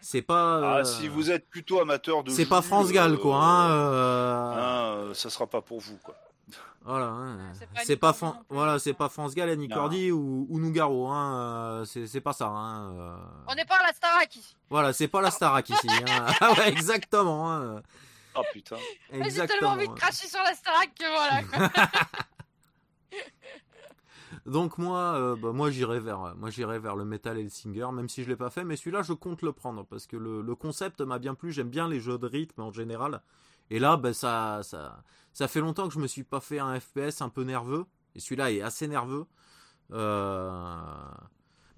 S1: c'est pas.
S2: Ah, si vous êtes plutôt amateur de.
S1: C'est pas France Gall, quoi. Hein,
S2: hein, ça sera pas pour vous, quoi.
S1: Voilà, hein. c'est pas, voilà, c'est pas France Gall, Annie Cordy ou, ou Nougaro, hein. Euh, c'est pas ça. Hein. Euh.
S3: On n'est pas à la Starac ici.
S1: Voilà, c'est pas la Starac ici. Hein. Ah ouais, exactement. Hein.
S2: Oh putain.
S3: J'ai tellement envie de cracher sur la Starac que voilà.
S1: Donc moi, euh, bah, moi j'irai vers, moi j'irai vers le Metal et le Singer, même si je l'ai pas fait, mais celui-là je compte le prendre parce que le, le concept m'a bien plu. J'aime bien les jeux de rythme en général. Et là, ben, ça, ça, ça fait longtemps que je me suis pas fait un FPS un peu nerveux. Et celui-là est assez nerveux. Euh...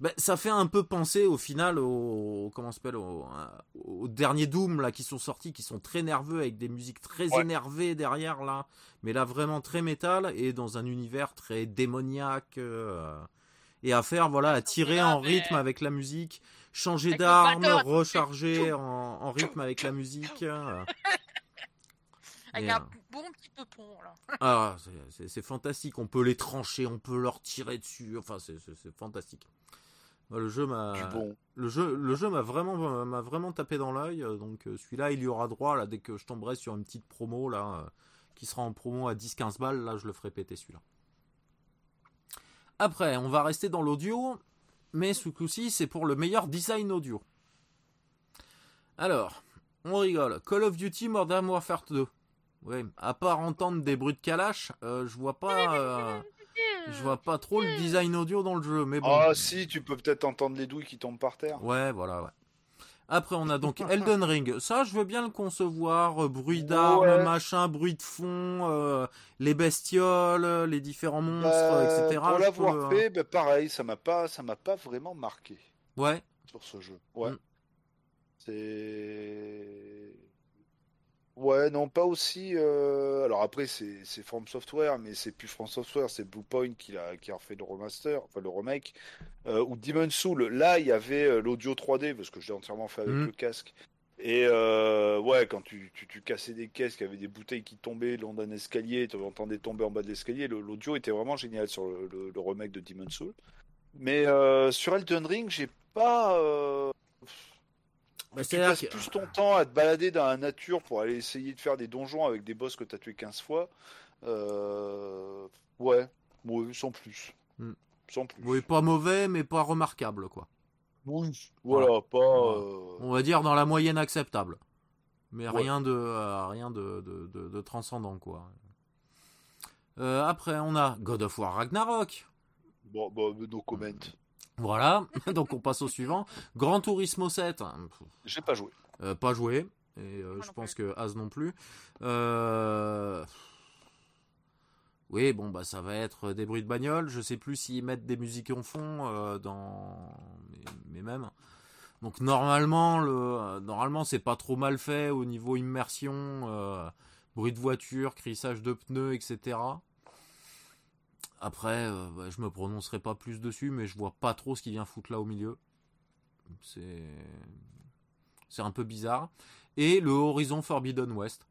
S1: Ben, ça fait un peu penser au final au comment s'appelle au, au, dernier Doom là qui sont sortis qui sont très nerveux avec des musiques très énervées derrière là mais là vraiment très métal et dans un univers très démoniaque euh, et à faire voilà à tirer en rythme avec la musique changer d'arme recharger en, en, rythme avec la musique euh.
S3: Avec un bon petit peu pont, là.
S1: Ah, c'est- fantastique. On peut les trancher, on peut leur tirer dessus. Enfin, c'est- fantastique. Le jeu m'a,
S2: bon.
S1: le jeu, le jeu m'a vraiment, m'a vraiment tapé dans l'œil. euh, Donc euh, celui-là, il y aura droit là dès que je tomberai sur une petite promo là, euh, qui sera en promo à 10-15 balles. Là, je le ferai péter celui-là. Après, on va rester dans l'audio, mais ce coup-ci, c'est pour le meilleur design audio. Alors, on rigole. Call of Duty Modern Warfare 2. Oui, à part entendre des bruits de calache, euh, je vois pas, euh, je vois pas trop le design audio dans le jeu, mais bon.
S2: Ah si, tu peux peut-être entendre les douilles qui tombent par terre.
S1: Ouais, voilà, ouais. Après, on a donc Elden Ring. Ça, je veux bien le concevoir. euh, bruit d'armes,
S2: Ouais.
S1: machin, bruit de fond, euh, les bestioles, les différents monstres,
S2: Bah,
S1: etc.
S2: Pour l'avoir fait, bah, pareil, ça m'a pas, ça m'a pas vraiment marqué
S1: Ouais,
S2: sur ce jeu. Ouais.
S1: Mm.
S2: C'est. Ouais, non, pas aussi. euh, Alors après, c'est From Software, mais c'est plus From Software, c'est Bluepoint qui a, qui a refait le remaster, enfin le remake. Euh, ou Demon Soul, là, il y avait euh, l'audio 3D, parce que je l'ai entièrement fait avec
S1: Mhm.
S2: le casque. Et euh, ouais, quand tu, tu, tu cassais des caisses, qu'il y avait des bouteilles qui tombaient le long d'un escalier, tu entendais tomber en bas de l'escalier, le- l'audio était vraiment génial sur le, le- le remake de Demon Soul. Mais sur Elden Ring, j'ai pas.
S1: Bah,
S2: tu passes
S1: que-
S2: plus ton temps à te balader dans la nature pour aller essayer de faire des donjons avec des boss que tu as tués 15 fois. Euh, Ouais, ouais, sans plus.
S1: Hmm.
S2: Sans plus.
S1: oui, pas mauvais, mais pas remarquable, quoi.
S2: Oui. Voilà, pas. euh,
S1: On va dire dans la moyenne acceptable. Mais
S2: Ouais.
S1: rien de, euh, rien de, de, de- de transcendant, quoi. Euh, après, on a God of War Ragnarok.
S2: Bon, bon, no comment.
S1: Voilà, donc on passe au suivant. Gran Turismo 7,
S2: J'ai pas joué.
S1: euh, pas joué, et euh, je pense que Az non plus. Euh, Oui, bon, bah ça va être des bruits de bagnole. Je sais plus s'ils mettent des musiques en fond euh, dans. Mais, mais même. Donc normalement, le... normalement c'est pas trop mal fait au niveau immersion, euh, bruit de voiture, crissage de pneus, etc. Après, euh, bah, je me prononcerai pas plus dessus, mais je vois pas trop ce qui vient foutre là au milieu. C'est c'est un peu bizarre. Et le Horizon Forbidden West.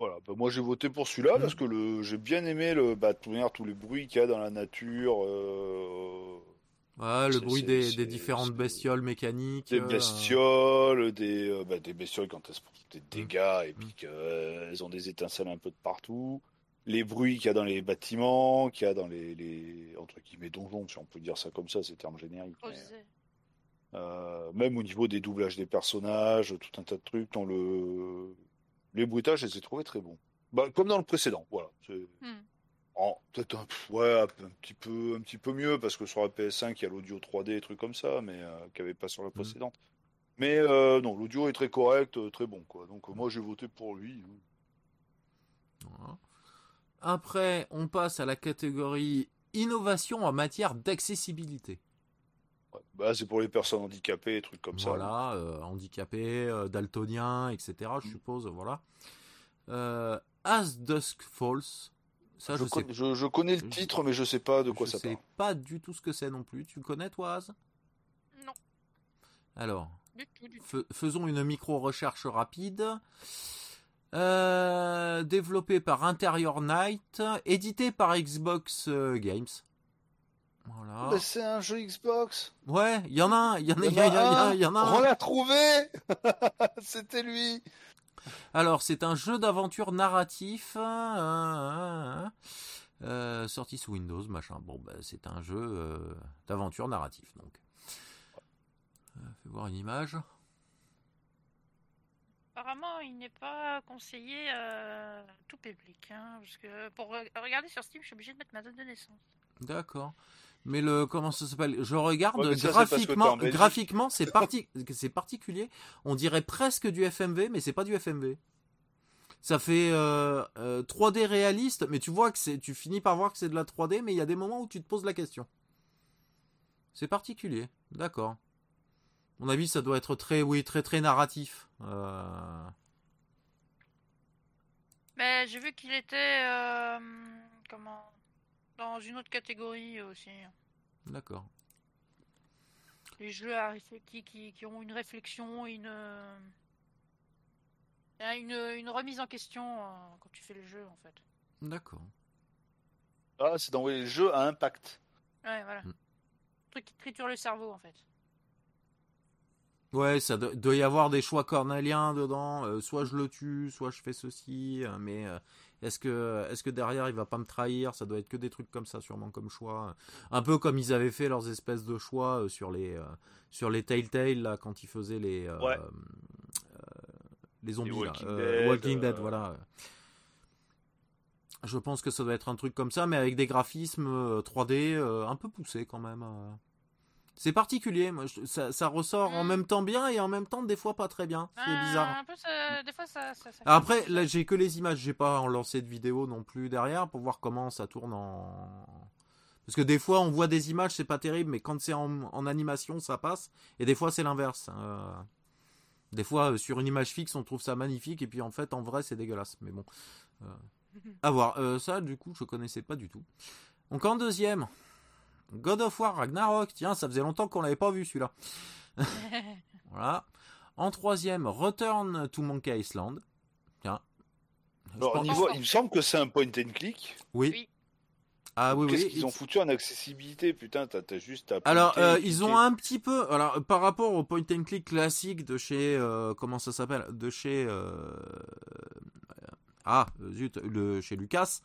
S2: Voilà, bah, moi j'ai voté pour celui-là
S1: Mm.
S2: parce que le... j'ai bien aimé le... bah, tout- tous les bruits qu'il y a dans la nature. euh,
S1: Ouais, le bruit des, des différentes bestioles mécaniques.
S2: Des
S1: euh,
S2: bestioles, des, euh, bah, des bestioles quand elles se font des dégâts et
S1: Mm.
S2: puis qu'elles ont des étincelles un peu de partout. Les bruits qu'il y a dans les bâtiments, qu'il y a dans les, les entre guillemets donjons, si on peut dire ça comme ça, c'est terme générique. mais,
S3: Osé.
S2: euh, même au niveau des doublages des personnages, tout un tas de trucs dans le les bruitages, je les ai trouvés très bons. Bah, comme dans le précédent, voilà. C'est-
S3: Hmm.
S2: en- peut-être un, ouais, un petit peu, un petit peu mieux parce que sur la PS5 il y a l'audio 3D et trucs comme ça, mais euh, qu'il n'y avait pas sur la précédente. Mais euh, non, l'audio est très correct, euh, très bon quoi. Donc moi j'ai voté pour lui.
S1: Voilà. Après, on passe à la catégorie innovation en matière d'accessibilité.
S2: Ouais. Bah, c'est pour les personnes handicapées, trucs comme ça.
S1: Voilà, euh, handicapés, euh, daltoniens, etc. Je
S2: Mm.
S1: suppose, voilà. Euh, As Dusk Falls. Ça,
S2: Je,
S1: je, sais,
S2: connais, je, je connais le
S1: je-
S2: titre, mais je sais pas de quoi
S1: je
S2: ça
S1: sais
S2: parle.
S1: pas du tout ce que c'est non plus. Tu connais, toi, Az?
S3: Non,
S1: Alors,
S3: du tout, du tout.
S1: Fais- faisons une micro-recherche rapide. Euh, développé par Interior Night, édité par Xbox euh, Games. Voilà.
S2: C'est un jeu Xbox.
S1: Ouais, il y en a un, il y en a,
S2: Il
S1: y
S2: un.
S1: il y en a
S2: On l'a trouvé C'était lui
S1: Alors, c'est un jeu d'aventure narratif, euh, euh, euh, sorti sous Windows, machin. Bon, bah, c'est un jeu euh, d'aventure narratif, donc. Fais voir une image.
S3: Apparemment, il n'est pas conseillé à tout public. hein, parce que pour re- regarder sur Steam, je suis obligé de mettre ma date de naissance.
S1: D'accord. Mais le comment ça s'appelle? Je regarde
S2: Ouais, mais ça, c'est
S1: graphiquement. graphiquement, c'est parti, c'est particulier. On dirait presque du FMV, mais c'est pas du FMV. Ça fait euh, euh, 3D réaliste, mais tu vois que c'est, tu finis par voir que c'est de la 3D, mais il y a des moments où tu te poses la question. C'est particulier, d'accord. À mon avis, ça doit être très, oui, très très narratif. Euh,
S3: Mais j'ai vu qu'il était euh, comment dans une autre catégorie aussi.
S1: D'accord.
S3: Les jeux à qui, qui, qui ont une réflexion, une euh, une, une remise en question quand tu fais le jeu, en fait.
S1: D'accord.
S2: Ah, c'est d'envoyer le jeu à impact.
S3: Ouais, voilà.
S1: Mm.
S3: truc qui triture le cerveau, en fait.
S1: Ouais, ça do- doit y avoir des choix cornéliens dedans. euh, soit je le tue, soit je fais ceci. euh, mais euh, est-ce que, est-ce que derrière il va pas me trahir? Ça doit être que des trucs comme ça, sûrement comme choix. Un peu comme ils avaient fait leurs espèces de choix sur les, sur les Telltale là quand ils faisaient les,
S2: Ouais.
S1: les zombies.
S2: Walking Dead,
S1: Walking Dead, voilà. Je pense que ça doit être un truc comme ça, mais avec des graphismes euh, 3D euh, un peu poussés quand même. C'est particulier, moi, je- ça, ça ressort en
S3: Mm.
S1: même temps bien et en même temps des fois pas très bien. C'est
S3: Ah,
S1: bizarre.
S3: Un peu, ça- des fois, ça. ça, ça-
S1: Après, là, j'ai que les images, j'ai pas lancé de vidéo non plus derrière pour voir comment ça tourne en. Parce que des fois, on voit des images, c'est pas terrible, mais quand c'est en, en animation, ça passe. Et des fois, c'est l'inverse. Euh, Des fois, euh, sur une image fixe, on trouve ça magnifique, et puis en fait, en vrai, c'est dégueulasse. Mais bon. euh, À voir. Euh, ça, du coup, je connaissais pas du tout. Donc, en deuxième, God of War Ragnarok. Tiens, ça faisait longtemps qu'on l'avait pas vu celui-là. Voilà. En troisième, Return to Monkey Island. Tiens.
S2: Alors,
S1: pense-
S2: niveau- il me semble que c'est un point and click.
S1: Oui.
S3: Oui.
S1: Ah oui,
S2: Qu'est-ce
S1: oui.
S2: qu'ils ont foutu en accessibilité Putain, t'as t'as juste à.
S1: Alors, euh, ils ont un petit peu. Alors, par rapport au point and click classique de chez. euh, comment ça s'appelle De chez. euh, ah, zut, le, chez Lucas.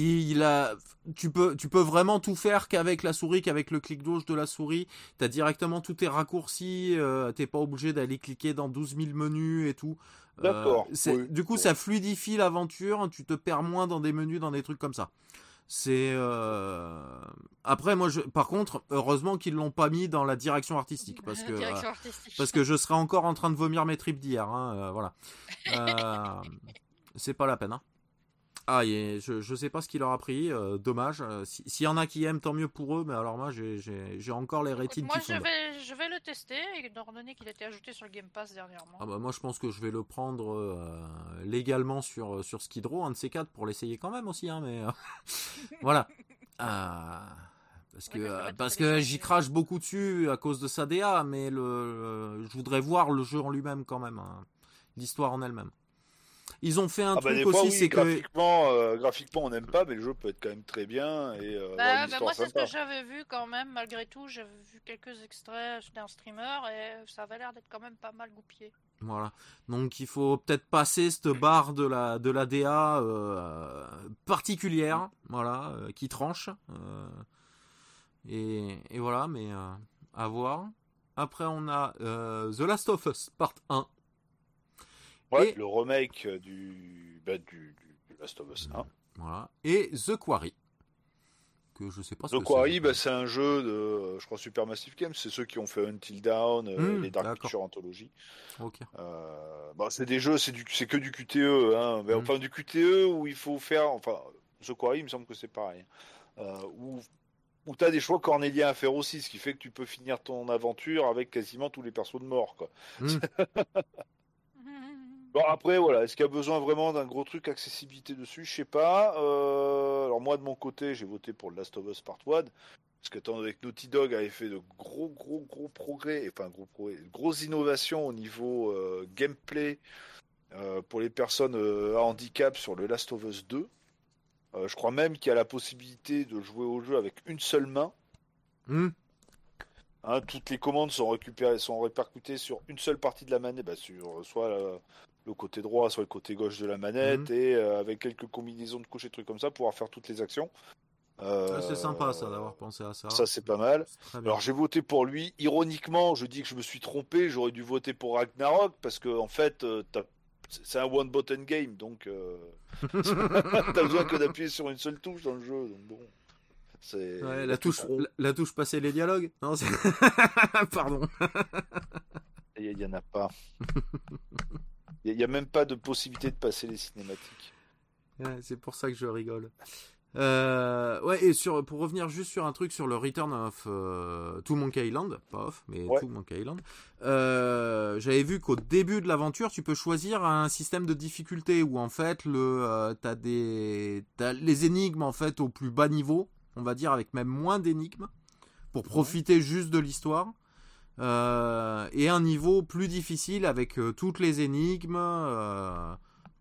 S1: Il a, tu peux, tu peux vraiment tout faire qu'avec la souris, qu'avec le clic gauche de la souris. T'as directement tous tes raccourcis. euh, T'es pas obligé d'aller cliquer dans 12 000 menus et tout. Euh,
S2: D'accord, oui.
S1: Du coup, ça fluidifie l'aventure. Tu te perds moins dans des menus, dans des trucs comme ça. C'est euh, après moi je par contre heureusement qu'ils l'ont pas mis dans la direction artistique parce que
S3: Direction artistique.
S1: parce que je serais encore en train de vomir mes tripes d'hier hein, euh, voilà Euh, c'est pas la peine hein. Ah je je sais pas ce qu'il leur a pris euh, dommage Euh, si- s'il y en a qui aiment tant mieux pour eux mais alors moi j'ai encore les
S3: Écoute,
S1: rétines
S3: moi,
S1: qui
S3: je vais, je vais le tester, étant donné qu'il a été ajouté sur le Game Pass dernièrement.
S1: ah bah moi je pense que je vais le prendre euh, légalement sur sur Skid Row un de ces quatre pour l'essayer quand même aussi hein mais euh, voilà. Parce que
S3: parce que
S1: j'y crache beaucoup dessus à cause de sa DA mais le, le- je voudrais voir le jeu en lui-même quand même hein, l'histoire en elle-même ils ont fait un
S2: Ah bah,
S1: truc
S2: fois,
S1: aussi
S2: oui,
S1: c'est que
S2: graphiquement, euh, graphiquement, on n'aime pas, mais le jeu peut être quand même très bien. Et, euh,
S3: Bah, bah, moi, c'est ce que j'avais vu quand même, malgré tout. J'avais vu quelques extraits d'un streamer et ça avait l'air d'être quand même pas mal goupillé.
S1: Voilà. Donc il faut peut-être passer cette barre de la de la DA euh, particulière, voilà, euh, qui tranche. euh, et, et voilà, mais euh, à voir. Après on a euh, The Last of Us Part 1.
S2: Ouais,
S1: Et-
S2: le remake euh, du, bah, du, du- Last of Us 1.
S1: Voilà. Et The Quarry. Que je sais pas ce
S2: The
S1: que
S2: Quarry,
S1: c'est.
S2: bah, c'est un jeu de, euh, je crois, Supermassive Games. C'est ceux qui ont fait Until Dawn,
S1: Hmm,
S2: les Dark
S1: d'accord.
S2: Pictures Anthology.
S1: Ok.
S2: Euh, bah, c'est des jeux, c'est du, c'est que du QTE, hein. Mais
S1: Mm.
S2: enfin du QTE où il faut faire, enfin, The Quarry, il me semble que c'est pareil, euh, où où t'as des choix cornéliens à faire aussi, ce qui fait que tu peux finir ton aventure avec quasiment tous les persos de mort, quoi.
S1: Hmm.
S2: Bon après voilà, est-ce qu'il y a besoin vraiment d'un gros truc accessibilité dessus? Je sais pas. Euh, alors moi de mon côté, j'ai voté pour Last of Us Part 1 parce que étant donné que Naughty Dog avait fait de gros gros gros progrès, enfin gros progrès, grosses innovations au niveau euh, gameplay euh, pour les personnes à handicap sur le Last of Us 2. Euh, je crois même qu'il y a la possibilité de jouer au jeu avec une seule main.
S1: Hmm.
S2: Hein, toutes les commandes sont récupérées, sont répercutées sur une seule partie de la manette, bah, sur soit le côté droit, soit le côté gauche de la manette,
S1: Mhm.
S2: et euh, avec quelques combinaisons de couches et trucs comme ça, pouvoir faire toutes les actions. Euh,
S1: Ah, c'est sympa ça d'avoir pensé à ça.
S2: Ça, c'est pas mal. Alors j'ai voté pour lui. Ironiquement, je dis que je me suis trompé. J'aurais dû voter pour Ragnarok parce que en fait, euh, c'est un one button game, donc euh, t'as besoin que d'appuyer sur une seule touche dans le jeu. Donc bon,
S1: Ouais, la touche, la, la touche passer les dialogues. Non, Pardon.
S2: Il y en a pas. Il n'y a même pas de possibilité de passer les cinématiques.
S1: Ouais, c'est pour ça que je rigole. Euh, ouais, et sur, pour revenir juste sur un truc sur le Return of euh, To Monkey Island, pas off, mais
S2: Ouais.
S1: To Monkey Island, euh, j'avais vu qu'au début de l'aventure, tu peux choisir un système de difficulté où en fait, le, euh, t'as des, t'as les énigmes en fait au plus bas niveau, on va dire avec même moins d'énigmes, pour profiter juste de l'histoire. Euh, et un niveau plus difficile avec euh, toutes les énigmes euh,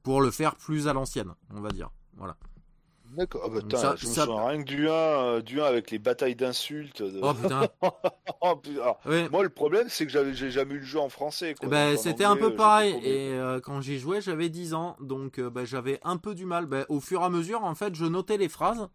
S1: pour le faire plus à l'ancienne, on va dire. Voilà.
S2: D'accord. Ah bah,
S1: ça-
S2: je me
S1: ça-
S2: souviens rien que du 1, euh, du 1 avec les batailles d'insultes. de-
S1: Oh putain.
S2: Oh, putain. Moi, le problème, c'est que j'avais, j'ai jamais eu le jeu en français. En
S1: c'était un peu pareil. Et quand j'y jouais, j'avais 10 ans. Donc ben, j'avais un peu du mal. Ben, au fur et à mesure, en fait, je notais les phrases.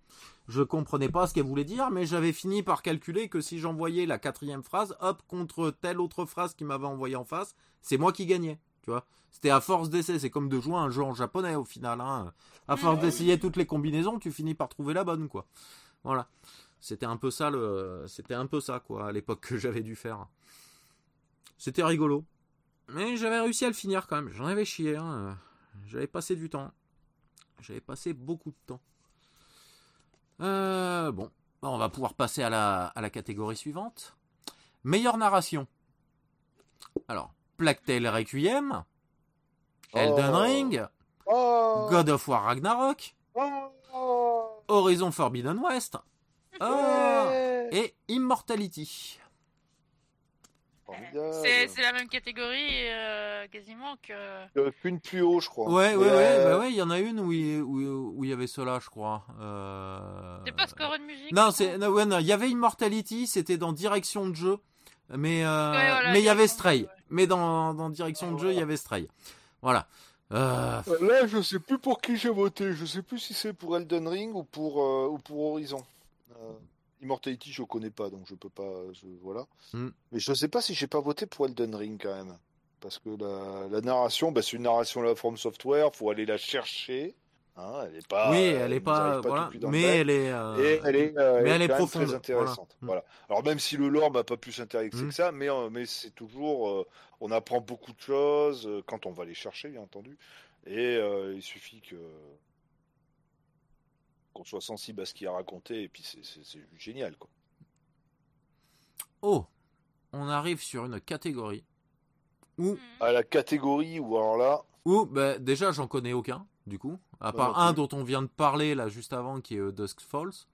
S1: Je comprenais pas ce qu'elle voulait dire, mais j'avais fini par calculer que si j'envoyais la quatrième phrase, hop, contre telle autre phrase qui m'avait envoyé en face, c'est moi qui gagnais. Tu vois C'était à force d'essai. C'est comme de jouer à un jeu en japonais au final. Hein. À force
S3: Mhm.
S1: d'essayer toutes les combinaisons, tu finis par trouver la bonne, quoi. Voilà. C'était un peu ça le, c'était un peu ça quoi à l'époque que j'avais dû faire. C'était rigolo. Mais j'avais réussi à le finir quand même. J'en avais chié. hein. J'avais passé du temps. J'avais passé beaucoup de temps. Euh, bon, on va pouvoir passer à la, à la catégorie suivante. Meilleure narration. Alors, Plague Tale Requiem, Elden
S2: Oh.
S1: Ring,
S2: Oh,
S1: God of War Ragnarok,
S2: oh,
S1: Horizon Forbidden West, et Immortality.
S2: Formidable.
S3: C'est c'est la même catégorie euh, quasiment que.
S2: Euh, Qu'une plus haut, je crois.
S1: Ouais, ouais, ouais,
S2: euh,
S1: bah ouais, il y en a une où il, où, où il y avait cela, je crois. Euh...
S3: C'est pas score de musique
S1: Non, c'est non, ouais, non, il y avait Immortality, c'était dans direction de jeu, mais euh,
S3: Ouais, voilà,
S1: mais il y avait Stray,
S3: ouais.
S1: mais dans, dans direction de jeu, il y avait Stray. Voilà. Euh,
S2: Là, je sais plus pour qui j'ai voté. Je sais plus si c'est pour Elden Ring ou pour, euh, ou pour Horizon. Immortality, je connais pas, donc je peux pas. Je, voilà.
S1: Hmm.
S2: Mais je sais pas si j'ai pas voté pour Elden Ring quand même. Parce que la, la narration, bah, c'est une narration de la From Software, faut aller la chercher. Hein, elle est pas.
S1: oui, elle est pas, voilà, mais elle est. euh,
S2: Et elle est, euh,
S1: mais elle est profonde,
S2: très intéressante.
S1: voilà.
S2: Voilà. Alors même si le lore m'a pas plus intéressé
S1: Mm.
S2: que ça, mais, euh, mais c'est toujours, euh, on apprend beaucoup de choses euh, quand on va les chercher, bien entendu. Et il suffit que qu'on soit sensible à ce qu'il a raconté, et puis c'est- génial, quoi.
S1: Oh, on arrive sur une catégorie où
S3: Mhm.
S2: À la catégorie où alors là,
S1: Ou, bah, déjà, j'en connais aucun, du coup. À part
S2: non
S1: un dont on vient de parler, là, juste avant, qui est euh, Dusk Falls.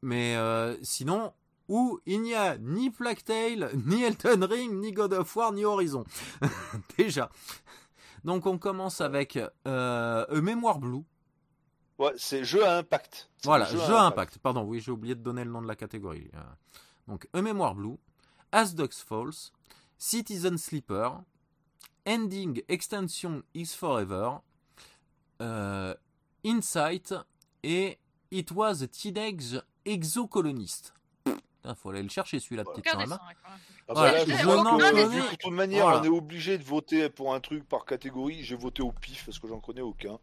S1: Mais euh, sinon, où il n'y a ni Plague Tale, ni Elden Ring, ni God of War, ni Horizon. déjà. Donc, on commence avec euh, A Memoir Blue.
S2: Ouais, c'est jeu à impact.
S1: Voilà,
S2: jeu
S1: jeu à impact. Pardon, oui, j'ai oublié de donner le nom de la catégorie. Euh, donc, A Memoir Blue, As Dusk Falls, Citizen Sleeper, Ending Extension is Forever, euh, Insight et It Was a Teenage Exocolonist. Putain, faut aller le chercher celui-là, petite
S3: Aucun
S2: Ah bah là,
S3: je
S2: je vois que, vu de toute manière,
S1: Voilà.
S2: on est obligé de voter pour un truc par catégorie, j'ai voté au pif parce que j'en connais aucun.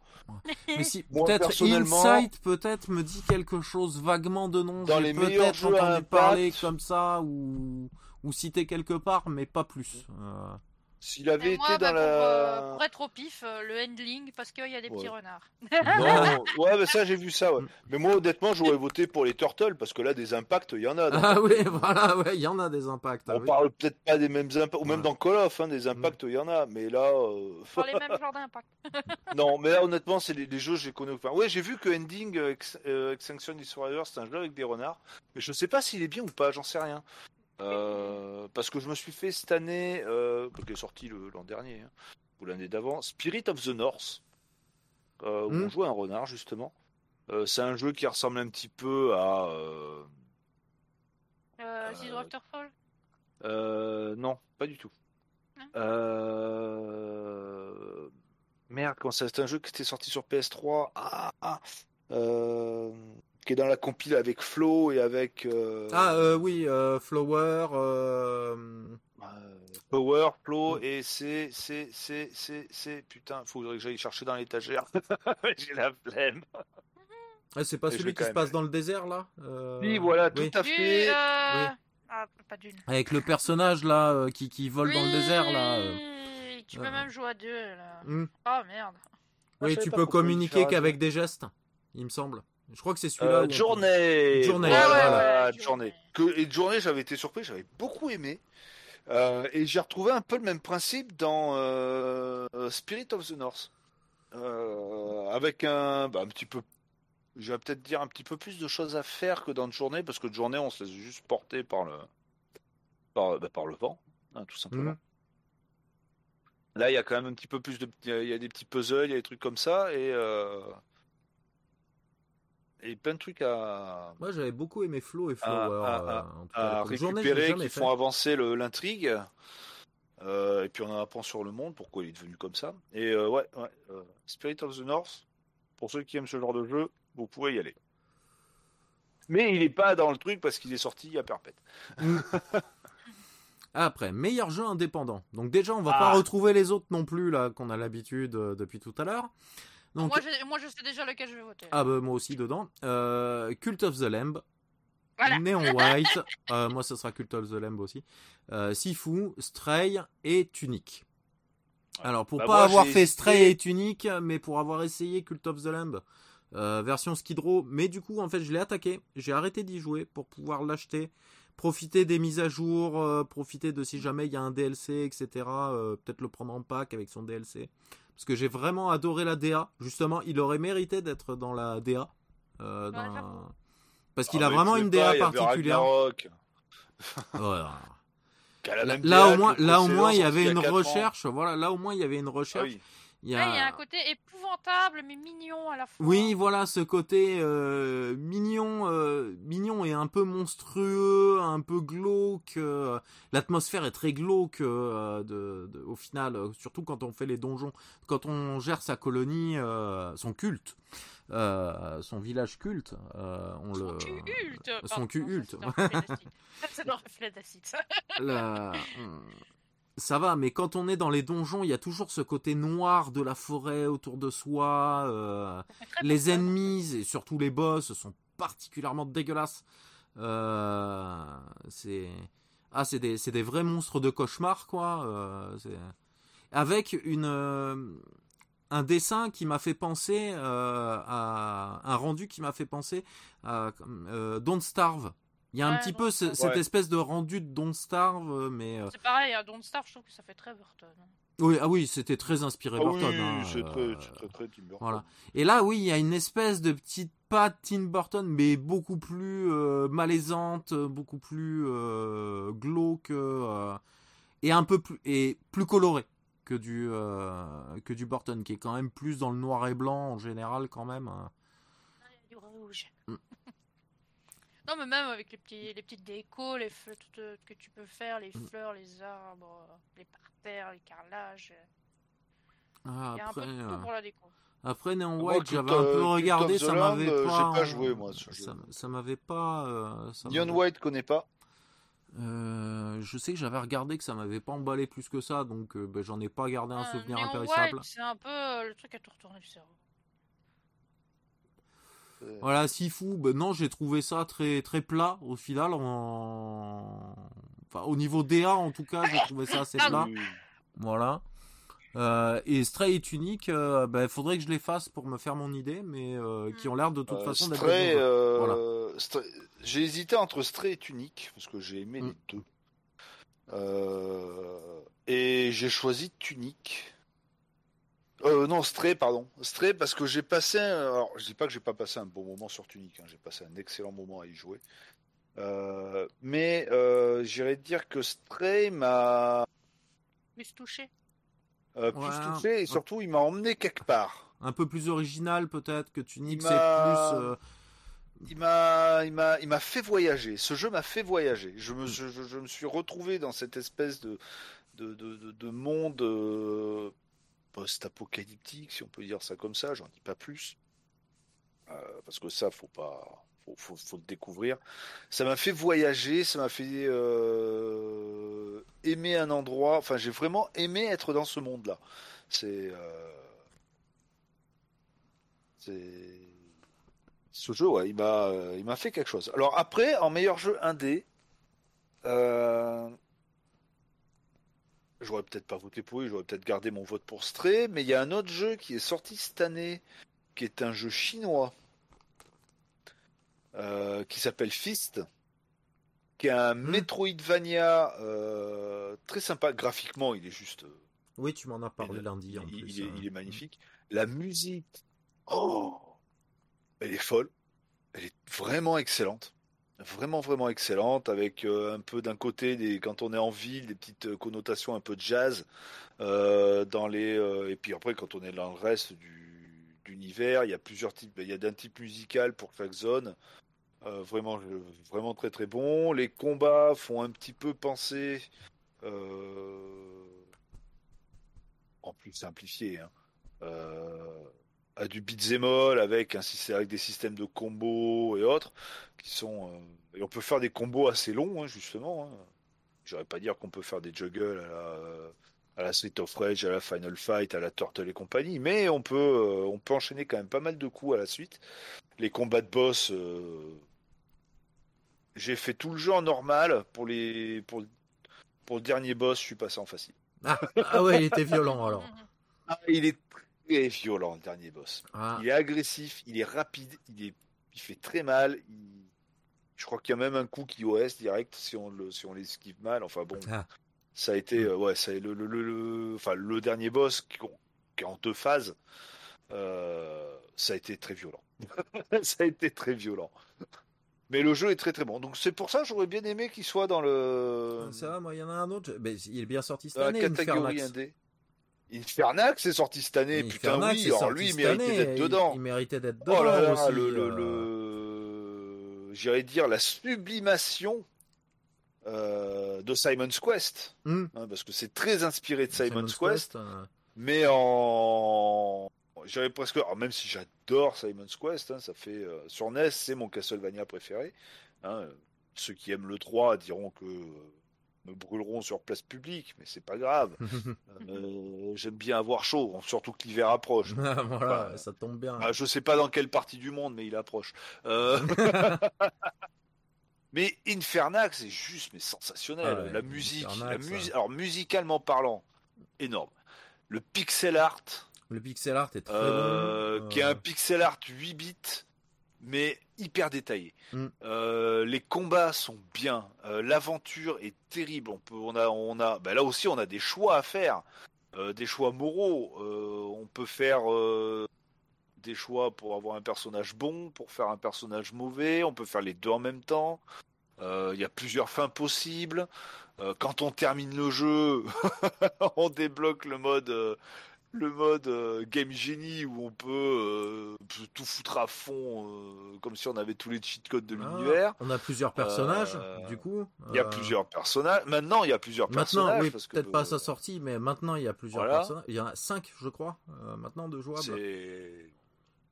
S1: Mais si, peut-être
S2: personnellement-
S1: Insight, peut-être me dit quelque chose vaguement de nom.
S2: Dans
S1: J'ai
S2: les meilleurs
S1: peut-être
S2: jeux à
S1: entendu
S2: impact-
S1: parler comme ça ou, ou cité quelque part, mais pas plus. Euh,
S2: S'il avait été dans
S3: bah, pour, euh,
S2: la.
S3: pour être au pif, euh, le handling, parce qu'il y a des petits renards.
S2: Non, ouais, mais ça j'ai vu ça. Ouais.
S1: Mm.
S2: Mais moi, honnêtement, j'aurais voté pour les Turtles parce que là, des impacts, il y en a. donc.
S1: Ah oui, voilà, ouais, il y en a des impacts.
S2: On
S1: oui.
S2: parle peut-être pas des mêmes impacts, ou même
S1: Ouais.
S2: dans Call of, hein, des impacts, il y en a. Mais là, euh,
S3: Dans les mêmes genres d'impact.
S2: non, mais là, honnêtement, c'est les, les jeux, je les connais. Enfin, ouais, j'ai vu que Ending euh, Ex- euh, Extinction Forever, c'est un jeu avec des renards. Mais je sais pas s'il est bien ou pas, j'en sais rien. Euh, parce que je me suis fait cette année, euh, qui est sorti l'an dernier, hein, ou l'année d'avant, Spirit of the North, euh, où
S1: Mm.
S2: on joue un renard, justement. Euh, c'est un jeu qui ressemble un petit peu à. euh,
S3: Euh,
S2: Euh, Euh, non, pas du tout. Euh... Merde, quand c'est un jeu qui était sorti sur PS3, ah, ah, euh, qui est dans la compile avec Flo et avec euh,
S1: Ah euh, oui, euh, Flower. euh,
S2: euh, Power, Flo
S1: Mm.
S2: et c'est c'est c'est c'est c'est putain, faudrait que j'aille chercher dans l'étagère. J'ai la flemme.
S1: ah, c'est pas
S2: Et
S1: celui qui se passe
S2: aller.
S1: dans le désert là euh,
S2: Oui, voilà,
S1: oui.
S2: tout à fait.
S3: euh,
S1: Oui.
S3: Ah, pas d'une.
S1: Avec le personnage là euh, qui, qui vole dans le désert là. euh.
S3: Tu peux
S1: euh.
S3: même jouer à deux là.
S1: Hmm.
S3: Oh merde.
S1: Oui,
S2: savais
S1: tu peux communiquer qu'avec des gestes, il me semble. Je crois que c'est celui-là.
S2: Euh, journée.
S1: Journée,
S2: Voilà.
S3: Ouais,
S2: journée.
S3: Journée.
S2: Que, et journée, j'avais été surpris, j'avais beaucoup aimé. Euh, et j'ai retrouvé un peu le même principe dans euh, Spirit of the North. Euh, avec un, bah, un petit peu, je vais peut-être dire un petit peu plus de choses à faire que dans une journée, parce que de journée, on se laisse juste porter par le, par, bah, par le vent, hein, tout simplement.
S1: Mhm.
S2: Là, il y a quand même un petit peu plus de, il y y a des petits puzzles, il y a des trucs comme ça et euh, et plein de trucs à
S1: Moi, j'avais beaucoup aimé Flo et
S2: À-
S1: Flower.
S2: à-
S1: euh, en tout cas,
S2: à
S1: la première journée, je l'ai
S2: récupérer qui font avancer l'intrigue. Euh, et puis on en apprend sur le monde, pourquoi il est devenu comme ça. Et euh, ouais, ouais euh, Spirit of the North, pour ceux qui aiment ce genre de jeu, vous pouvez y aller. Mais il n'est pas dans le truc parce qu'il est sorti à perpète.
S1: Après, meilleur jeu indépendant. Donc déjà, on va
S2: Ah.
S1: pas retrouver les autres non plus là qu'on a l'habitude euh, depuis tout à l'heure. Donc
S3: Moi, je, moi, je sais déjà lequel je vais voter.
S1: ah bah moi aussi dedans. Euh, Cult of the Lamb,
S3: Voilà.
S1: Neon White. euh, moi, ça sera Cult of the Lamb aussi. Euh, Sifu, Stray et Tunic. Alors pour
S2: Bah,
S1: pas
S2: moi,
S1: avoir fait Stray et Tunic, mais pour avoir essayé Cult of the Lamb, euh, version Skid Row, mais du coup en fait je l'ai attaqué, j'ai arrêté d'y jouer pour pouvoir l'acheter, profiter des mises à jour, euh, profiter de si jamais il y a un DLC, etc. euh, Peut-être le prendre en pack avec son DLC. Parce que j'ai vraiment adoré la DA. Justement, il aurait mérité d'être dans la DA. euh, dans-
S3: j'avoue.
S1: Parce qu'il
S2: Ah,
S1: a vraiment une
S2: pas,
S1: DA particulière. Voilà. Là,
S2: DA
S1: au moins, là au moins il y avait une recherche. Voilà, là au moins il y avait une
S2: Ah
S1: recherche. Il y
S3: Ouais,
S1: a...
S3: il y a un côté épouvantable mais mignon à la fois.
S1: Oui, voilà, ce côté euh, mignon, euh, mignon et un peu monstrueux, un peu glauque. euh, L'atmosphère est très glauque de, de- au final, surtout quand on fait les donjons, quand on gère sa colonie, son culte, euh, son village culte. euh, on
S3: Son
S1: le...
S3: cul hulte.
S1: Son
S3: Pardon,
S1: cul
S3: non, ça,
S1: hulte.
S3: c'est d'acide. ça.
S1: la- Ça va, mais quand on est dans les donjons, il y a toujours ce côté noir de la forêt autour de soi. euh, les ennemis et surtout les boss sont particulièrement dégueulasses. Euh, c'est ah, c'est des, vrais monstres de cauchemar, quoi. euh, avec une un dessin qui m'a fait penser à un rendu qui m'a fait penser à Don't Starve. Il y a un
S3: Ouais,
S1: petit peu ce- cette
S2: Ouais.
S1: espèce de rendu de Don't Starve, euh, mais euh,
S3: C'est pareil, à Don't Starve, je trouve que ça fait très Burton.
S1: oui, ah oui, c'était très inspiré
S2: Ah oui,
S1: Burton. hein,
S2: c'est
S1: euh,
S2: très, très, très Tim Burton.
S1: voilà. Et là, oui, il y a une espèce de petite patte Tim Burton, mais beaucoup plus euh, malaisante, beaucoup plus euh, glauque euh, et un peu plus et plus coloré que du euh, que du Burton, qui est quand même plus dans le noir et blanc en général quand même. hein.
S3: Du rouge. Non, mais même avec les, petits, les petites décos, les fleurs tout, euh, que tu peux faire, les
S1: Mm.
S3: fleurs, les arbres, euh, les parterres, les carrelages.
S1: Ah,
S3: Il y a un
S1: après,
S3: peu de
S1: euh,
S3: tout pour la déco.
S1: après Neon
S2: Moi,
S1: White, j'avais un
S2: of-
S1: peu regardé, ça
S2: Lamb,
S1: m'avait
S2: euh,
S1: pas.
S2: j'ai pas joué, moi, ce
S1: Ça,
S2: jeu.
S1: ça m'avait pas. euh, ça
S2: Neon White connaît pas.
S1: Euh, je sais que j'avais regardé que ça m'avait pas emballé plus que ça, donc euh, ben, j'en ai pas gardé un
S3: Euh,
S1: souvenir
S3: Neon
S1: impérissable.
S3: White, c'est un peu euh, le truc à tout retourner le cerveau.
S2: Euh,
S1: Voilà, Sifu, ben non, j'ai trouvé ça très très plat au final. En... Enfin, au niveau DA en tout cas, j'ai trouvé ça assez
S3: Ah
S1: plat. Voilà. Euh, et Stray et Tunic, euh, ben, faudrait que je les fasse pour me faire mon idée, mais euh, qui ont l'air de toute façon d'être
S2: j'ai hésité entre Stray et Tunic parce que j'ai aimé
S1: Mm.
S2: les deux. Et j'ai choisi Tunic. Euh, non, Stray, pardon. Stray parce que j'ai passé. un- Alors, je dis pas que j'ai pas passé un bon moment sur Tunic. hein, J'ai passé un excellent moment à y jouer. Euh, mais euh, j'irais dire que Stray m'a
S3: Plus touché.
S2: euh, plus
S1: Ouais.
S2: touché et surtout il m'a emmené quelque part.
S1: Un peu plus original peut-être que Tunic,
S2: Il
S1: c'est
S2: m'a-
S1: plus. euh,
S2: Il m'a, il m'a, il m'a fait voyager. Ce jeu m'a fait voyager. Je me, je, je- je me suis retrouvé dans cette espèce de, de, de, de- de monde euh, post-apocalyptique, si on peut dire ça comme ça. J'en dis pas plus, Euh, parce que ça, faut pas, faut, le découvrir. Ça m'a fait voyager. Ça m'a fait euh, aimer un endroit. Enfin, j'ai vraiment aimé être dans ce monde-là. C'est, euh, c'est ce jeu, il m'a, il m'a fait quelque chose. Alors après, en meilleur jeu indé, j'aurais peut-être pas voté pour lui, j'aurais peut-être gardé mon vote pour Stray, mais il y a un autre jeu qui est sorti cette année, qui est un jeu chinois, euh, qui s'appelle Fist, qui est un
S1: Hmm.
S2: Metroidvania euh, très sympa. Graphiquement, il est juste
S1: Oui, tu m'en as parlé
S2: il-
S1: lundi en
S2: il,
S1: plus.
S2: il est,
S1: hein.
S2: il est magnifique. La musique, oh, elle est folle. Elle est vraiment excellente. Vraiment vraiment excellente avec euh, un peu d'un côté quand on est en ville des petites euh, connotations un peu de jazz euh, dans les et puis après quand on est dans le reste du d'univers il y a plusieurs types il y a d'un type musical pour chaque zone vraiment vraiment très très bon. Les combats font un petit peu penser en plus simplifié hein, à du beat'em all avec un avec des systèmes de combos et autres qui sont euh, et on peut faire des combos assez longs hein, justement hein. j'aurais pas dire qu'on peut faire des juggles à la à la Street of Rage, à la Final Fight, à la Turtle et compagnie, mais on peut euh, on peut enchaîner quand même pas mal de coups à la suite. Les combats de boss, euh, j'ai fait tout le jeu en normal pour les pour pour le dernier boss, je suis passé en facile.
S1: Ah, ah ouais, il était violent alors.
S2: Ah, il est très violent le dernier boss.
S1: Ah,
S2: Il est agressif, il est rapide, il est, il fait très mal. il- Je crois qu'il y a même un coup qui OS direct si on le, si on l'esquive mal. Enfin bon,
S1: Ah.
S2: ça a été, euh, ouais, ça le, le, le, le- enfin le dernier boss qui, qui est en deux phases, euh, ça a été très violent. ça a été très violent. Mais le jeu est très très bon. Donc c'est pour ça que j'aurais bien aimé qu'il soit dans le
S1: ça va, moi, il y en a un autre. Mais il est bien sorti cette année,
S2: catégorie indé. Infernax est sorti cette année. Putain oui, alors lui il méritait d'être dedans.
S1: Il, méritait d'être dedans
S2: Oh là là,
S1: aussi.
S2: le, le,
S1: euh.
S2: le- j'irais dire la sublimation euh, de Simon's Quest,
S1: Hmm.
S2: hein, parce que c'est très inspiré de Simon's,
S1: Simon's
S2: Quest,
S1: euh,
S2: mais en, j'avais presque, alors même si j'adore Simon's Quest, hein, ça fait euh, sur NES, c'est mon Castlevania préféré. hein, ceux qui aiment le 3 diront que me brûleront sur place publique, mais c'est pas grave. Euh, J'aime bien avoir chaud, surtout que l'hiver approche.
S1: voilà,
S2: Bah,
S1: ça tombe bien.
S2: Ah, je sais pas dans quelle partie du monde, mais il approche. Euh, mais Infernax c'est juste mais sensationnel.
S1: Ah ouais,
S2: la musique, la
S1: Infernax,
S2: musi-
S1: ouais.
S2: alors musicalement parlant, énorme. Le pixel art,
S1: Le pixel art est très
S2: euh,
S1: bon.
S2: qui est un pixel art 8 bits, mais hyper détaillé.
S1: Mm.
S2: Euh, les combats sont bien. Euh, L'aventure est terrible. On peut, on a, on a, bah là aussi, on a des choix à faire, Euh, des choix moraux. On peut faire des choix pour avoir un personnage bon, pour faire un personnage mauvais. On peut faire les deux en même temps. Il y a plusieurs fins possibles. Quand on termine le jeu, on débloque le mode, le mode euh, Game Genie où on peut euh, tout foutre à fond, euh, comme si on avait tous les cheat codes de
S1: ah,
S2: l'univers.
S1: on a plusieurs personnages, du coup.
S2: Il y a plusieurs personnages. Maintenant, il y a plusieurs
S1: Maintenant,
S2: personnages.
S1: oui,
S2: parce que,
S1: peut-être pas à sa sortie, mais maintenant il y a plusieurs
S2: voilà.
S1: personnages. Il y en a cinq, je crois, maintenant de jouables.
S2: c'est-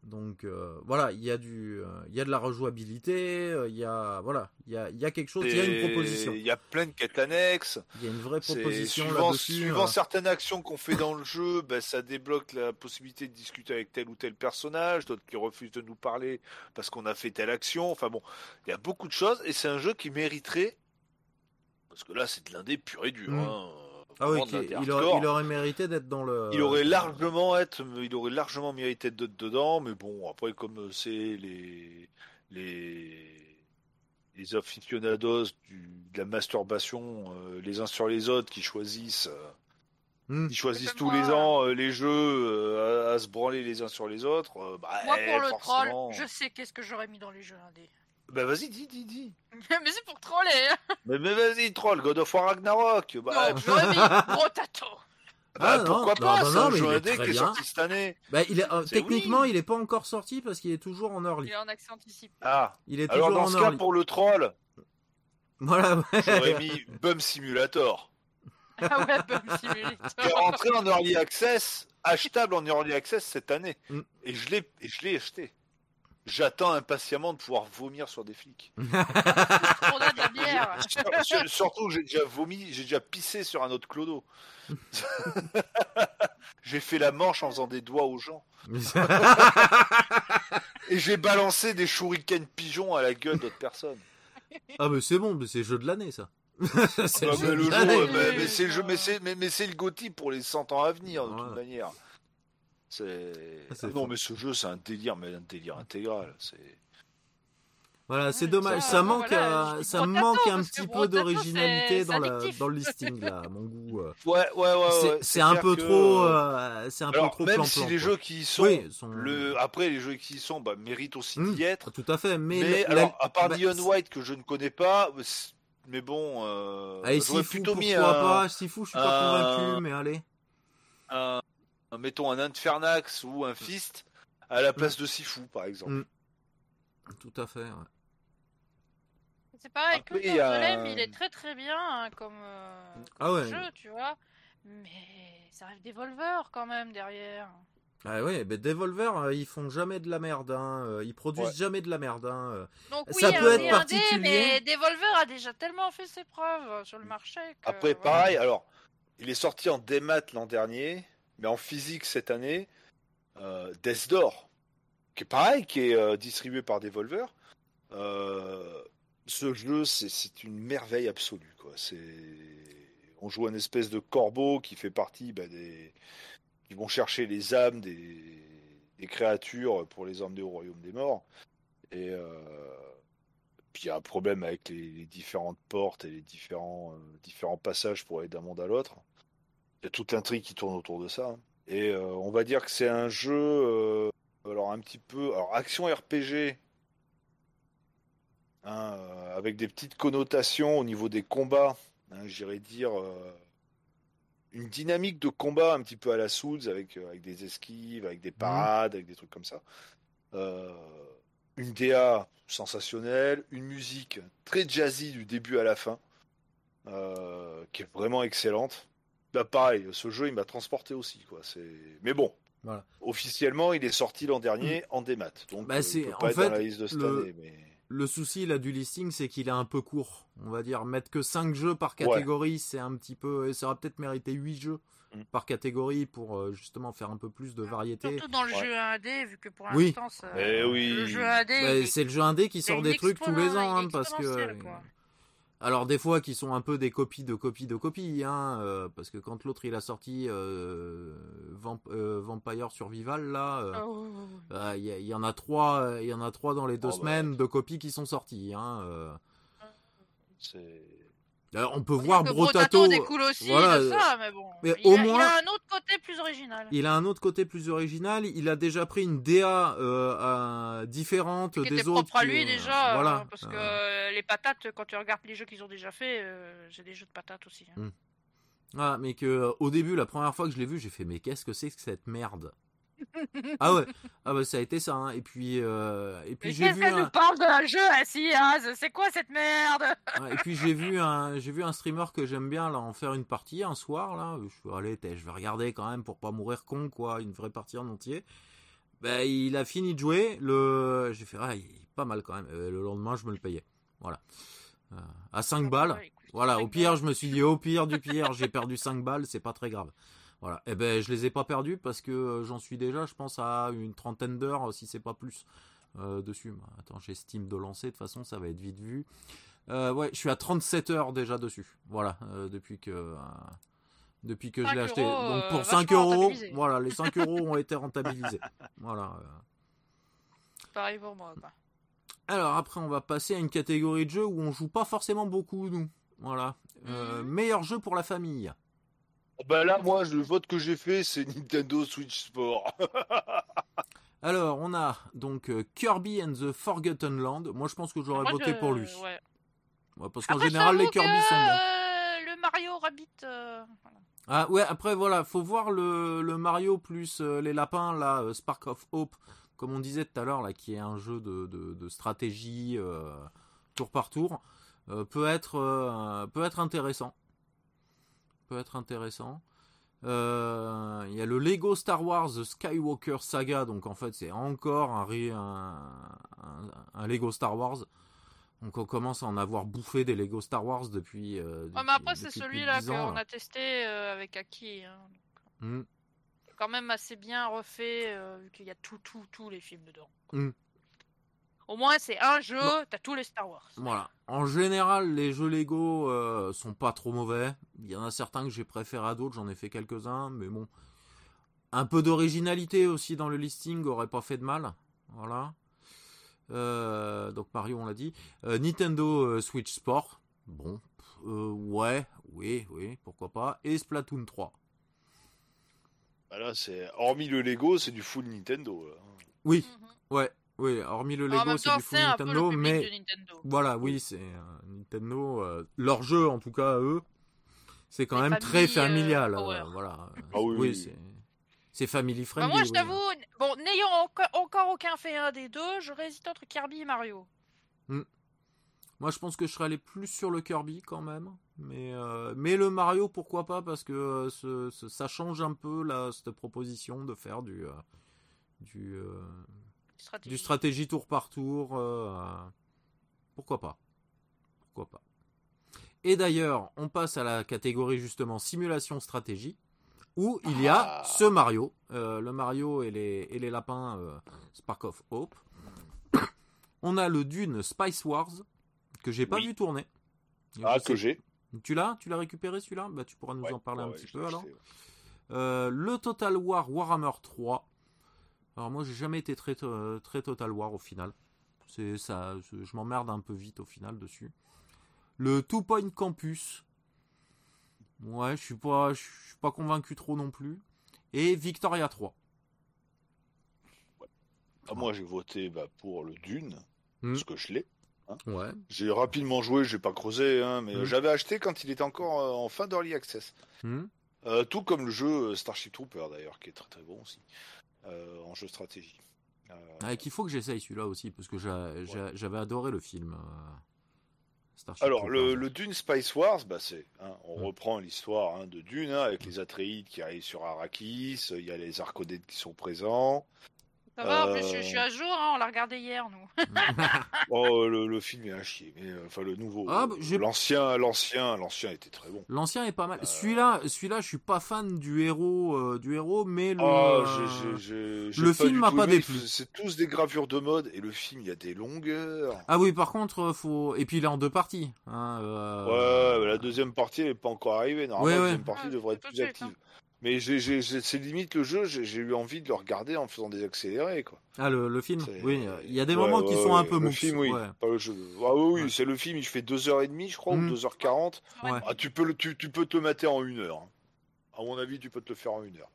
S1: Donc euh, voilà, il y a du, euh, il y a de la rejouabilité, euh, il y a, voilà, il y a, il y a quelque chose, il y a une proposition,
S2: Il y a plein de quêtes annexes.
S1: il y a une vraie proposition
S2: suivant,
S1: euh.
S2: certaines actions qu'on fait dans le jeu, ben, ça débloque la possibilité de discuter avec tel ou tel personnage, d'autres qui refusent de nous parler parce qu'on a fait telle action. Enfin bon, il y a beaucoup de choses et c'est un jeu qui mériterait, parce que là c'est de l'indé pur et dur.
S1: Mm.
S2: hein,
S1: Ah oui, il, aurait,
S2: hardcore.
S1: il aurait mérité d'être dans le.
S2: Il aurait largement être, il aurait largement mérité d'être dedans, mais bon, après comme c'est les les les aficionados du, de la masturbation, euh, les uns sur les autres, qui choisissent, euh,
S1: Hmm.
S2: qui choisissent tous les ans euh, les jeux euh, à, à se branler les uns sur les autres. euh, bah,
S3: Moi,
S2: eh,
S3: pour le
S2: forcément.
S3: troll, je sais qu'est-ce que j'aurais mis dans les jeux indés.
S2: Bah vas-y, dis, dis, dis.
S3: Mais c'est pour troller. hein.
S2: Mais, mais vas-y, troll, God of War Ragnarok. Bah,
S3: non, j'aurais mis Brotato.
S2: bah,
S1: Ah,
S2: pourquoi
S1: non,
S2: pas
S1: non,
S2: C'est
S1: non,
S2: jeu
S1: il est
S2: indé
S1: très
S2: qui est
S1: bien.
S2: sorti cette année.
S1: Bah, il est, euh, techniquement,
S2: oui.
S1: il est pas encore sorti parce qu'il est toujours en early.
S3: Il est en accès anticipé.
S2: Ah,
S1: Il est
S2: alors
S1: toujours
S2: dans
S1: en
S2: ce cas, pour le troll,
S1: Voilà. ouais.
S2: j'aurais mis Bum Simulator.
S3: Ah ouais, Bum Simulator.
S2: qui est rentré en early access, achetable en early access cette année.
S1: Mm.
S2: Et je l'ai, et je l'ai acheté. J'attends impatiemment de pouvoir vomir sur des flics.
S3: On a de la bière.
S2: Sur- sur- surtout, j'ai déjà vomi, j'ai déjà pissé sur un autre clodo. j'ai fait la manche en faisant des doigts aux gens. Et j'ai balancé des shurikens pigeons à la gueule d'autres personnes.
S1: ah mais c'est bon, mais c'est jeu de l'année ça. c'est
S2: Ah,
S1: le jeu
S2: mais, mais c'est le jeu, mais c'est, mais, mais c'est le Gotti pour les 100 ans à venir, de toute manière. C'est...
S1: Ah, c'est
S2: Ah non,
S1: fou.
S2: mais ce jeu, c'est un délire, mais un délire intégral. C'est...
S1: Voilà, c'est dommage.
S3: ça,
S1: Ça,
S3: euh,
S1: manque,
S3: voilà,
S1: euh,
S3: dis
S1: ça manque un petit peu d'originalité dans, la, dans le listing là, à mon goût. euh.
S2: Ouais, ouais, ouais.
S1: c'est
S2: ouais.
S1: c'est un peu
S2: que-
S1: trop, euh, c'est un
S2: Alors,
S1: peu trop
S2: même
S1: plan
S2: si
S1: plan.
S2: les
S1: quoi.
S2: jeux qui y sont,
S1: oui, sont-
S2: le... après les jeux qui y sont, bah, méritent aussi
S1: Hmm,
S2: d'y être.
S1: tout à fait. Mais,
S2: Mais,
S1: la-
S2: alors, à part
S1: bah,
S2: Neon
S1: c'est-
S2: White que je ne connais pas, mais bon, euh,
S1: allez,
S2: plutôt mis
S1: pourquoi
S2: un,
S1: pas Sifu, je suis pas convaincu, mais allez.
S2: Mettons un Infernax ou un Fist à la place de Sifu, par exemple.
S1: Hmm. Tout à fait. ouais.
S3: C'est pareil,
S2: Après,
S3: que
S2: a-
S3: Solem, il est très très bien hein, comme, euh,
S1: Ah ouais.
S3: jeu, tu vois. Mais ça rêve Devolver quand même derrière.
S1: Ah ouais, ben Devolver, euh, ils font jamais de la merde. Hein. euh, Ils produisent
S2: Ouais.
S1: jamais de la merde. Hein. euh.
S3: Donc oui,
S1: Ça peut
S3: un
S1: être
S3: indé,
S1: particulier.
S3: mais Devolver a déjà tellement fait ses preuves sur le marché. que,
S2: Après,
S3: voilà.
S2: pareil, alors, il est sorti en démat l'an dernier, mais en physique cette année, euh, Death Door, qui est pareil, qui est euh, distribué par Devolver. Euh, ce jeu, c'est- une merveille absolue. On joue un espèce de corbeau qui fait partie bah, des. qui vont chercher les âmes des... créatures pour les emmener au royaume des morts. Et. euh, puis il y a un problème avec les, différentes portes et les différents passages pour aller d'un monde à l'autre. Il y a toute l'intrigue qui tourne autour de ça. Et euh, on va dire que c'est un jeu, euh, alors un petit peu, alors action RPG, hein, euh, avec des petites connotations au niveau des combats. hein, J'irais dire une dynamique de combat un petit peu à la Souls avec, avec des esquives, avec des parades, avec des trucs comme ça. Une DA sensationnelle, une musique très jazzy du début à la fin, qui est vraiment excellente. Bah pareil, ce jeu il m'a transporté aussi quoi. C'est, mais bon.
S1: Voilà.
S2: Officiellement, il est sorti l'an dernier en démat, donc
S1: Bah,
S2: euh,
S1: c'est-
S2: il peut
S1: en
S2: pas être
S1: fait,
S2: dans la liste de cette
S1: le-
S2: année. Mais...
S1: Le souci là du listing, c'est qu'il est un peu court. On va dire mettre que 5 jeux par catégorie, c'est un petit peu. Ça aurait peut-être mérité 8 jeux
S2: Mm.
S1: par catégorie pour euh, justement faire un peu plus de variété.
S3: Surtout dans le
S2: Ouais.
S3: jeu indé, vu que pour
S1: Oui.
S3: l'instant, ça-
S2: Eh oui.
S3: le jeu indé,
S1: Bah, c'est le jeu indé qui sort des trucs tous les ans, hein, parce que.
S3: quoi.
S1: Alors des fois qui sont un peu des copies de copies de copies, hein, euh, parce que quand l'autre il a sorti euh, Vamp- euh, Vampire Survival là, euh,
S3: Oh.
S1: euh, il y, en a trois, il y en a trois dans les deux
S2: Oh, bah.
S1: semaines de copies qui sont sorties. Hein, euh.
S2: C'est...
S1: On peut voir Brotato.
S3: découle aussi
S1: voilà,
S3: de ça, mais bon.
S1: mais
S3: il,
S1: au
S3: a, il
S1: moins-
S3: a un autre côté plus original.
S1: Il a un autre côté plus original. Il a déjà pris une DA euh, euh, différente
S3: qui
S1: des
S3: était
S1: autres.
S3: propre à
S1: qui-
S3: lui déjà.
S1: Voilà.
S3: hein, parce que
S1: Euh,
S3: euh, les patates, quand tu regardes les jeux qu'ils ont déjà fait, euh, j'ai des jeux de patates aussi. hein.
S1: Ah, mais que euh, au début, la première fois que je l'ai vu, j'ai fait mais qu'est-ce que c'est que cette merde? Ah ouais, ah bah ça a été ça. hein. Et puis euh, et puis j'ai
S3: qu'est-ce
S1: vu
S3: qu'elle
S1: un...
S3: nous parle de un jeu ainsi, Az C'est quoi cette merde?
S1: Et puis j'ai vu un j'ai vu un streamer que j'aime bien là en faire une partie un soir là. Je suis allé, je vais regarder quand même pour pas mourir con quoi, une vraie partie en entier. Ben il a fini de jouer. Le j'ai fait ah il est pas mal quand même. Euh, le lendemain je me le payais. Voilà. Euh, à 5 balles.
S3: Ouais, écoute,
S1: Voilà, au pire,
S3: balles.
S1: je me suis dit, au pire du pire, j'ai perdu 5 balles, c'est pas très grave. Voilà, et ben je les ai pas perdus parce que euh, j'en suis déjà, je pense, à une trentaine d'heures, si c'est pas plus, euh, dessus. Bah, Attends, j'ai Steam de lancer, de toute façon, ça va être vite vu. Euh, ouais, je suis à 37 heures déjà dessus. Voilà, euh, depuis que. euh, depuis que je
S3: 5
S1: l'ai acheté. Donc
S3: euh,
S1: pour 5
S3: vachement
S1: euros, voilà, les 5 euros ont été rentabilisés. Voilà. euh.
S3: Pareil pour moi.
S1: Alors après, on va passer à une catégorie de jeux où on joue pas forcément beaucoup, nous. Voilà. Euh,
S3: Mhm.
S1: Meilleur jeu pour la famille.
S2: Bah là, moi, le vote que j'ai fait, c'est Nintendo Switch Sport.
S1: Alors, on a donc euh, Kirby and the Forgotten Land. Moi, je pense que j'aurais
S3: Moi,
S1: voté
S3: je-
S1: pour lui.
S3: ouais.
S1: Ouais, parce qu'en général, les Kirby
S3: que,
S1: sont bons.
S3: euh, le Mario Rabbit. euh, voilà.
S1: Ah ouais, après, voilà, faut voir le, le Mario plus euh, les lapins, là, Spark of Hope, comme on disait tout à l'heure, là, qui est un jeu de, de, de stratégie euh, tour par tour, euh, peut, être, euh, peut être intéressant. Peut être intéressant. Euh, Il y a le Lego Star Wars The Skywalker Saga, donc en fait c'est encore un, un, un- Lego Star Wars. Donc on commence à en avoir bouffé des Lego Star Wars depuis. euh,
S3: Ouais, mais après, c'est celui-là
S1: 10 ans,
S3: qu'on a testé euh, avec Aki. hein.
S1: Hmm.
S3: quand même assez bien refait, euh, vu qu'il y a tout, tout, tous les films dedans.
S1: Mm.
S3: Au moins, c'est un jeu,
S1: Bon.
S3: t'as tous les Star Wars.
S1: Voilà. En général, les jeux Lego euh, sont pas trop mauvais. Il y en a certains que j'ai préférés à d'autres, j'en ai fait quelques-uns, mais bon. Un peu d'originalité aussi dans le listing aurait pas fait de mal. Voilà. Euh, donc Mario, on l'a dit. Euh, Nintendo euh, Switch Sport. Bon, euh, ouais, oui, oui, pourquoi pas. Et Splatoon 3.
S2: Bah là, c'est hormis le Lego, c'est du full Nintendo. là.
S1: Oui,
S3: Mhm.
S1: ouais, oui. Hormis le Lego, c'est du full
S3: c'est un peu le
S1: Nintendo, mais
S3: de Nintendo.
S1: voilà, oui, c'est euh, Nintendo. euh, leur jeu, en tout cas, eux, c'est quand
S3: Les
S1: même très
S3: familles, euh,
S1: familial. euh, voilà.
S2: Ah oui, oui.
S1: c'est c'est family
S3: Bah, moi, je
S1: oui.
S3: t'avoue, bon, n'ayant encore, encore aucun fait un des deux, j'aurais hésité entre Kirby et Mario.
S1: Moi, je pense que je serais allé plus sur le Kirby quand même. Mais, euh, mais le Mario, pourquoi pas Parce que euh, ce- ce- ça change un peu là, cette proposition de faire du, euh, du, euh,
S3: Stratégie.
S1: du stratégie tour par tour. euh, pourquoi pas Pourquoi pas Et d'ailleurs, on passe à la catégorie justement simulation stratégie, où il y a
S2: Ah.
S1: ce Mario, euh, le Mario et les, et les lapins euh, Spark of Hope. On a le Dune Spice Wars, que j'ai pas
S2: Oui.
S1: vu tourner.
S2: Ah, que j'ai.
S1: Tu l'as? Tu l'as récupéré celui-là? Bah, Tu pourras nous
S2: Ouais,
S1: en parler
S2: ouais,
S1: un petit peu alors. Euh, le Total War Warhammer 3. Alors moi j'ai jamais été très, euh, très Total War au final. C'est ça, je m'emmerde un peu vite au final dessus. Le Two Point Campus. Ouais, je suis pas, je suis pas convaincu trop non plus. Et Victoria 3.
S2: Ah, moi, j'ai voté bah, pour le Dune,
S1: Hmm.
S2: parce que je l'ai.
S1: Ouais.
S2: J'ai rapidement joué, j'ai pas creusé, hein, mais
S1: Hmm.
S2: j'avais acheté quand il était encore euh, en fin d'early access.
S1: Hmm.
S2: Euh, tout comme le jeu Starship Trooper d'ailleurs, qui est très très bon aussi, en jeu stratégie. Euh,
S1: Ah, qu'il faut que j'essaye celui-là aussi parce que j'a- j'a- j'avais adoré le film. euh, Starship
S2: Alors, le, le Dune Spice Wars, bah, c'est, hein, on reprend l'histoire hein, de Dune hein, avec les Atreides qui arrivent sur Arrakis, euh, il y a les Arconètes qui sont présents.
S3: Ça va, en
S2: Euh,
S3: plus, je, je suis à jour, hein, on l'a regardé hier, nous.
S2: Oh, le, le film est un chier, mais euh, enfin le nouveau,
S1: Ah, bah,
S2: l'ancien, l'ancien, l'ancien était très bon.
S1: L'ancien est pas mal.
S2: Euh,
S1: Celui-là, celui-là, je suis pas fan du héros, euh, du héros, mais le.
S2: Oh,
S1: euh,
S2: j'ai- j'ai
S1: le film m'a pas déplu.
S2: C'est tous des gravures de mode et le film, il y a des longueurs.
S1: Ah oui, par contre, euh, faut. Et puis il est en deux parties. hein, euh,
S2: Ouais, la deuxième partie elle n'est pas encore arrivée. Normalement,
S1: Ouais,
S2: la
S1: ouais.
S2: deuxième partie
S3: Ah,
S2: devrait être plus active. Mais j'ai, j'ai- j'ai- c'est limite le jeu, j'ai, eu envie de le regarder en faisant des accélérés. Quoi.
S1: Ah, le, le film Oui, euh, il y a des
S2: Ouais,
S1: moments qui
S2: ouais,
S1: sont un peu
S2: Le
S1: mous.
S2: film, oui.
S1: Ouais.
S2: Pas le jeu. Ah oui, oui,
S1: Ouais.
S2: c'est le film, il fait 2h30, je crois,
S1: Mm.
S2: ou 2h40.
S1: Ouais.
S2: Ah, tu, peux le, tu, tu peux te le mater en une heure. hein. À mon avis, tu peux te le faire en une heure.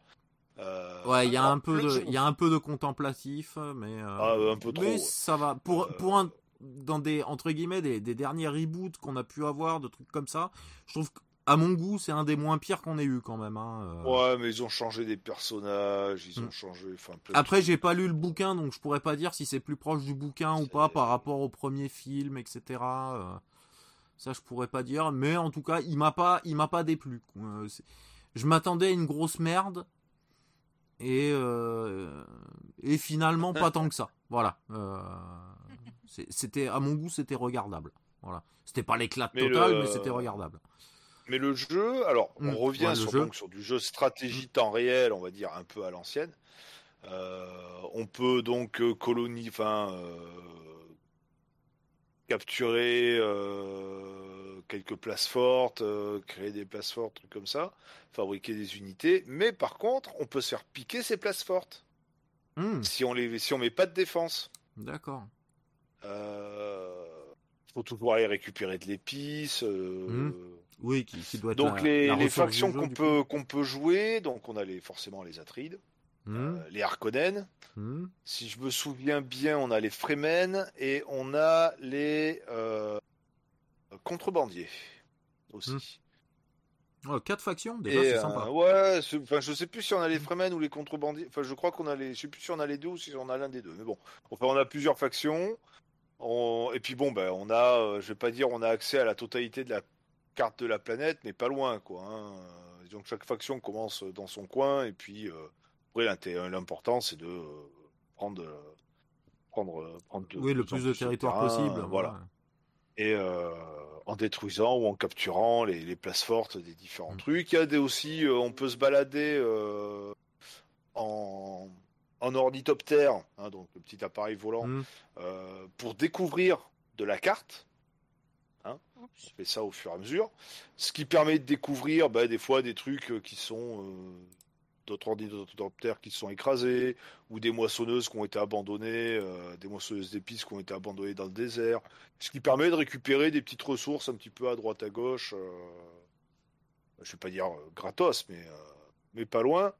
S2: Euh,
S1: Ouais, il y a un peu
S2: le
S1: de, il y a un peu de contemplatif, mais. euh,
S2: Ah, un peu trop,
S1: Mais
S2: ouais.
S1: ça va. Pour,
S2: Euh,
S1: pour un, dans des entre guillemets des, des derniers reboots qu'on a pu avoir, de trucs comme ça, je trouve qu'à mon goût, c'est un des moins pires qu'on ait eu quand même. hein, euh.
S2: Ouais, mais ils ont changé des personnages, ils ont
S1: Mm.
S2: changé. Enfin,
S1: Après, j'ai pas lu le bouquin, donc je pourrais pas dire si c'est plus proche du bouquin ou pas par rapport au premier film, etc. Euh, ça, je pourrais pas dire, mais en tout cas, il m'a pas, il m'a pas déplu. Euh, je m'attendais à une grosse merde et et finalement pas tant que ça. Voilà. C'était à mon goût, c'était regardable. Voilà. C'était pas totale,
S2: le-
S1: mais c'était regardable.
S2: Mais le jeu, alors on revient
S1: Ouais, le
S2: sur,
S1: jeu.
S2: donc, sur du jeu stratégie temps réel, on va dire un peu à l'ancienne. Euh, on peut donc euh, colonie, enfin euh, capturer euh, quelques places fortes, créer des places fortes, trucs comme ça, fabriquer des unités. Mais par contre, on peut se faire piquer ces places fortes
S1: Hmm,
S2: si on les, si on met pas de défense.
S1: D'accord.
S2: Euh, faut toujours aller récupérer de l'épice.
S1: Oui, qui, qui doit être
S2: Donc
S1: la-
S2: les,
S1: la
S2: factions qu'on peut qu'on peut jouer, donc on a les forcément les Atrides.
S1: Hmm,
S2: euh, les Harkonnen.
S1: hmm.
S2: Si je me souviens bien, on a les Fremen et on a les euh, contrebandiers aussi.
S1: Oh, quatre factions, déjà, c'est
S2: euh,
S1: sympa.
S2: ouais, c'est- enfin je sais plus si on a les Fremen ou les contrebandiers. Enfin je crois qu'on a les, je sais plus si on a les deux ou si on a l'un des deux. Mais bon, enfin on a plusieurs factions. On- Et puis bon ben on a, euh, je vais pas dire on a accès à la totalité de la carte de la planète, mais pas loin quoi. hein. Donc chaque faction commence dans son coin et puis euh, après l'important c'est de euh, prendre euh, prendre prendre de
S1: Oui, le
S2: plus
S1: de territoire possible.
S2: voilà et en détruisant ou en capturant les, les places fortes des différents
S1: Mm.
S2: trucs. Il y a des aussi, on peut se balader en, en ornithoptère, hein, donc le petit appareil volant, euh, pour découvrir de la carte. On
S3: Oups.
S2: fait ça au fur et à mesure, ce qui permet de découvrir bah, des fois des trucs euh, qui sont euh, d'autres ordinateurs qui sont écrasés, ou des moissonneuses qui ont été abandonnées, des moissonneuses d'épices qui ont été abandonnées dans le désert, ce qui permet de récupérer des petites ressources un petit peu à droite à gauche. je ne vais pas dire gratos, mais, mais pas loin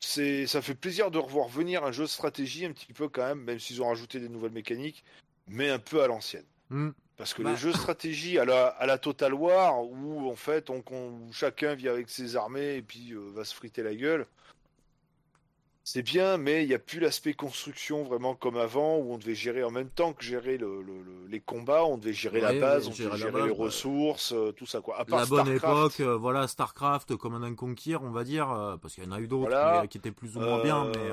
S2: ça fait plaisir de revoir venir un jeu de stratégie un petit peu quand même, même s'ils ont rajouté des nouvelles mécaniques, mais un peu à l'ancienne. Hmm. Parce que les bah. jeux de stratégie à la, à la Total War, où en fait on, chacun vit avec ses armées et puis euh, va se friter la gueule, c'est bien, mais il n'y a plus l'aspect construction vraiment comme avant, où on devait gérer en même temps que gérer le, les combats, on devait gérer la base, on devait gérer, les ressources, euh, tout ça quoi.
S1: À la bonne époque, euh, voilà, Starcraft, Command Conquer, on va dire, parce qu'il y en a eu d'autres qui étaient plus ou moins bien, mais...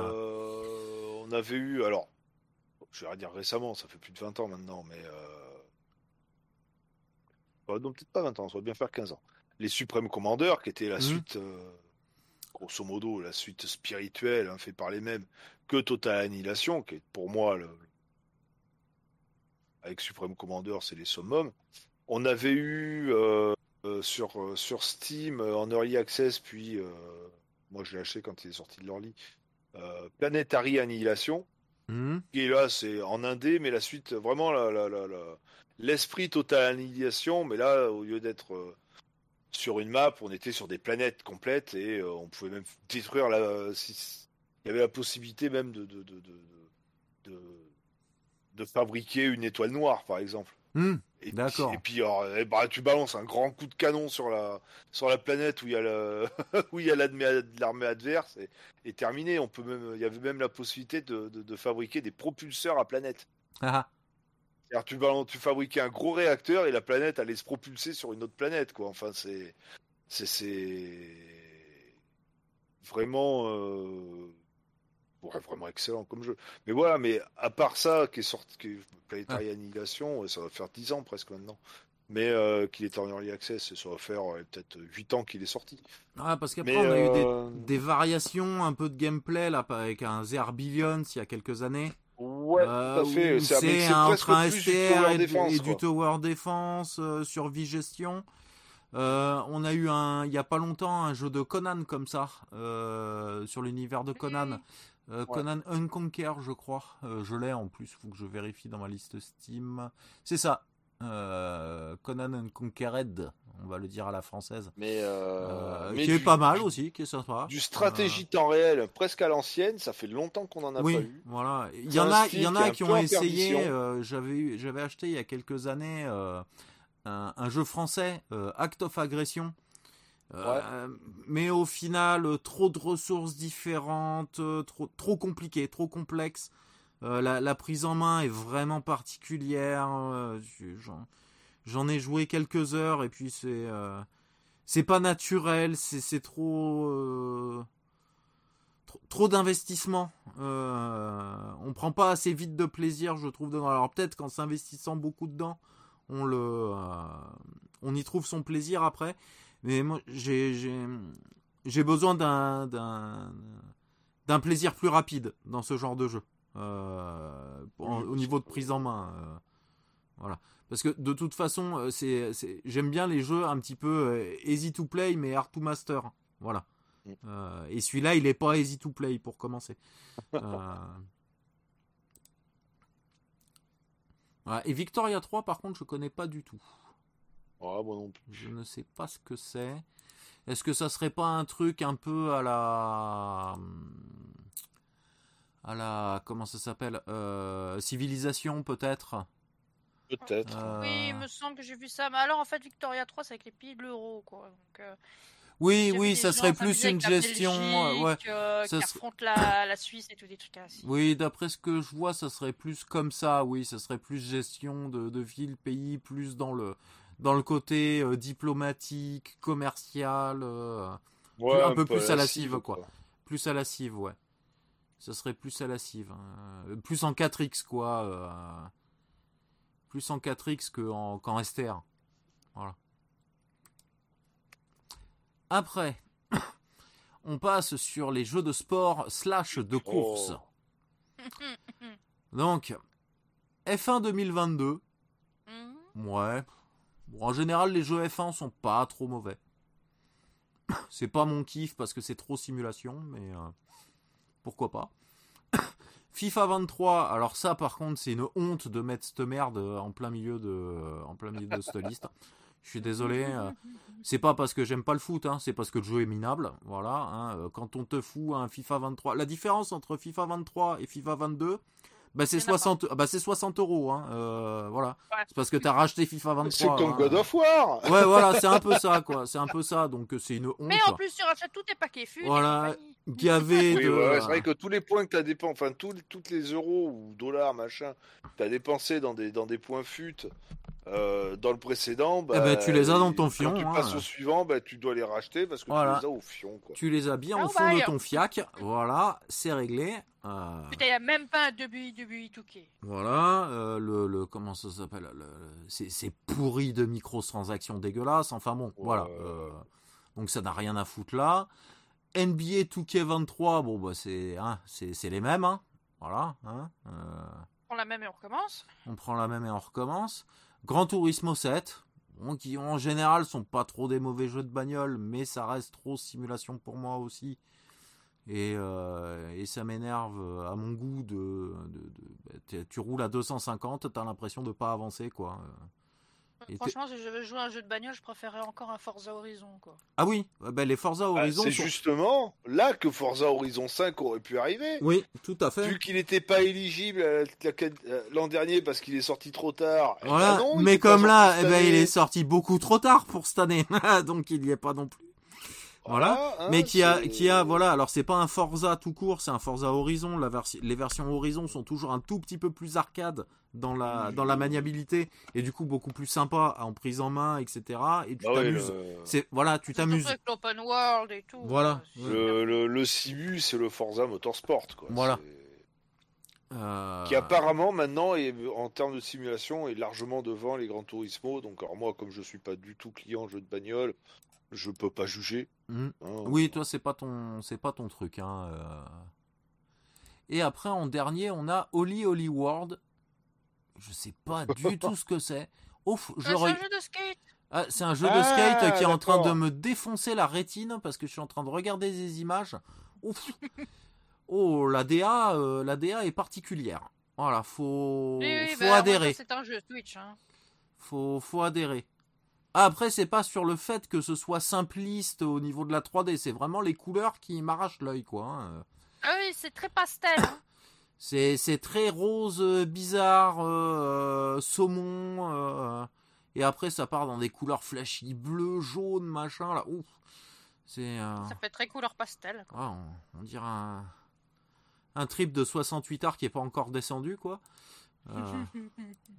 S2: On avait eu, alors, je vais dire récemment, ça fait plus de 20 ans maintenant, mais... non, peut-être pas 20 ans, ça va bien faire 15 ans. Les Suprêmes Commandeurs, qui étaient la mmh. suite grosso modo la suite spirituelle hein, fait par les mêmes que Total Annihilation, qui est pour moi le, avec Supreme Commander, c'est les summums. On avait eu euh, euh, sur, euh, sur Steam en early access, puis moi je l'ai acheté quand il est sorti de l'early, Planetary Annihilation. Mmh. Et là, c'est en indé, mais la suite, vraiment l'esprit la, Total Annihilation, mais là, au lieu d'être sur une map, on était sur des planètes complètes et euh, on pouvait même détruire la. il y avait la possibilité même de de, de, de, de, fabriquer une étoile noire, par exemple.
S1: Hmm, d'accord.
S2: Et puis, eh bah, tu balances un grand coup de canon sur la, sur la planète où il y a, le, où il y a l'armée adverse et, et, terminé. On peut même, il y avait même la possibilité de, de, fabriquer des propulseurs à planète.
S1: Ah.
S2: Tu, tu fabriquais un gros réacteur et la planète allait se propulser sur une autre planète, quoi. Enfin, c'est. C'est. Vraiment. Euh... vraiment excellent comme jeu. Mais voilà, mais à part ça, qui est sorti. Qui Planetary Annihilation, ça va faire 10 ans presque maintenant. Mais euh, qu'il est en early access, ça va faire euh, peut-être 8 ans qu'il est sorti.
S1: Ah, parce qu'après, on a eu des, euh, des, variations un peu de gameplay là, avec un Billions il y a quelques années.
S2: Ouais, euh, fait.
S1: C'est un train STR et, du tower défense, euh, survie gestion. Euh, on a eu un, il y a pas longtemps un jeu de Conan comme ça sur l'univers de Conan. Conan Unconquer, je crois. je l'ai en plus, faut que je vérifie dans ma liste Steam. C'est ça. Conan Unconquered on va le dire à la française.
S2: Mais, euh,
S1: qui est pas mal aussi, qui est sympa.
S2: Du stratégie euh, temps réel, presque à l'ancienne, ça fait longtemps qu'on en a
S1: oui,
S2: pas eu.
S1: Voilà, il y en a, il y en a qui ont essayé. Euh, j'avais, j'avais acheté il y a quelques années un, jeu français, Act of Agression. mais au final, trop de ressources différentes, trop, trop compliqué, trop complexe. La, prise en main est vraiment particulière. J'en ai joué quelques heures et puis c'est euh, c'est pas naturel, c'est trop, euh, trop d'investissement. Euh, on prend pas assez vite de plaisir, je trouve. Dedans. Alors peut-être qu'en s'investissant beaucoup dedans, on le euh, on y trouve son plaisir après. Mais moi j'ai j'ai besoin d'un d'un plaisir plus rapide dans ce genre de jeu. Au niveau de prise en main. voilà. Parce que de toute façon, euh, c'est, j'aime bien les jeux un petit peu euh, easy to play mais hard to master. Voilà. Mm. Euh, et celui-là, il est pas easy to play pour commencer. Et Victoria 3, par contre, je connais pas du tout.
S2: Ah, moi non plus.
S1: Je ne sais pas ce que c'est. Est-ce que ça serait pas un truc un peu à la à la comment ça s'appelle civilisation peut-être?
S2: Peut-être.
S3: Oui, il me semble que j'ai vu ça. Mais alors, en fait, Victoria 3, c'est avec les pays de l'euro, quoi. Donc, euh,
S1: oui, oui, ça serait plus une gestion. Euh, ouais.
S3: Euh, qui affronte la, la, Suisse et tout des trucs ainsi.
S1: Oui, d'après ce que je vois, ça serait plus comme ça. Oui, ça serait plus gestion de, de ville, pays, plus dans le dans le côté diplomatique, commercial, ouais, un, peu, plus à la cive, quoi. Plus à la cive, ouais. Ça serait plus à la cive. Hein. Plus en 4X, quoi plus en 4X qu'en STR. Voilà. Après, on passe sur les jeux de sport slash de course. Oh. Donc, F1 2022. Mhm. Ouais. en général, les jeux F1 sont pas trop mauvais. C'est pas mon kiff parce que c'est trop simulation, mais euh, pourquoi pas. FIFA 23, alors ça par contre c'est une honte de mettre cette merde en plein milieu de, en plein milieu de cette liste. Je suis désolé, euh, c'est pas parce que j'aime pas le foot, hein, c'est parce que le jeu est minable. Voilà, hein, quand on te fout un FIFA 23, la différence entre FIFA 23 et FIFA 22, bah c'est 60, bah c'est 60 euros, hein, euh, voilà.
S3: Ouais.
S1: C'est parce que t'as racheté FIFA 23.
S2: C'est comme
S1: hein.
S2: God of War
S1: Ouais, voilà, c'est un peu ça, quoi. C'est un peu ça, donc euh, c'est une honte.
S3: Mais en plus, tu rachètes tous tes paquets fut.
S1: Voilà. Gavé
S2: Oui,
S1: de.
S2: ouais, ouais, c'est vrai que tous les points que tu as dépensé, enfin tous, toutes les euros ou dollars, machin, que tu as dépensé dans des, dans des points fut euh, dans le précédent, bah,
S1: Eh ben, tu les as dans ton
S2: quand
S1: fion,
S2: tu
S1: hein.
S2: passes au suivant, bah, tu dois les racheter parce que
S1: Voilà.
S2: tu les as au fion. Quoi.
S1: Tu les as bien
S3: Ah,
S1: au fond
S3: bah,
S1: de ton fiac. Voilà, c'est réglé. Euh,
S3: Putain, y a même pas un début, début, touquet.
S1: Voilà, euh, le, le comment ça s'appelle le- le- C'est c'est pourri de microtransactions dégueulasses. Enfin bon, voilà. Euh, donc ça n'a rien à foutre là. NBA 2K23, bon bah c'est hein, c'est c'est les mêmes. Hein. Voilà. Hein, euh,
S3: On la même et on recommence.
S1: on prend la même et on recommence. Gran Turismo 7, bon, qui en général sont pas trop des mauvais jeux de bagnole, mais ça reste trop simulation pour moi aussi. Et, euh, et ça m'énerve euh, à mon goût de, de- de- bah, tu- tu roules à 250, t'as l'impression de pas avancer quoi.
S3: Franchement, si je veux jouer à un jeu de bagnole, je préférerais encore un Forza Horizon, quoi.
S1: Ah oui, euh, bah, les Forza
S2: Ah,
S1: Horizon
S2: c'est
S1: sont-
S2: justement là que Forza Horizon 5 aurait pu arriver.
S1: Oui, tout à fait.
S2: Vu qu'il n'était pas éligible la- l'an dernier parce qu'il est sorti trop tard. eh
S1: Voilà,
S2: ben non,
S1: mais comme là, eh ben, il est sorti beaucoup trop tard pour cette année, donc il y est pas non plus. Voilà,
S2: hein,
S1: mais qui a, qui a, voilà, alors c'est pas un Forza tout court, c'est un Forza Horizon. La versi- les versions Horizon sont toujours un tout petit peu plus arcade dans la, dans la maniabilité et du coup beaucoup plus sympa en prise en main, etc. Et tu
S2: Ah ouais,
S1: t'amuses.
S2: le-
S1: C'est voilà, tu t'amuses.
S3: avec l'open world et tout.
S1: Voilà.
S3: euh,
S2: Le, le, le Simu, c'est le Forza Motorsport. Quoi.
S1: Voilà. Euh,
S2: Qui apparemment maintenant, est, en termes de simulation, est largement devant les Gran Turismo. Donc, alors moi, comme je suis pas du tout client jeu de bagnole, je peux pas juger.
S1: hmm.
S2: hein.
S1: Oui, toi c'est pas ton, c'est pas ton truc. Hein. euh. Et après en dernier, on a Holly Holly World. Je sais pas du tout ce que c'est. Ouf, je
S3: C'est
S1: re-
S3: un jeu de skate.
S1: Ah, c'est un jeu de
S2: Ah,
S1: skate qui est en train de me défoncer la rétine parce que je suis en train de regarder des images. Ouf. Oh, la DA, euh, la DA est particulière. Voilà, faut,
S3: Oui, oui,
S1: faut
S3: bah,
S1: adhérer.
S3: C'est un jeu Switch. Hein.
S1: Faut, faut adhérer. Ah, après, c'est pas sur le fait que ce soit simpliste au niveau de la 3D, c'est vraiment les couleurs qui m'arrachent l'œil, quoi. hein.
S3: Ah oui, c'est très pastel. hein.
S1: C'est, très rose, euh, bizarre, euh, saumon. euh, et après, ça part dans des couleurs flashy, bleu, jaune, machin, là. Ouf. C'est. euh,
S3: Ça fait très couleur pastel. quoi.
S1: ah, on, on dirait un, un trip de 68 arts qui est pas encore descendu, quoi.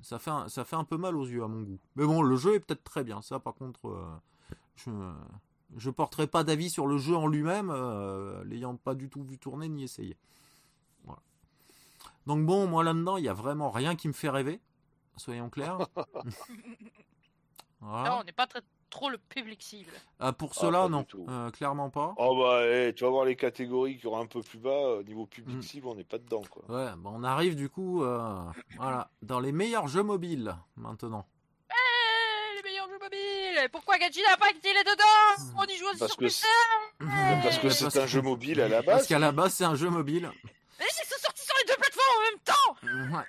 S1: Ça, fait un, ça fait un peu mal aux yeux, à mon goût. Mais bon, le jeu est peut-être très bien. Ça, par contre, je. Je porterai pas d'avis sur le jeu en lui-même, l'ayant pas du tout vu tourner ni essayé. Donc bon, moi là-dedans, il y a vraiment rien qui me fait rêver, soyons clairs. Voilà.
S3: Non, on n'est pas très, trop le public cible.
S1: Ah, pour
S2: Ah,
S1: cela, non,
S2: tout.
S1: Euh, clairement pas.
S2: Oh bah, eh, tu vas voir les catégories qui auront un peu plus bas, au niveau public
S1: Mm.
S2: cible, on n'est pas dedans. Quoi.
S1: Ouais, bah, on arrive du coup, euh, voilà, dans les meilleurs jeux mobiles maintenant.
S3: Eh, les meilleurs jeux mobiles Pourquoi n'a pas qu'il est dedans On y joue aussi
S2: Parce
S3: sur
S2: que
S3: PC
S2: Parce que c'est
S1: parce
S2: un jeu mobile à la
S1: Parce
S2: base.
S1: qu'à la base, c'est un jeu mobile.
S3: Sur en même temps
S1: Ouais,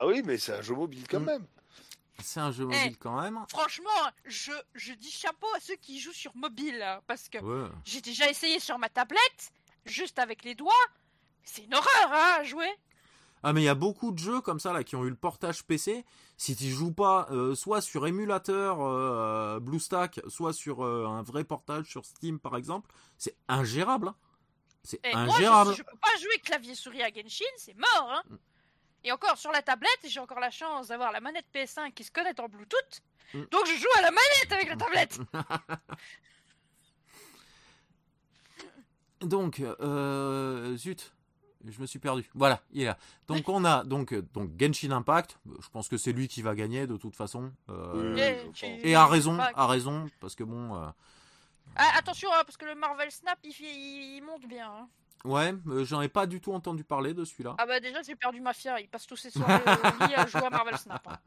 S2: Ah oui, mais c'est un jeu mobile quand
S1: Mm.
S2: même.
S1: c'est un jeu mobile quand même.
S3: Franchement, je, je dis chapeau à ceux qui jouent sur mobile, hein, parce que
S1: Ouais.
S3: j'ai déjà essayé sur ma tablette, juste avec les doigts. C'est une horreur hein, à jouer.
S1: Ah mais il y a beaucoup de jeux comme ça là qui ont eu le portage PC. Si tu joues pas euh, soit sur émulateur euh, BlueStack, soit sur euh, un vrai portage sur Steam par exemple, c'est ingérable. hein. C'est
S3: Et moi,
S1: ingérable.
S3: je, je peux pas jouer clavier souris à Genshin, c'est mort. Hein.
S1: Mm.
S3: Et encore sur la tablette, j'ai encore la chance d'avoir la manette PS5 qui se connecte en Bluetooth.
S1: Mm.
S3: Donc je joue à la manette avec la tablette.
S1: Donc euh, zut, je me suis perdu. Voilà, il est là. Donc on a donc euh, donc Genshin Impact. Je pense que c'est lui qui va gagner de toute façon. Euh,
S2: Oui,
S3: Et
S1: a raison, a raison, parce que bon, euh,
S3: Ah, attention, hein, parce que le Marvel Snap, il, monte bien. hein.
S1: ouais, euh, j'en ai pas du tout entendu parler de celui-là.
S3: Ah bah déjà, j'ai perdu Mafia. Il passe tous ses soirées au lit à jouer à Marvel Snap. hein.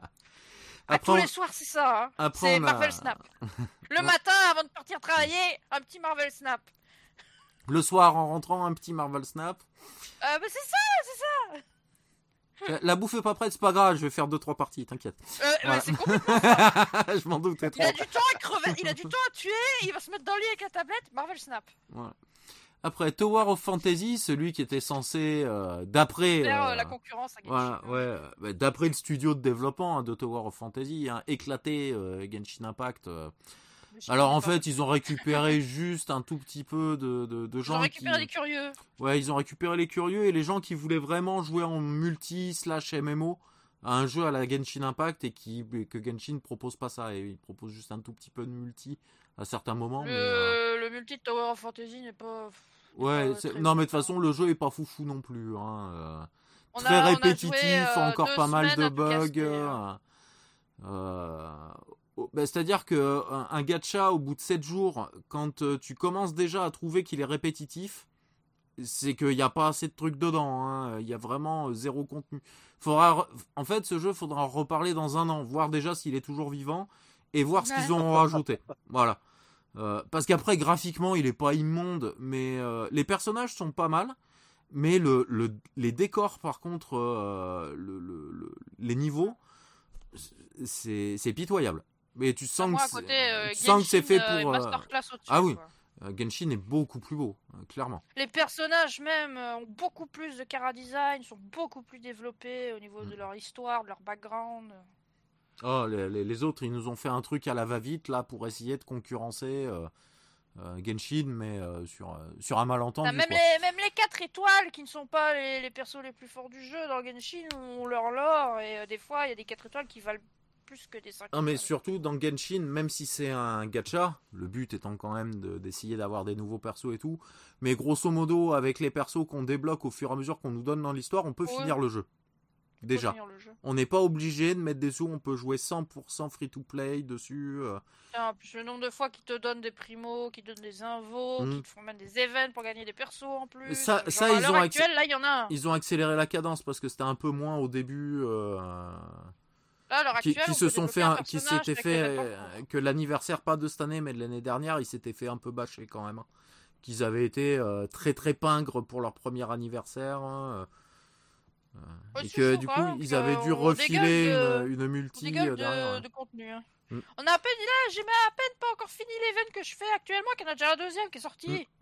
S3: À tous les soirs, c'est ça. Hein.
S1: Après,
S3: c'est
S1: a-
S3: Marvel Snap. Le matin, avant de partir travailler, un petit Marvel Snap.
S1: Le soir, en rentrant, un petit Marvel Snap.
S3: Euh, mais c'est ça, c'est ça.
S1: La bouffe est pas prête, c'est pas grave, je vais faire deux trois parties, t'inquiète.
S3: Euh,
S1: Voilà.
S3: c'est complètement-
S1: je m'en doutais
S3: Il
S1: trop.
S3: a du temps à crever, il a du temps à tuer, il va se mettre dans le lit avec la tablette, Marvel Snap.
S1: Après Tower of Fantasy, celui qui était censé, euh, d'après,
S3: euh,
S1: euh,
S3: la concurrence à Genshin.
S1: voilà, ouais, d'après le studio de développement hein, de Tower of Fantasy, hein, éclaté euh, Genshin Impact. Alors en fait, ils ont récupéré juste un tout petit peu de, de, de
S3: ils
S1: gens
S3: ont récupéré
S1: qui...
S3: les curieux.
S1: Ouais, ils ont récupéré les curieux et les gens qui voulaient vraiment jouer en multi slash MMO à un jeu à la Genshin Impact et qui que Genshin propose pas ça et il propose juste un tout petit peu de multi à certains moments.
S3: Le,
S1: mais, euh,
S3: le multi de Tower of Fantasy n'est pas.
S1: ouais,
S3: pas
S1: non mais de toute façon le jeu est pas foufou non plus. Hein, euh,
S3: On
S1: très
S3: a- on a
S1: répétitif,
S3: joué, euh,
S1: encore pas mal de bugs. Euh,
S3: hein.
S1: euh, oh, bah, C'est-à-dire que un, un gacha au bout de 7 jours, quand euh, tu commences déjà à trouver qu'il est répétitif, c'est qu'il n'y a pas assez de trucs dedans. hein. Il y a vraiment euh, zéro contenu. Faudra, re- en fait, ce jeu, faudra en reparler dans un an, voir déjà s'il est toujours vivant et voir ce qu'ils ont rajouté. Voilà. Euh, parce qu'après, graphiquement, il est pas immonde, mais euh, les personnages sont pas mal. Mais le, le- les décors, par contre, euh, le- le- le- les niveaux, c'est pitoyable. Mais tu sens
S3: Moi,
S1: que
S3: à
S1: c'est-
S3: côté, euh,
S1: tu sens que c'est fait
S3: euh,
S1: pour. euh, ah oui.
S3: quoi.
S1: euh, Genshin est beaucoup plus beau, euh, clairement.
S3: Les personnages même euh, ont beaucoup plus de cara design, sont beaucoup plus développés au niveau de
S1: Mm.
S3: leur histoire, de leur background.
S1: Oh, les, les- les autres, ils nous ont fait un truc à la va-vite là pour essayer de concurrencer euh, euh, Genshin, mais euh, sur, euh, sur un malentendu.
S3: Même, les, même les 4 étoiles qui ne sont pas les, persos les plus forts du jeu dans Genshin ont leur lore et euh, des fois il y a des 4 étoiles qui valent plus que des 5
S1: Non, mais surtout dans Genshin, même si c'est un gacha, le but étant quand même de- d'essayer d'avoir des nouveaux persos et tout, mais grosso modo, avec les persos qu'on débloque au fur et à mesure qu'on nous donne dans l'histoire, on peut
S3: Ouais.
S1: finir le jeu. Déjà.
S3: jeu.
S1: On n'est pas obligé de mettre des sous, on peut jouer 100% free-to-play dessus. euh.
S3: Putain, en plus, le nombre de fois qu'ils te donnent des primos, qu'ils te donnent des invos,
S1: Mm.
S3: qu'ils te font même des events pour gagner des persos en plus.
S1: Ça-
S3: Genre,
S1: ça,
S3: à
S1: ils
S3: l'heure
S1: ont
S3: actuelle, là il y en a un.
S1: Ils ont accéléré la cadence parce que c'était un peu moins au début. euh,
S3: Là, à l'heure
S1: qui,
S3: actuelle,
S1: qui
S3: on
S1: se sont fait,
S3: un
S1: qui s'était fait euh, que l'anniversaire pas de cette année mais de l'année dernière, ils s'étaient fait un peu bâcher quand même. hein. Qu'ils avaient été euh, très très pingres pour leur premier anniversaire. hein, euh,
S3: Ouais,
S1: et que
S3: chaud,
S1: du coup, ils avaient dû
S3: on
S1: refiler
S3: de-
S1: une, une
S3: On
S1: multi
S3: de,
S1: derrière. ouais.
S3: de contenu. hein.
S1: Mm.
S3: On a à peine, là, j'ai à peine pas encore fini l'event que je fais actuellement, qu'il y en a déjà un deuxième qui est sorti.
S1: Mm.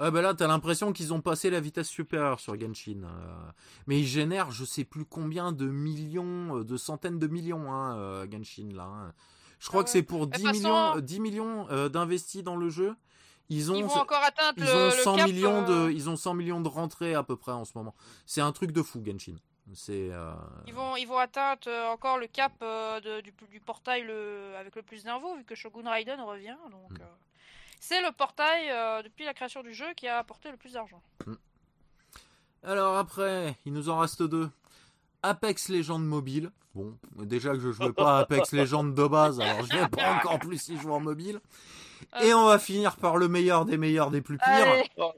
S1: Ah bah là, t'as l'impression qu'ils ont passé la vitesse supérieure sur Genshin. euh. Mais ils génèrent, je sais plus combien de millions, euh, de centaines de millions, hein, euh, Genshin là. hein. Je crois
S3: Ah
S1: que c'est pour
S3: De
S1: 10
S3: toute
S1: millions,
S3: façon-
S1: euh, 10 millions euh, d'investis dans le jeu. Ils ont,
S3: Ils vont encore atteindre
S1: ils
S3: le,
S1: ont
S3: le
S1: 100
S3: cap,
S1: millions
S3: euh,
S1: de, ils ont 100 millions de rentrées à peu près en ce moment. C'est un truc de fou, Genshin. C'est. euh,
S3: Ils vont, ils vont atteindre euh, encore le cap euh, de- du, du portail le, avec le plus d'infos, vu que Shogun Raiden revient. Donc,
S1: Mm.
S3: Euh, c'est le portail euh, depuis la création du jeu qui a apporté le plus d'argent.
S1: Alors après, il nous en reste deux. Apex Legends mobile. Bon, déjà que je jouais pas à Apex Legends de base, alors je vais pas encore plus y jouer en mobile. Et on va finir par le meilleur des meilleurs des plus pires.
S3: Allez.
S2: Oh.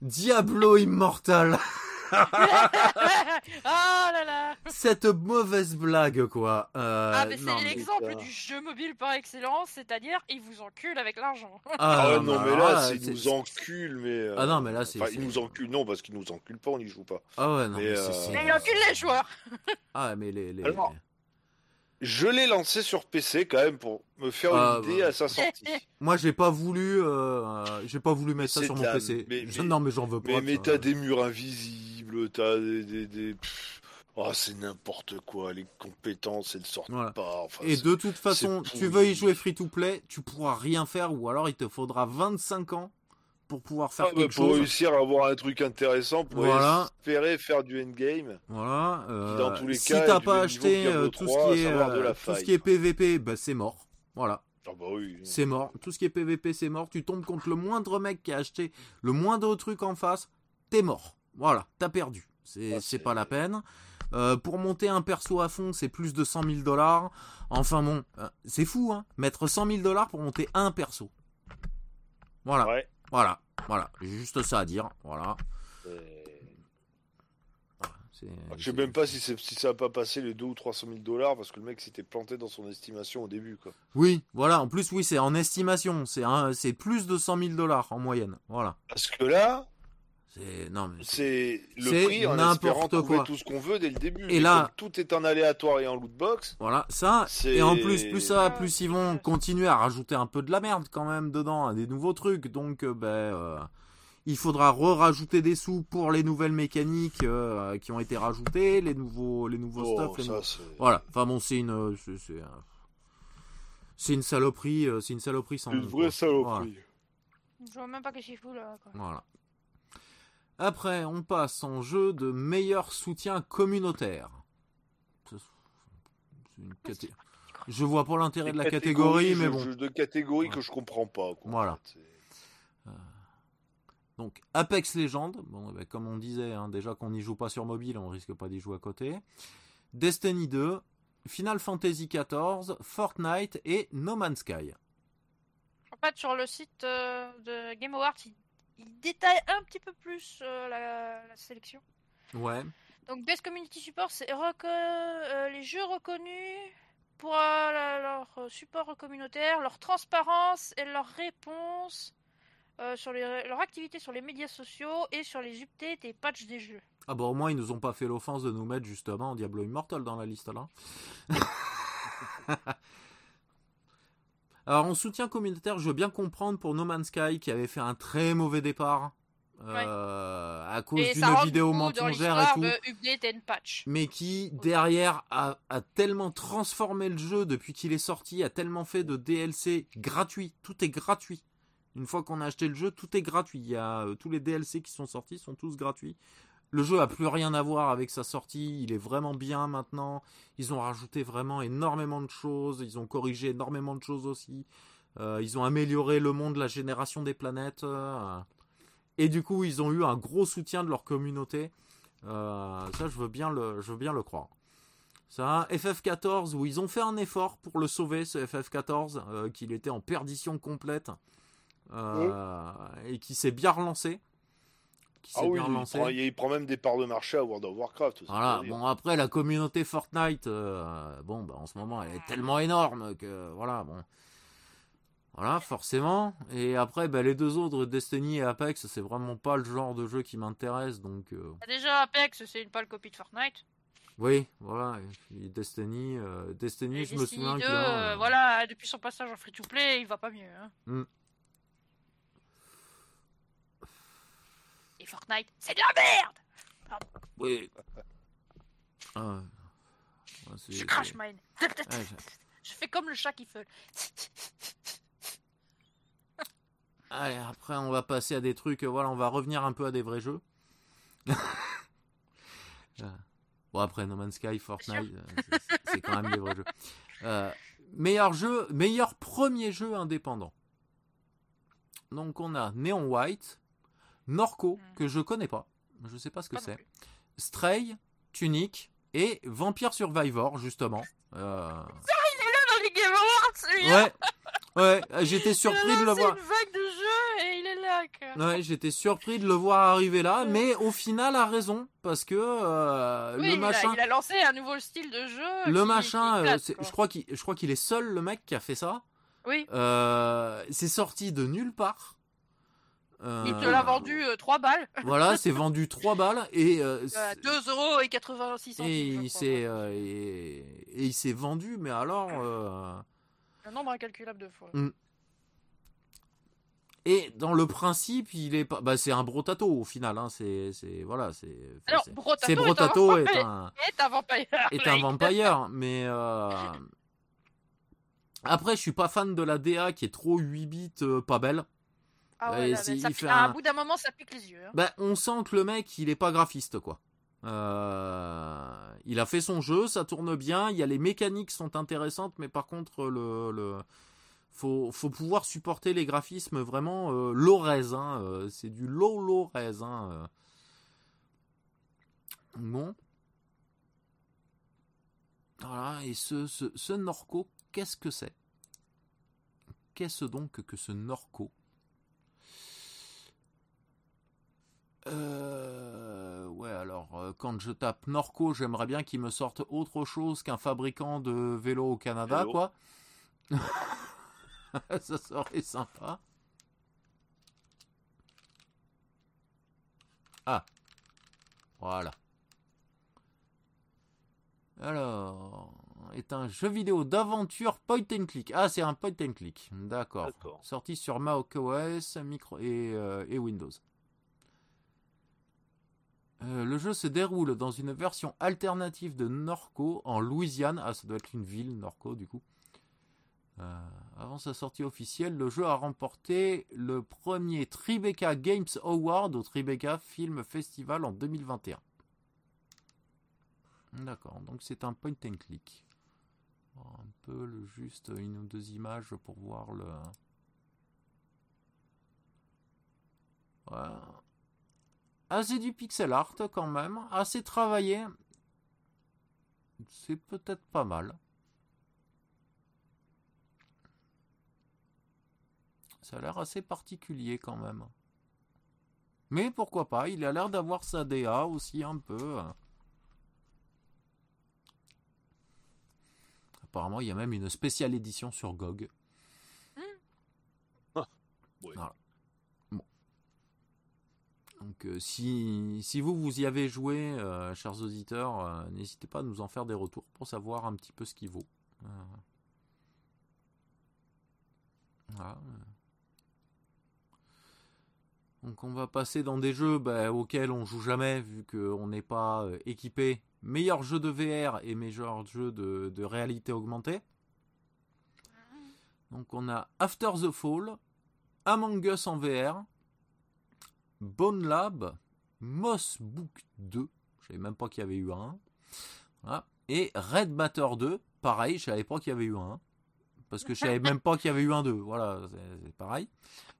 S1: Diablo Immortal.
S3: ah là là
S1: Cette mauvaise blague, quoi. Euh,
S3: Ah, mais c'est l'exemple du jeu mobile par excellence, c'est-à-dire ils vous enculent avec l'argent.
S2: Ah, ouais, non, mais là,
S1: là,
S2: c'est- ils nous enculent, mais. euh,
S1: Ah non, mais là, c'est-
S2: Enfin, ils nous enculent, non, parce qu'ils nous enculent pas, on n'y joue pas.
S1: Ah ouais, non,
S2: Mais,
S1: mais
S2: euh,
S3: Mais ils enculent les joueurs
S1: Ah, mais les. les...
S2: Alors, Je l'ai lancé sur PC quand même pour me faire
S1: Ah,
S2: une idée
S1: bah.
S2: à sa sortie.
S1: Moi, j'ai pas voulu, euh, j'ai pas voulu mettre ça sur mon
S2: la-
S1: PC.
S2: mais-
S1: non, mais j'en veux pas.
S2: Mais, mais
S1: ça.
S2: t'as des murs invisibles, t'as des. des, Oh, c'est n'importe quoi, les compétences, elles sortent
S1: Voilà.
S2: pas. Enfin,
S1: Et de toute façon, tu veux y jouer free to play, tu pourras rien faire ou alors il te faudra 25 ans pour pouvoir faire
S2: Ah, bah, pour
S1: chose.
S2: réussir à avoir un truc intéressant, pour
S1: Voilà.
S2: espérer faire du endgame.
S1: Voilà. euh,
S2: dans tous les
S1: si
S2: cas,
S1: t'as pas acheté euh, tout
S2: 3,
S1: ce qui est euh, tout ce qui est PVP, bah c'est mort. Voilà,
S2: Ah bah oui.
S1: c'est mort. Tout ce qui est PVP, c'est mort. Tu tombes contre le moindre mec qui a acheté le moindre truc en face, t'es mort. Voilà, t'as perdu. C'est
S2: Ah,
S1: pas la peine. Euh, pour monter un perso à fond, c'est plus de 100 000 dollars. Enfin bon, euh, c'est fou, hein. Mettre 100 000 dollars pour monter un perso. Voilà,
S2: Ouais.
S1: voilà, voilà. J'ai juste ça à dire. Voilà.
S2: Euh, Ah, je sais même pas si, si ça a pas passé les 2 ou 300 000 dollars parce que le mec s'était planté dans son estimation au début. Quoi.
S1: Oui, voilà. En plus, oui, c'est en estimation. C'est c'est plus de 100 000 dollars en moyenne. Voilà.
S2: Parce que là,
S1: c'est non mais
S2: c'est le prix en n'importe quoi. tout ce qu'on veut dès le début.
S1: Et là,
S2: tout est en aléatoire et en loot box.
S1: Voilà, ça. Et en plus, plus ça va, plus ils vont continuer à rajouter un peu de la merde quand même dedans, hein, des nouveaux trucs. Donc, euh, ben, euh, il faudra re-rajouter des sous pour les nouvelles mécaniques euh, qui ont été rajoutées, les nouveaux, les nouveaux oh, stuff. Voilà. Enfin bon, c'est une, c'est une saloperie, c'est une saloperie sans.
S2: Une vraie saloperie.
S3: Je vois même pas que c'est fou là.
S1: Voilà. Après, on passe en jeu de meilleur soutien communautaire. Une Je vois pas l'intérêt de la catégorie, mais bon.
S2: De catégorie que je comprends pas.
S1: voilà. Euh, donc Apex Legends, bon, ben, comme on disait, hein, déjà qu'on n'y joue pas sur mobile, on risque pas d'y jouer à côté. Destiny 2, Final Fantasy XIV, Fortnite et No Man's Sky.
S3: En fait, sur le site euh, de Game Awards, il détaille un petit peu plus euh, la, sélection.
S1: Ouais.
S3: Donc Best Community Support, c'est euh, les jeux reconnus pour euh, leur support communautaire, leur transparence et leur réponse sur leur activité sur les médias sociaux et sur les updates et patchs des jeux.
S1: Ah bah au moins ils nous ont pas fait l'offense de nous mettre justement Diablo Immortal dans la liste là. Alors en soutien communautaire, je veux bien comprendre pour No Man's Sky qui avait fait un très mauvais départ. Euh, à cause d'une vidéo mensongère et tout,
S3: patch.
S1: mais qui derrière a, tellement transformé le jeu depuis qu'il est sorti, a tellement fait de DLC gratuits, tout est gratuit. Une fois qu'on a acheté le jeu, tout est gratuit. Il y a euh, tous les DLC qui sont sortis sont tous gratuits. Le jeu a plus rien à voir avec sa sortie, il est vraiment bien maintenant. Ils ont rajouté vraiment énormément de choses, ils ont corrigé énormément de choses aussi. Euh, ils ont amélioré le monde, la génération des planètes. Euh, et du coup, ils ont eu un gros soutien de leur communauté. Euh, ça, je veux bien le, je veux bien le croire. Ça, FF14, où ils ont fait un effort pour le sauver, ce FF14, qu'il était en perdition complète. Et qui s'est bien relancé
S2: ah oui, Il prend, même des parts de marché à World of Warcraft.
S1: Voilà. Bon après la communauté Fortnite, euh, bon bah, en ce moment elle est tellement énorme que voilà bon. Voilà, forcément. Et après, bah, les deux autres, Destiny et Apex, c'est vraiment pas le genre de jeu qui m'intéresse. Donc, euh.
S3: bah, Déjà, Apex, c'est une pâle copie de Fortnite.
S1: Oui, voilà. Destiny, euh, Destiny, je me souviens
S3: que. voilà, depuis son passage en free-to-play, il va pas mieux. Hein. Hmm. Fortnite, c'est de la merde
S1: Oui. Ah.
S3: je crache mine. je... fais comme le chat qui fait.
S1: Allez, après on va passer à des trucs, voilà, on va revenir un peu à des vrais jeux. bon après No Man's Sky, Fortnite, euh, c'est quand même des vrais jeux. Euh, meilleur jeu, meilleur premier jeu indépendant. Donc on a Neon White, Norco, hmm. que je connais pas. Je sais pas ce que c'est. Stray, Tunic et Vampire Survivor, justement.
S3: Euh... Il est là dans les Game Awards,
S1: Ouais. Ouais, euh, j'étais surpris de le voir.
S3: C'est une vague de jeu et il est là.
S1: Ouais, j'étais surpris de le voir arriver là, mais au final a raison parce que euh, le machin.
S3: il a lancé un nouveau style de jeu.
S1: Le machin, euh, je crois qu'il, je crois qu'il est seul le mec qui a fait ça.
S3: Oui.
S1: c'est sorti de nulle part.
S3: Euh, il te l'a vendu 3 euh, balles.
S1: Voilà, c'est vendu 3 balles et 2
S3: euh, euros et 86
S1: Et il s'est et, il s'est vendu, mais alors
S3: un nombre incalculable de fois. Hmm.
S1: Et dans le principe, il est pas, bah, c'est un brotato au final, hein. c'est, c'est, voilà, c'est,
S3: c'est
S1: brotato est un,
S3: est un vampire,
S1: est un vampire, mais après, je suis pas fan de la DA qui est trop 8 bits, pas belle.
S3: Ah ouais, à un... bout d'un moment, ça pique les yeux. Hein.
S1: Bah, on sent que le mec, il est pas graphiste, quoi. Euh, il a fait son jeu, ça tourne bien. Il y a les mécaniques sont intéressantes, mais par contre, le, le... Faut, faut pouvoir supporter les graphismes vraiment euh, low res. Hein, euh, c'est du low low res. Hein, Bon. Voilà, et ce, ce, ce Norco, qu'est-ce que c'est? Qu'est-ce donc que ce Norco? Euh, ouais, alors euh, quand je tape Norco, j'aimerais bien qu'il me sorte autre chose qu'un fabricant de vélos au Canada, quoi. Ça serait sympa. Ah. Voilà. Alors, est un jeu vidéo d'aventure point and click. Ah, c'est un point and click. D'accord. Sorti sur macOS micro et, euh, et Windows. Euh, le jeu se déroule dans une version alternative de Norco en Louisiane. Ah, ça doit être une ville, Norco, du coup. Euh, avant sa sortie officielle, le jeu a remporté le premier Tribeca Games Award au Tribeca Film Festival en 2021. D'accord, donc c'est un point and click. Un peu juste une ou deux images pour voir le. Voilà. Ah, c'est du pixel art quand même, assez travaillé. C'est peut-être pas mal. Ça a l'air assez particulier quand même. Mais pourquoi pas, il a l'air d'avoir sa DA aussi un peu. Apparemment, il y a même une spéciale édition sur GOG.
S2: Oui.
S1: Voilà. Donc, euh, si, vous, vous y avez joué, euh, chers auditeurs, euh, n'hésitez pas à nous en faire des retours pour savoir un petit peu ce qu'il vaut. Donc on va passer dans des jeux bah, auxquels on joue jamais vu qu'on n'est pas équipé. Meilleur jeu de VR et meilleur jeu de, de réalité augmentée. Donc on a After the Fall, Among Us en VR, Bone Lab, Moss Book 2, je savais même pas qu'il y avait eu un. Voilà. Et Red Matter 2, pareil, je savais pas qu'il y avait eu un. Parce que je savais même pas qu'il y avait eu un 2. Voilà, c'est pareil.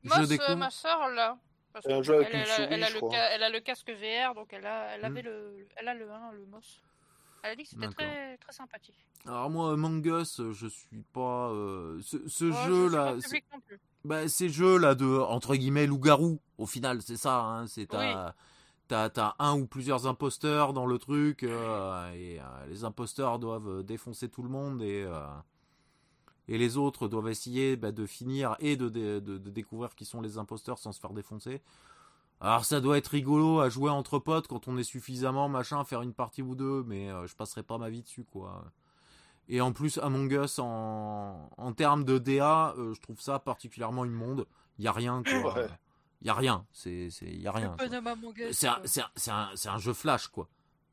S3: Moi,
S1: je
S3: ce-
S1: découvre.
S3: ma soeur là. Parce elle, a- elle le
S2: crois.
S3: ca- elle a le casque VR, donc elle a, elle
S1: Hmm.
S3: avait le, elle a le 1, le MOS. Elle a dit que c'était très, très sympathique.
S1: Alors moi, Among Us, je suis pas. euh, ce ce
S3: Ouais, je
S1: jeu
S3: suis pas non plus.
S1: bah, ces jeux là de entre guillemets loup-garou, au final, c'est ça. Hein, c'est t'as, t'as, un ou plusieurs imposteurs dans le truc euh, et euh, les imposteurs doivent défoncer tout le monde et et les autres doivent essayer bah, de finir et de, de, de- de découvrir qui sont les imposteurs sans se faire défoncer. Alors ça doit être rigolo à jouer entre potes quand on est suffisamment machin, faire une partie ou deux, mais euh, je passerai pas ma vie dessus quoi. Et en plus Among Us en, en termes de DA, euh, je trouve ça particulièrement immonde. Il y a rien quoi.
S2: Ouais.
S1: Y a rien, c'est c'est il y a rien. quoi. C'est un, jeu flash, quoi.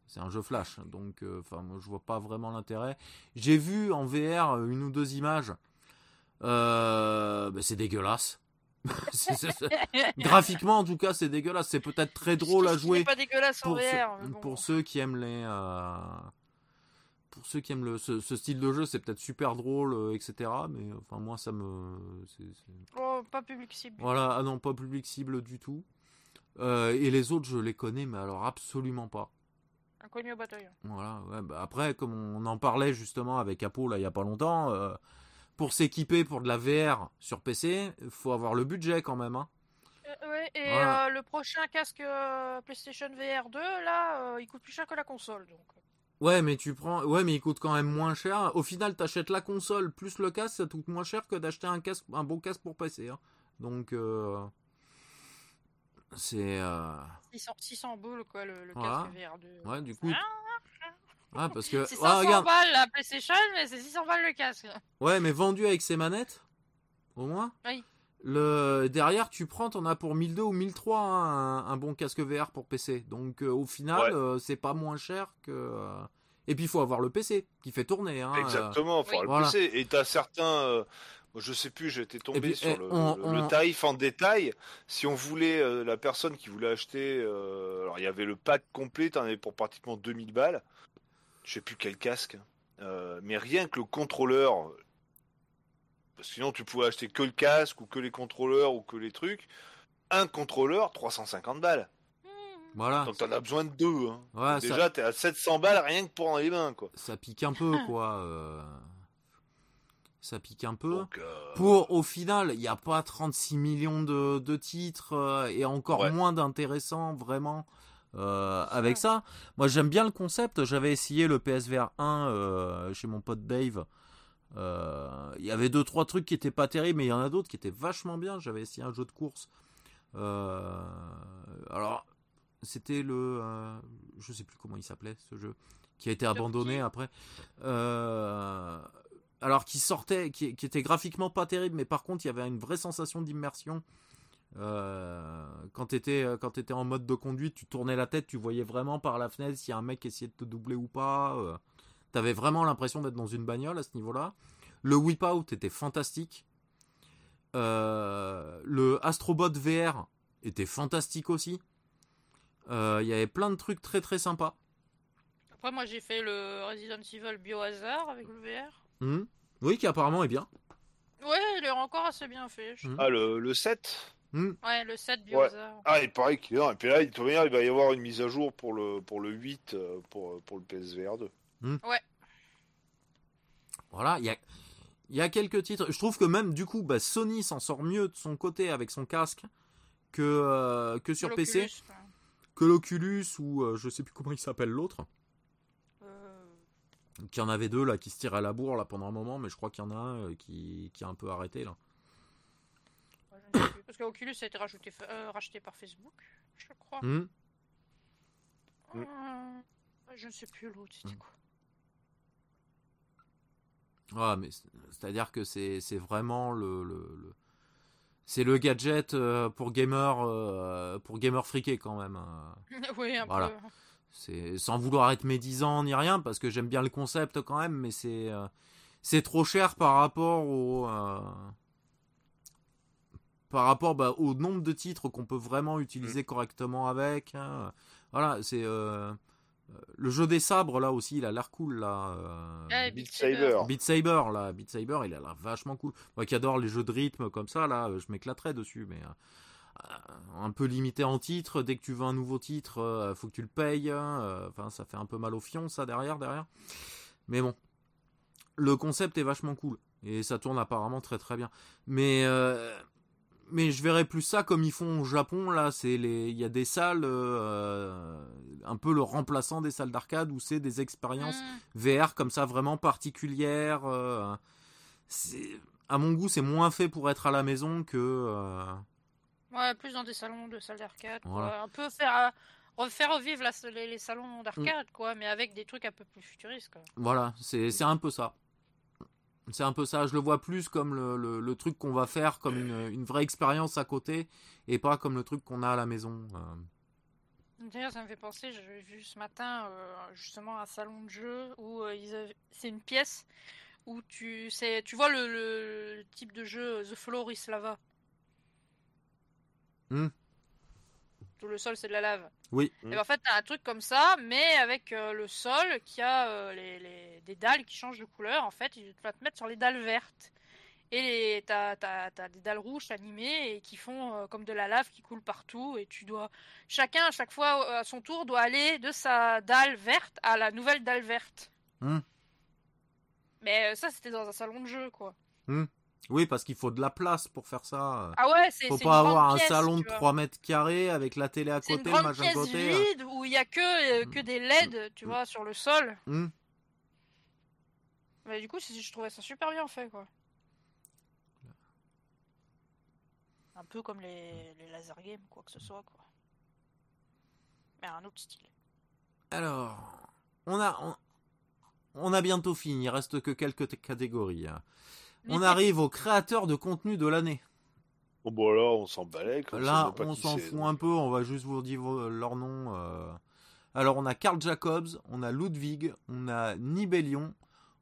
S1: C'est un jeu flash. Donc, euh, enfin, moi, je vois pas vraiment l'intérêt. J'ai vu en VR euh, une ou deux images. Euh, bah, c'est dégueulasse. Graphiquement, en tout cas, c'est dégueulasse. C'est peut-être très drôle à
S3: C'est
S1: jouer
S3: pas dégueulasse en
S1: pour, ceux,
S3: VR. mais bon.
S1: pour ceux qui aiment les. euh, pour ceux qui aiment le, ce, ce style de jeu, c'est peut-être super drôle, euh, etc. Mais enfin, moi, ça me.
S3: Oh, pas public cible.
S1: voilà, ah non, pas public cible du tout. Euh, et les autres, je les connais, mais alors absolument pas.
S3: Inconnu au bataillon.
S1: Voilà, ouais, bah après, comme on en parlait justement avec Apo là il y a pas longtemps, euh, pour s'équiper pour de la VR sur PC, faut avoir le budget quand même. Hein.
S3: Euh, ouais, et
S1: Voilà.
S3: euh, le prochain casque euh, PlayStation VR 2, là, il coûte plus cher que la console. Donc.
S1: Ouais, mais tu prends, ouais, mais il coûte quand même moins cher. Au final, t'achètes la console plus le casque, ça te coûte moins cher que d'acheter un casque, un bon casque pour PC. Hein. Donc, c'est, euh,
S3: 600, 600 boules, quoi, le, le
S1: Voilà.
S3: casque VR 2.
S1: ouais, du coup,
S3: Ah,
S1: ouais, parce que,
S3: c'est
S1: ouais,
S3: 500
S1: regarde,
S3: balles la PlayStation, mais c'est 600 balles le casque.
S1: Ouais, mais vendu avec ses manettes, au moins.
S3: Oui.
S1: Le derrière, tu prends, t'en as pour 1002 ou 1003 hein, un, un bon casque VR pour PC. Donc euh, au final,
S2: Ouais.
S1: euh, c'est pas moins cher que. euh, Et puis il faut avoir le PC qui fait tourner. Hein, euh.
S2: Exactement, faut
S3: Oui.
S2: avoir le
S1: Voilà.
S2: PC. Et t'as certains, euh, je sais plus, j'étais tombé
S1: puis,
S2: sur
S1: eh,
S2: le,
S1: on-
S2: le- le
S1: on-
S2: tarif en détail. Si on voulait, euh, la personne qui voulait acheter, euh, alors il y avait le pack complet, t'en avais pour pratiquement 2000 balles. Je sais plus quel casque, Euh, mais rien que le contrôleur. Parce que sinon, tu pouvais acheter que le casque ou que les contrôleurs ou que les trucs. Un contrôleur, 350 balles.
S1: Voilà.
S2: Donc t'en as besoin de deux. hein.
S1: Ouais, ça,
S2: Déjà, t'es à 700 balles rien que pour en les mains, quoi.
S1: ça pique un peu, quoi. euh, Ça pique un peu.
S2: Donc, euh,
S1: Pour, au final, il n'y a pas 36 millions de, de titres euh, et encore
S2: Ouais.
S1: moins d'intéressants, vraiment. Euh, avec ça. Moi, j'aime bien le concept. J'avais essayé le PSVR 1 euh, chez mon pote Dave. Euh, Il y avait deux trois trucs qui étaient pas terribles, mais il y en a d'autres qui étaient vachement bien. J'avais essayé un jeu de course. Alors, c'était le, je sais plus comment il s'appelait ce jeu, qui a été abandonné après. Alors qui sortait, qui, qui était graphiquement pas terrible, mais par contre il y avait une vraie sensation d'immersion. Euh, quand t'étais quand t'étais en mode de conduite, tu tournais la tête, tu voyais vraiment par la fenêtre s'il y a un mec qui essayait de te doubler ou pas. Euh, T'avais vraiment l'impression d'être dans une bagnole à ce niveau-là. Le Whip Out était fantastique. Euh, le Astrobot VR était fantastique aussi. Euh, Il y avait plein de trucs très très sympas.
S3: Après, moi, j'ai fait le Resident Evil Biohazard avec le VR.
S1: Hmm. Oui, qui apparemment est bien.
S3: Ouais, il est encore assez bien fait. je-
S1: Mhm.
S2: Ah, le, le 7
S1: Hmm.
S3: Ouais, le 7 Biohazard.
S2: Ah, il paraît qu'il est là. Et puis là, il, de toute manière, il va y avoir une mise à jour pour le, pour le 8, euh, pour, pour le PSVR 2.
S1: Voilà, il y a, il y a quelques titres. Je trouve que même du coup, bah, Sony s'en sort mieux de son côté avec son casque que, euh, que sur PC, que l'Oculus ou euh, je sais plus comment il s'appelle l'autre.
S3: Euh,
S1: Qu'il y en avait deux là qui se tiraient à la bourre là pendant un moment, mais je crois qu'il y en a un euh, qui, qui a un peu arrêté là.
S3: ouais, je ne sais plus. Parce que Oculus a été rajouté, euh, racheté par Facebook, je crois.
S1: Hmm.
S2: Mm.
S3: Euh, je ne sais plus l'autre, c'était
S1: Mm.
S3: quoi?
S1: Ah, mais c'est- c'est-à-dire que c'est vraiment le, le, le- c'est le gadget euh, pour gamer euh, pour gamer friqué quand même. hein.
S3: oui, un
S1: Voilà.
S3: peu.
S1: C'est sans vouloir être médisant ni rien parce que j'aime bien le concept quand même, mais c'est euh, c'est trop cher par rapport au euh, par rapport bah, au nombre de titres qu'on peut vraiment utiliser correctement avec. hein. Voilà, c'est euh, euh, le jeu des sabres là aussi, il a l'air cool là. euh,
S3: Ouais,
S2: Beat
S3: Saber.
S1: Beat Saber là, Beat Saber, il a l'air vachement cool. Moi qui adore les jeux de rythme comme ça là, je m'éclaterais dessus, mais euh, un peu limité en titre. Dès que tu veux un nouveau titre, euh, faut que tu le payes. hein, euh, Enfin, ça fait un peu mal au fion ça derrière, derrière. Mais bon, le concept est vachement cool et ça tourne apparemment très très bien. Mais euh, mais je verrais plus ça comme ils font au Japon là. C'est les, il y a des salles euh, un peu le remplaçant des salles d'arcade où c'est des expériences
S3: Mm.
S1: VR comme ça vraiment particulière. euh, à mon goût, c'est moins fait pour être à la maison que. euh,
S3: Ouais, plus dans des salons de salles d'arcade.
S1: Voilà.
S3: Un peu faire, euh, refaire revivre la- les, les salons d'arcade, quoi, mais avec des trucs un peu plus futuristes, quoi.
S1: voilà, c'est un peu ça. C'est un peu ça. Je le vois plus comme le, le- le truc qu'on va faire comme une, une vraie expérience à côté et pas comme le truc qu'on a à la maison. euh.
S3: D'ailleurs, ça me fait penser, j'ai vu ce matin euh, justement un salon de jeu où euh, avaient- c'est une pièce où tu sais, tu vois le, le- type de jeu The Floor is Lava.
S1: Hmm.
S3: Tout le sol c'est de la lave.
S1: Oui.
S3: Et ben, en fait, t'as un truc comme ça, mais avec euh, le sol qui a euh, les, les- des dalles qui changent de couleur. En fait, tu vas te mettre sur les dalles vertes. Et les- t'as, des dalles rouges animées et qui font euh, comme de la lave qui coule partout. Et tu dois. Chacun, à chaque fois, à son tour, doit aller de sa dalle verte à la nouvelle dalle verte.
S1: Hmm.
S3: Mais ça, c'était dans un salon de jeu, quoi.
S1: Oui, parce qu'il faut de la place pour faire ça.
S3: Ah ouais, c'est.
S1: Faut pas
S3: une
S1: avoir un
S3: pièce,
S1: salon de
S3: tu vois.
S1: 3 mètres carrés avec la télé à
S3: une
S1: côté, le machin
S3: pièce
S1: côté.
S3: vide où il y a que, euh, que des LED, tu
S1: Mm.
S3: vois, sur le sol.
S1: Hmm.
S3: Mais du coup, je trouvais ça super bien fait, quoi. Un peu comme les, les laser games, quoi que ce soit, quoi. Mais un autre style.
S1: Alors, on a, on, on a bientôt fini, il reste que quelques catégories. hein. On arrive aux créateurs de contenu de l'année.
S2: Bon, bon, là, on s'en balait.
S1: Là, on s'en fout
S2: donc.
S1: un peu, on va juste vous dire leur nom. euh. Alors, on a Carl Jacobs, on a Ludwig, on a Nibelion,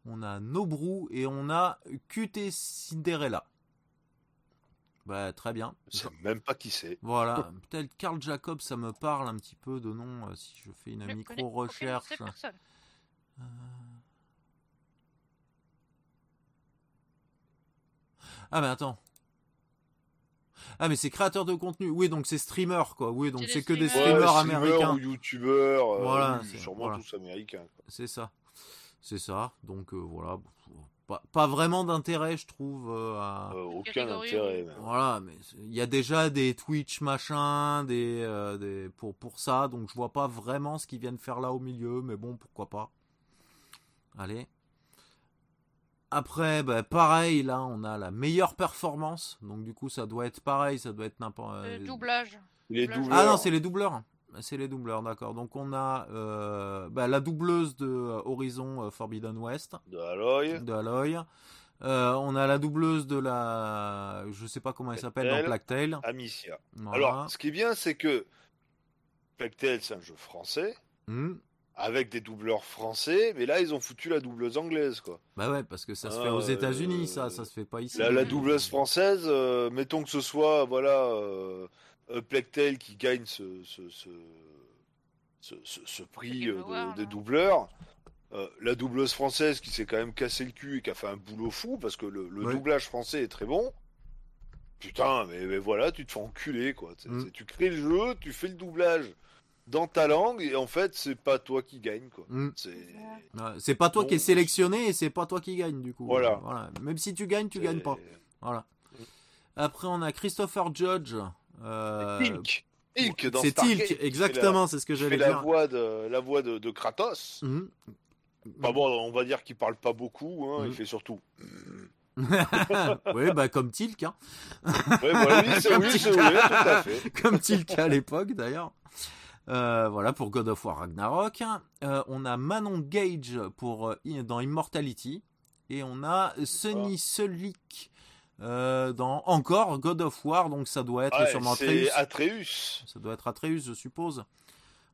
S1: on a Nobru et on a QT Cinderella. Bah, très bien.
S2: Je sais même pas qui c'est.
S1: Voilà, peut-être Carl Jacobs, ça me parle un petit peu de nom euh, si je fais une micro-recherche. Euh. Ah mais attends. Ah mais c'est créateur de contenu. Oui donc c'est streamer quoi. Oui donc
S3: C'est
S1: que des
S3: streamers.
S1: américains.
S2: ou youtubeurs. euh,
S1: Voilà,
S2: oui,
S1: c'est-
S2: sûrement
S1: voilà.
S2: tous américains.
S1: C'est ça. C'est ça. Donc euh, voilà. pas, pas vraiment d'intérêt, je trouve. euh, à...
S2: Euh, aucun intérêt. même.
S1: Voilà, mais il y a déjà des Twitch machin, des, euh, des pour pour ça, donc je vois pas vraiment ce qu'ils viennent faire là au milieu, mais bon, pourquoi pas. Allez. Après, bah, pareil, là, on a la meilleure performance, donc du coup, ça doit être pareil, ça doit être n'importe.
S3: Le
S1: euh,
S3: doublage.
S2: Les
S3: Doublage.
S2: doubleurs.
S1: Ah non, c'est les doubleurs. C'est les doubleurs, d'accord. Donc on a euh, bah, la doubleuse de euh, Horizon euh, Forbidden West
S2: de Aloy.
S1: de Aloy. Euh, on a la doubleuse de la, je sais pas comment elle s'appelle dans Tale.
S2: Amicia.
S1: Voilà.
S2: Alors, ce qui est bien, c'est que Tale, c'est un jeu français,
S1: Hmm.
S2: Avec des doubleurs français, mais là, ils ont foutu la doubleuse anglaise, quoi.
S1: Bah ouais, parce que ça se
S2: Ah,
S1: fait aux
S2: euh,
S1: États-Unis, ça, ça se fait pas ici.
S2: La, la doubleuse française, euh, mettons que ce soit, voilà, euh, euh, Plague Tale qui gagne ce, ce, ce, ce, ce- ce prix euh, de, des
S3: hein.
S2: doubleurs. Euh, la doubleuse française qui s'est quand même cassé le cul et qui a fait un boulot fou parce que le, le
S1: Ouais.
S2: doublage français est très bon. Putain, mais, mais voilà, tu te fais enculer quoi.
S1: Mm.
S2: Tu crées le jeu, tu fais le doublage dans ta langue et en fait, c'est pas toi qui gagne quoi.
S1: Hmm.
S2: C'est
S1: pas toi
S2: Non,
S1: qui es
S2: c'est-
S1: sélectionné et c'est pas toi qui gagne du coup.
S2: Voilà.
S1: Même si tu gagnes, tu gagnes pas. Voilà. Après, on a Christopher Judge. euh,
S2: Tilk. Tilk dans
S1: C'est Tilk,
S2: la-
S1: exactement, c'est ce que j'allais
S2: la
S1: dire.
S2: voix de la voix de, de Kratos.
S1: Mhm.
S2: Bah bon, on va dire qu'il parle pas beaucoup, hein, il fait surtout.
S1: oui, bah comme Tilk, hein.
S2: Ouais, voilà, oui, c'est oui, c'est oui, tout à fait.
S1: comme Tilk à l'époque d'ailleurs. Euh, voilà pour God of War Ragnarok. Euh, on a Manon Gage pour euh, dans Immortality et on a Sunny Sulik euh, dans encore God of War. Donc ça doit être
S2: Ouais,
S1: sûrement Atreus.
S2: Atreus.
S1: Ça doit être Atreus, je suppose.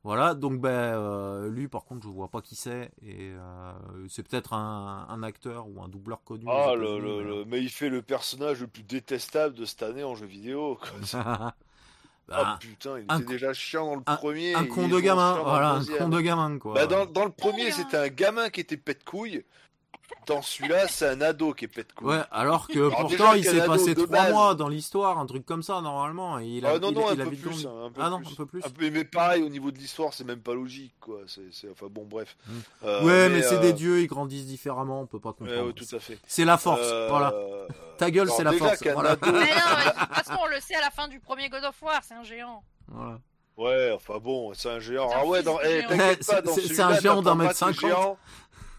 S1: Voilà, donc ben euh, lui par contre je vois pas qui c'est et euh, c'est peut-être un, un acteur ou un doubleur connu.
S2: Ah, le,
S1: mais-
S2: le- mais il fait le personnage le plus détestable de cette année en jeu vidéo. quoi.
S1: Bah,
S2: Ah putain, il était déjà chiant dans le
S1: un-
S2: premier.
S1: un con de gamin, voilà, un con de gamin quoi.
S2: Bah, dans, dans le premier,
S3: bien.
S2: c'était un gamin qui était pète couille. Dans celui-là, c'est un ado qui est pète couille.
S1: Ouais, alors que
S2: Alors
S1: pourtant
S2: déjà,
S1: il s'est passé trois mois dans l'histoire, un truc comme ça normalement. Et il a,
S2: Ah, non, non, un
S1: il a
S2: peu plus, hein, un peu
S1: Ah non,
S2: plus.
S1: un peu plus.
S2: Un peu- mais pareil, au niveau de l'histoire, c'est même pas logique, quoi. C'est, enfin bon, bref.
S1: Mm.
S2: Euh,
S1: ouais, mais, c'est
S2: euh,
S1: des dieux, ils grandissent différemment, on peut pas comprendre.
S2: ouais, tout à fait.
S1: C'est la force,
S2: Euh,
S1: voilà. Ta gueule, c'est la force. Voilà.
S2: ado-
S3: Mais non, mais de toute façon, on le sait à la fin du premier God of War, c'est un géant.
S1: Voilà.
S2: Ouais, enfin bon, c'est un géant.
S3: C'est un
S2: Ah ouais, dans... eh,
S3: géant.
S2: t'inquiète
S1: C'est-
S2: pas, dans
S1: c'est- un géant d'un mètre cinquante.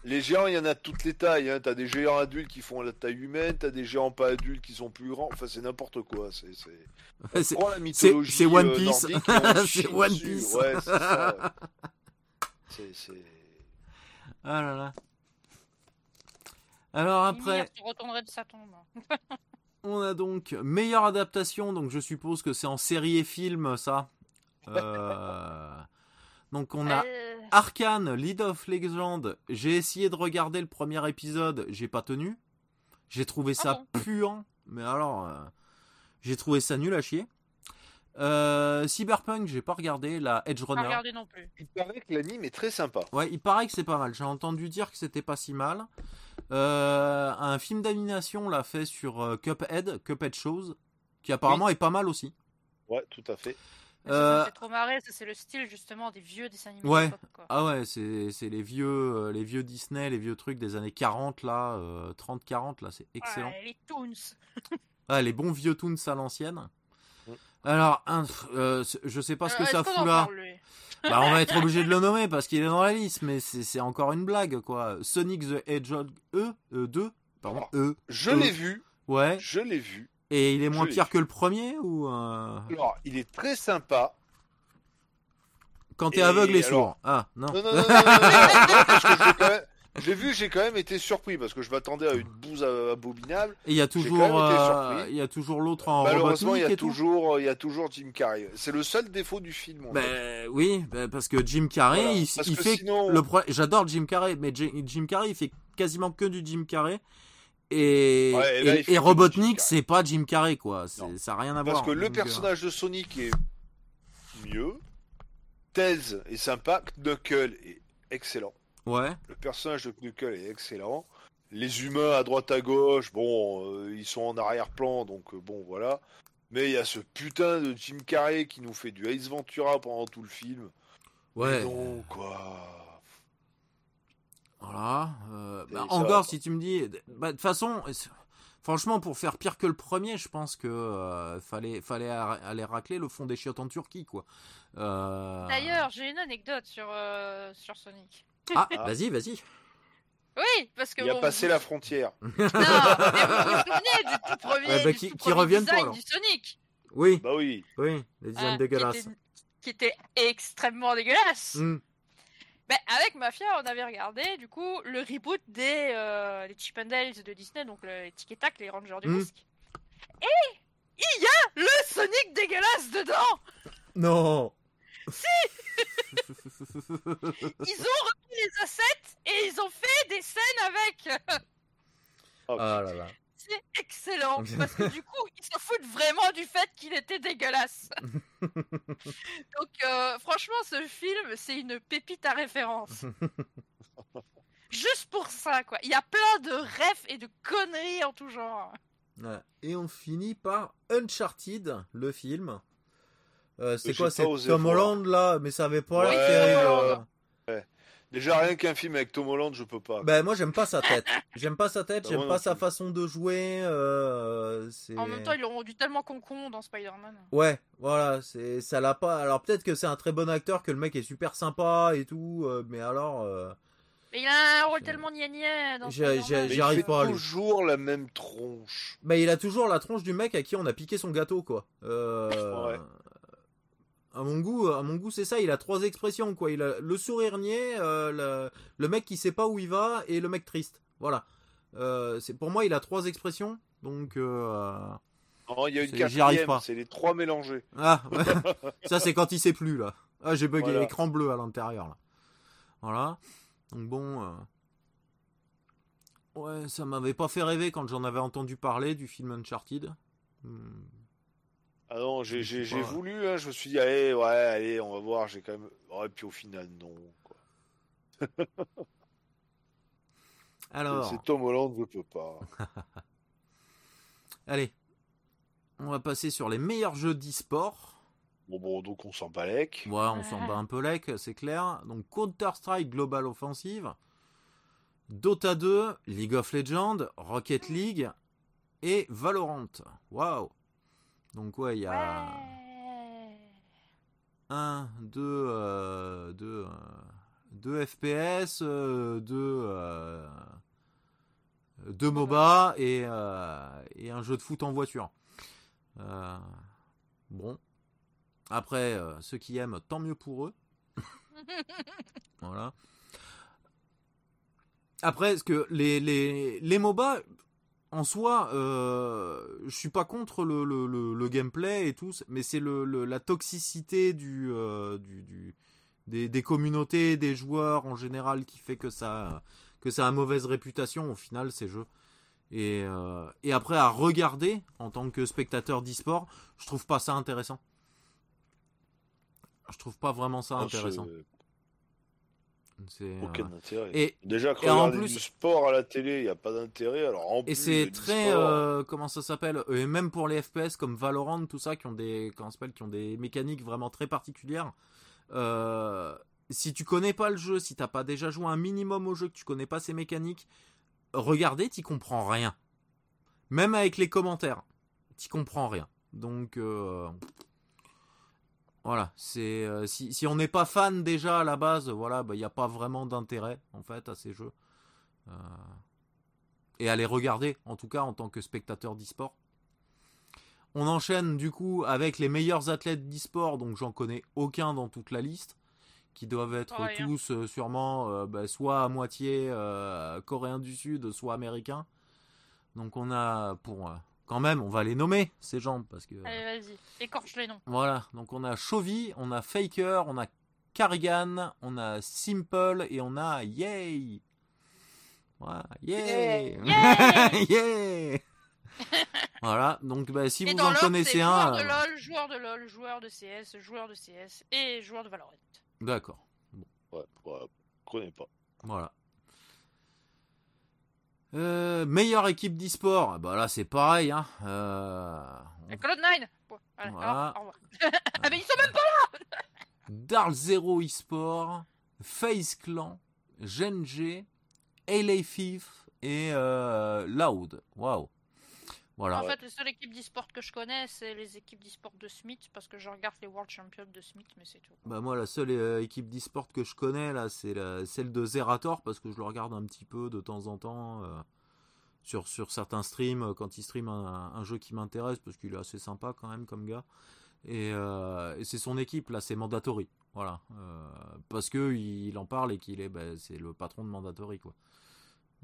S2: Les géants, il y en a de toutes les tailles. Hein. T'as des géants adultes qui font la taille humaine, t'as des géants pas adultes qui sont plus grands. Enfin, c'est n'importe quoi. C'est, c'est...
S1: C'est-
S2: Prends la mythologie
S1: c'est One
S2: euh,
S1: Piece.
S2: on
S1: C'est One
S2: dessus.
S1: Piece.
S2: Ouais, c'est ça. ouais. C'est.
S1: Ah là là. Alors après,
S3: de sa tombe.
S1: on a donc meilleure adaptation, donc je suppose que c'est en série et film ça. Euh, Donc on a
S3: Euh,
S1: Arkane, Lead of Legend. J'ai essayé de regarder le premier épisode, j'ai pas tenu. J'ai trouvé ça
S3: Ah
S1: puant, mais alors euh, j'ai trouvé ça nul à chier. Euh, Cyberpunk, j'ai pas regardé la Edge
S3: pas
S1: Runner.
S3: regardé non plus.
S2: Il paraît que l'anime est très sympa.
S1: Ouais, il paraît que c'est pas mal. J'ai entendu dire que c'était pas si mal. Euh, un film d'animation l'a fait sur Cuphead, Cuphead Shows, qui apparemment est pas mal aussi.
S2: Ouais, tout à fait.
S3: Ça,
S1: Euh,
S3: trop marrer, ça, c'est le style justement des vieux dessins animés.
S1: Ouais.
S3: quoi.
S1: Ah ouais, c'est c'est les vieux euh, les vieux Disney, les vieux trucs des années 40 là, 30 40 là, c'est excellent.
S3: Ouais, les Toons.
S1: Ah, les bons vieux toons à l'ancienne. Alors, un, euh, je sais pas ce que
S3: Euh,
S1: ça fout là. Bah, on va être obligé de le nommer parce qu'il est dans la liste, mais c'est c'est encore une blague quoi. Sonic the Hedgehog E, euh, 2, pardon, E.
S2: Je
S1: Euh.
S2: l'ai vu.
S1: Ouais.
S2: Je l'ai vu.
S1: Et il est moins pire que le premier ou euh,
S2: Alors, il est très sympa.
S1: quand t'es aveugle et
S2: alors-
S1: sourd Ah non.
S2: Non, non, non, non, non, l'ai vu, j'ai quand même été surpris parce que je m'attendais à une bouse abominable.
S1: Et il y a toujours, euh, il y a toujours l'autre en
S2: Malheureusement, il y a toujours, il y a toujours Jim Carrey. C'est le seul défaut du film. en fait.
S1: Ben oui, ben, parce que Jim Carrey,
S2: Voilà.
S1: il, fait
S2: sinon-
S1: le pro- J'adore Jim Carrey, mais Jim Carrey, il fait quasiment que du Jim Carrey. Et,
S2: Ouais, et là,
S1: et-
S2: il fait
S1: et
S2: que du
S1: Robotnik, c'est pas Jim Carrey, quoi. Ça n'a rien à
S2: Parce
S1: voir.
S2: que le
S1: Donc, euh,
S2: personnage de Sonic est mieux. Tails est sympa. Knuckle est excellent.
S1: Ouais.
S2: Le personnage de Knuckle est excellent. Les humains à droite à gauche, bon, euh, ils sont en arrière-plan, donc euh, bon, voilà. Mais il y a ce putain de Jim Carrey qui nous fait du Ace Ventura pendant tout le film.
S1: Ouais.
S2: Non, quoi.
S1: Voilà. euh, bah, encore, si tu me dis, bah, de toute façon, franchement, pour faire pire que le premier, je pense que euh, fallait, fallait aller racler le fond des chiottes en Turquie, quoi. Euh,
S3: D'ailleurs, j'ai une anecdote sur, euh, sur Sonic.
S1: Ah,
S2: Ah.
S1: vas-y, vas-y.
S3: Oui, parce que
S2: Il a passé
S3: vous-
S2: la frontière.
S3: Non, mais vous vous souvenez du tout premier,
S1: Ouais, bah,
S3: du
S1: qui-
S3: tout
S1: qui
S3: premier design du Sonic,
S1: Oui,
S2: Bah oui.
S1: oui, les designs
S3: qui,
S1: dégueulasses.
S3: était, qui était extrêmement dégueulasse.
S1: Hmm.
S3: Avec Mafia, on avait regardé du coup le reboot des euh, les Chip and Dales de Disney, donc le- les Tic et Tac, les Rangers du
S1: Mm.
S3: risque. Et il y a le Sonic dégueulasse dedans.
S1: Non.
S3: Ils ont repris les assets et ils ont fait des scènes avec.
S2: Oh,
S1: Ah là là.
S3: C'est excellent parce que du coup, ils se foutent vraiment du fait qu'il était dégueulasse. Donc, euh, franchement, ce film, c'est une pépite à référence. Juste pour ça, quoi. Il y a plein de refs et de conneries en tout genre.
S1: Ouais. Et on finit par Uncharted, le film. Euh, c'est quoi C'est Tom. Holland là, mais ça avait pas l'air
S2: Ouais,
S1: terrible.
S3: Holland.
S1: euh.
S2: Déjà, rien qu'un film avec Tom Holland, je peux pas.
S1: Ben moi j'aime pas sa tête. J'aime pas sa tête,
S2: Bah,
S1: j'aime pas sa façon de jouer. euh,
S3: En même temps, ils l'ont rendu tellement con-con dans Spider-Man.
S1: Ouais, voilà, c'est ça l'a pas. Alors peut-être que c'est un très bon acteur, que le mec est super sympa et tout, euh, mais alors. euh,
S3: Mais il a un rôle tellement niais dans
S1: j'y
S2: il
S1: arrive
S2: fait
S1: pas à lui.
S2: toujours la même tronche.
S1: Bah, il a toujours la tronche du mec à qui on a piqué son gâteau, quoi. Euh,
S2: Ouais.
S1: À mon goût, à mon goût, c'est ça. Il a trois expressions, quoi. Il a le sourire niais, euh, le, le mec qui sait pas où il va et le mec triste. Voilà. Euh, c'est pour moi, il a trois expressions. Donc, euh,
S2: Non, il y a une
S1: C'est- j'y arrive
S2: quatrième,
S1: pas.
S2: c'est les trois mélangés.
S1: ah, ouais. ça c'est quand il sait plus là. Ah, j'ai bugué
S2: Voilà.
S1: écran bleu à l'intérieur là. Voilà. Donc bon. euh, Ouais, ça m'avait pas fait rêver quand j'en avais entendu parler du film Uncharted. Hmm.
S2: Ah non, j'ai voulu, hein, je me suis dit, allez, ouais, allez, on va voir, j'ai quand même. Ouais, puis au final, non. quoi.
S1: Alors.
S2: C'est Tom Holland, je peux pas.
S1: Allez, on va passer sur les meilleurs jeux d'e-sport.
S2: Bon, bon, donc on s'en balèque.
S1: Ouais, on s'en bat un peu lec, c'est clair. Donc Counter-Strike Global Offensive, Dota 2, League of Legends, Rocket League et Valorant. Waouh Donc ouais, il y a
S3: Ouais.
S1: 1, 2, euh, 2, 2 FPS, 2, deux MOBA et, euh, et un jeu de foot en voiture. Euh, bon. Après, euh, ceux qui aiment, tant mieux pour eux. voilà. Après, ce que les, les, les MOBA, en soi, euh, je suis pas contre le, le, le, le gameplay et tout, mais c'est le, la toxicité du, euh, du, du- des, des communautés, des joueurs en général qui fait que ça, que ça a mauvaise réputation au final ces jeux. Et, euh, et après à regarder en tant que spectateur d'e-sport, je trouve pas ça intéressant. Je trouve pas vraiment ça intéressant.
S2: C'est, Aucun
S1: euh,
S2: intérêt.
S1: et
S2: Déjà, que
S1: et en plus-
S2: du sport à la télé, il n'y a pas d'intérêt. Alors, en
S1: Et c'est très euh, comment ça s'appelle et même pour les FPS comme Valorant tout ça qui ont des comment ça qui ont des mécaniques vraiment très particulières. euh, si tu connais pas le jeu, si t'as pas déjà joué un minimum au jeu, que tu connais pas ses mécaniques, regarder t'y comprends rien. Même avec les commentaires, t'y comprends rien. Donc euh, voilà, c'est euh, si, si on n'est pas fan déjà à la base, voilà, il n'y a pas vraiment d'intérêt en fait à ces jeux. Euh, et à les regarder, en tout cas en tant que spectateur d'e-sport. On enchaîne du coup avec les meilleurs athlètes d'e-sport, donc j'en connais aucun dans toute la liste, qui doivent être tous euh, sûrement bah, soit à moitié coréens du Sud, soit américains. Donc on a pour quand même, on va les nommer ces gens parce que
S3: Allez, vas-y, écorche les noms.
S1: voilà. Donc on a Chovy, on a Faker, on a Carrigan, on a Simple et on a Yay. Voilà, yay,
S3: Yay
S1: Yay Voilà, donc bah, si
S3: Et
S1: vous en connaissez un.
S3: joueur de
S1: euh,
S3: LoL, joueur de LoL, joueur de CS, joueur de CS et joueur de Valorant.
S1: D'accord,
S2: Ouais, ouais, je connais pas.
S1: voilà. Euh, meilleure équipe d'e-sport, bah là c'est pareil. Hein. Euh,
S3: Et Cloud9 Bon, allez,
S1: Voilà.
S3: ah mais ils sont même pas
S1: Dark Zero eSport, FaZe Clan, GenG LA Thief et euh, Loud. Waouh. Voilà.
S3: En fait, les seules équipes d'e-sport que je connais, c'est les équipes d'e-sport de Smith, parce que je regarde les World Champions de Smith, mais c'est tout.
S1: Bah moi, la seule euh, équipe d'e-sport que je connais, là, c'est la- celle de Zerator, parce que je le regarde un petit peu de temps en temps euh, sur, sur certains streams, euh, quand il stream un, un jeu qui m'intéresse, parce qu'il est assez sympa quand même comme gars. Et, euh, et c'est son équipe, là, c'est Mandatory. Voilà. Euh, parce que il en parle et qu'il est, bah, c'est le patron de Mandatory, quoi.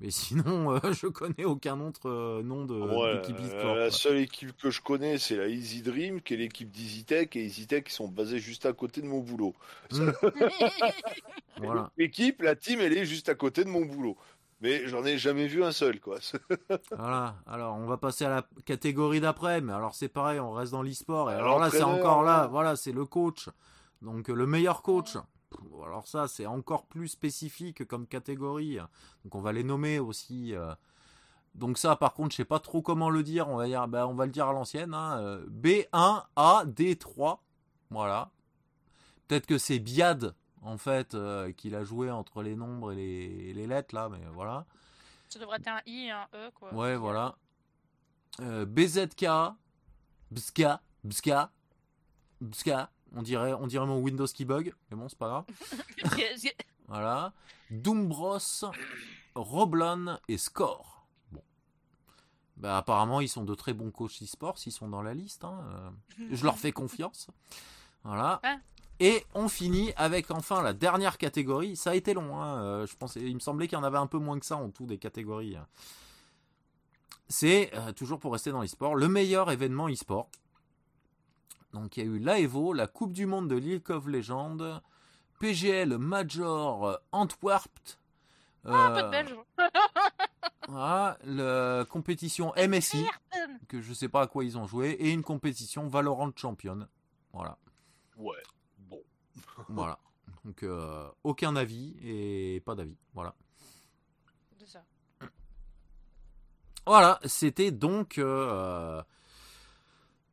S1: Mais sinon, euh, je connais aucun autre euh, nom de
S2: Ouais,
S1: d'équipe
S2: euh,
S1: e-sport.
S2: la seule équipe que je connais, c'est la Easy Dream, qui est l'équipe d'EasyTech, et EasyTech, ils sont basés juste à côté de mon boulot.
S1: Mm. Voilà.
S2: L'équipe, la team, elle est juste à côté de mon boulot. Mais j'en ai jamais vu un seul, quoi.
S1: Voilà, alors on va passer à la catégorie d'après, mais alors c'est pareil, on reste dans l'e-sport, et alors là c'est encore là, voilà, c'est le coach, donc le meilleur coach. Alors ça c'est encore plus spécifique comme catégorie, donc on va les nommer aussi. euh. Donc ça par contre je sais pas trop comment le dire, on va dire, bah, on va le dire à l'ancienne, hein, euh, B1AD3, voilà. Peut-être que c'est Biad en fait euh, qu'il a joué entre les nombres et les, et les lettres là, mais voilà.
S3: Ça devrait être un I et un E, quoi.
S1: Ouais, voilà. Euh, BZK, Bska, Bska, Bska. On dirait, on dirait mon Windows qui bug, mais bon, c'est pas grave. Voilà. Doombros, Roblon et Score. Bon. Bah, apparemment, ils sont de très bons coachs e-sport s'ils sont dans la liste. hein, euh, Je leur fais confiance. Voilà. Et on finit avec enfin la dernière catégorie. Ça a été long. hein, euh, Je pensais, il me semblait qu'il y en avait un peu moins que ça en tout des catégories. C'est euh, toujours pour rester dans l'e-sport le meilleur événement e-sport. Donc il y a eu l'AEVO, la Coupe du Monde de League of Legends, PGL Major euh, Antwerp.
S3: Ah, un peu de
S1: euh,
S3: belge.
S1: voilà, la compétition MSI, que je sais pas à quoi ils ont joué, et une compétition Valorant Champion. Voilà.
S2: Ouais, bon.
S1: Voilà. Donc euh, aucun avis et pas d'avis. Voilà.
S3: C'est ça.
S1: Voilà, c'était donc euh,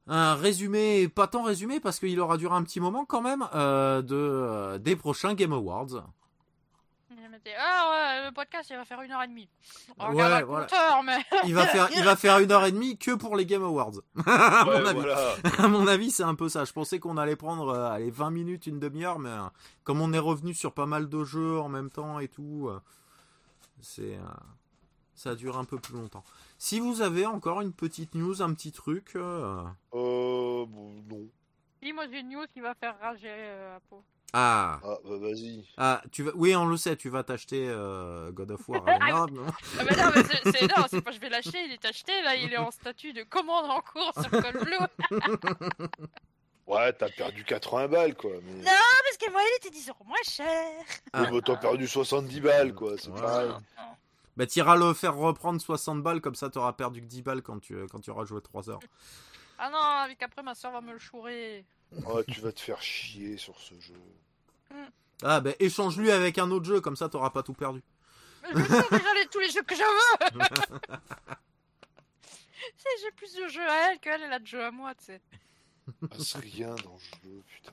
S1: un résumé, pas tant résumé parce qu'il aura duré un petit moment quand même, euh, de, euh, des prochains Game Awards.
S3: Ah ouais, le podcast il va faire une heure et demie. On
S1: Ouais,
S3: regarde le
S1: voilà.
S3: compteur, mais.
S1: Il va faire, il va faire une heure et demie que pour les Game Awards. à,
S2: Ouais,
S1: mon avis.
S2: voilà.
S1: à mon avis, c'est un peu ça. Je pensais qu'on allait prendre euh, allez, 20 minutes, une demi-heure, mais euh, comme on est revenu sur pas mal de jeux en même temps et tout, euh, c'est, euh, ça dure un peu plus longtemps. Si vous avez encore une petite news, un petit truc, euh,
S2: Euh, bon, non.
S3: Dis, moi j'ai une news qui va faire rager euh, Apo.
S1: ah,
S2: Ah, bah vas-y.
S1: ah, tu vas, oui, on le sait, tu vas t'acheter euh, God of War. Ragnarok, non
S3: Ah, mais non, mais c'est- non, c'est pas je vais l'acheter, il est acheté, là il est en statut de commande en cours sur Call Blue.
S2: Ouais, t'as perdu 80 balles, quoi. Mais...
S3: Non. Parce que moi il était 10 euros moins cher.
S1: Ah.
S2: Bah, t'as perdu 70 balles, quoi. C'est
S1: Voilà.
S2: pareil.
S1: Bah, t'iras le faire reprendre 60 balles, comme ça t'auras perdu que 10 balles quand tu, quand tu auras joué 3 heures.
S3: Ah non, avec après ma soeur va me le chourer.
S2: Oh, tu vas te faire chier sur ce jeu.
S1: Ah, bah, échange-lui avec un autre jeu, comme ça t'auras pas tout perdu.
S3: Mais je veux déjà les- tous les jeux que je veux. J'ai plus de jeux à elle qu'elle elle a de jeux à moi, tu sais.
S2: passe rien dans le jeu, putain.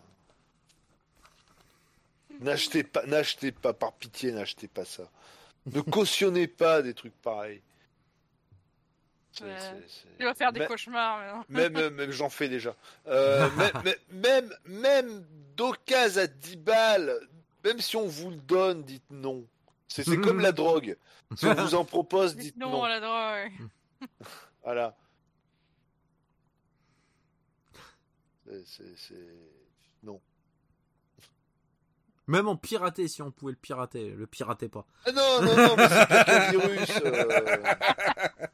S2: N'achetez pas, n'achetez pas, par pitié, n'achetez pas ça. Ne cautionnez pas des trucs pareils. C'est-
S3: Ouais.
S2: c'est- c'est-
S3: Il va faire des cauchemars maintenant.
S2: Même, même, j'en fais déjà. Euh, même, même, même, même d'occasion à 10 balles, même si on vous le donne, dites non. C'est comme la drogue. Si on vous en propose, dites
S3: non,
S2: non.
S3: à la drogue.
S2: Voilà. C'est- Non.
S1: Même en piraté, si on pouvait le pirater, le piratez pas.
S2: Ah non, non, non, mais c'est pas quel virus. euh.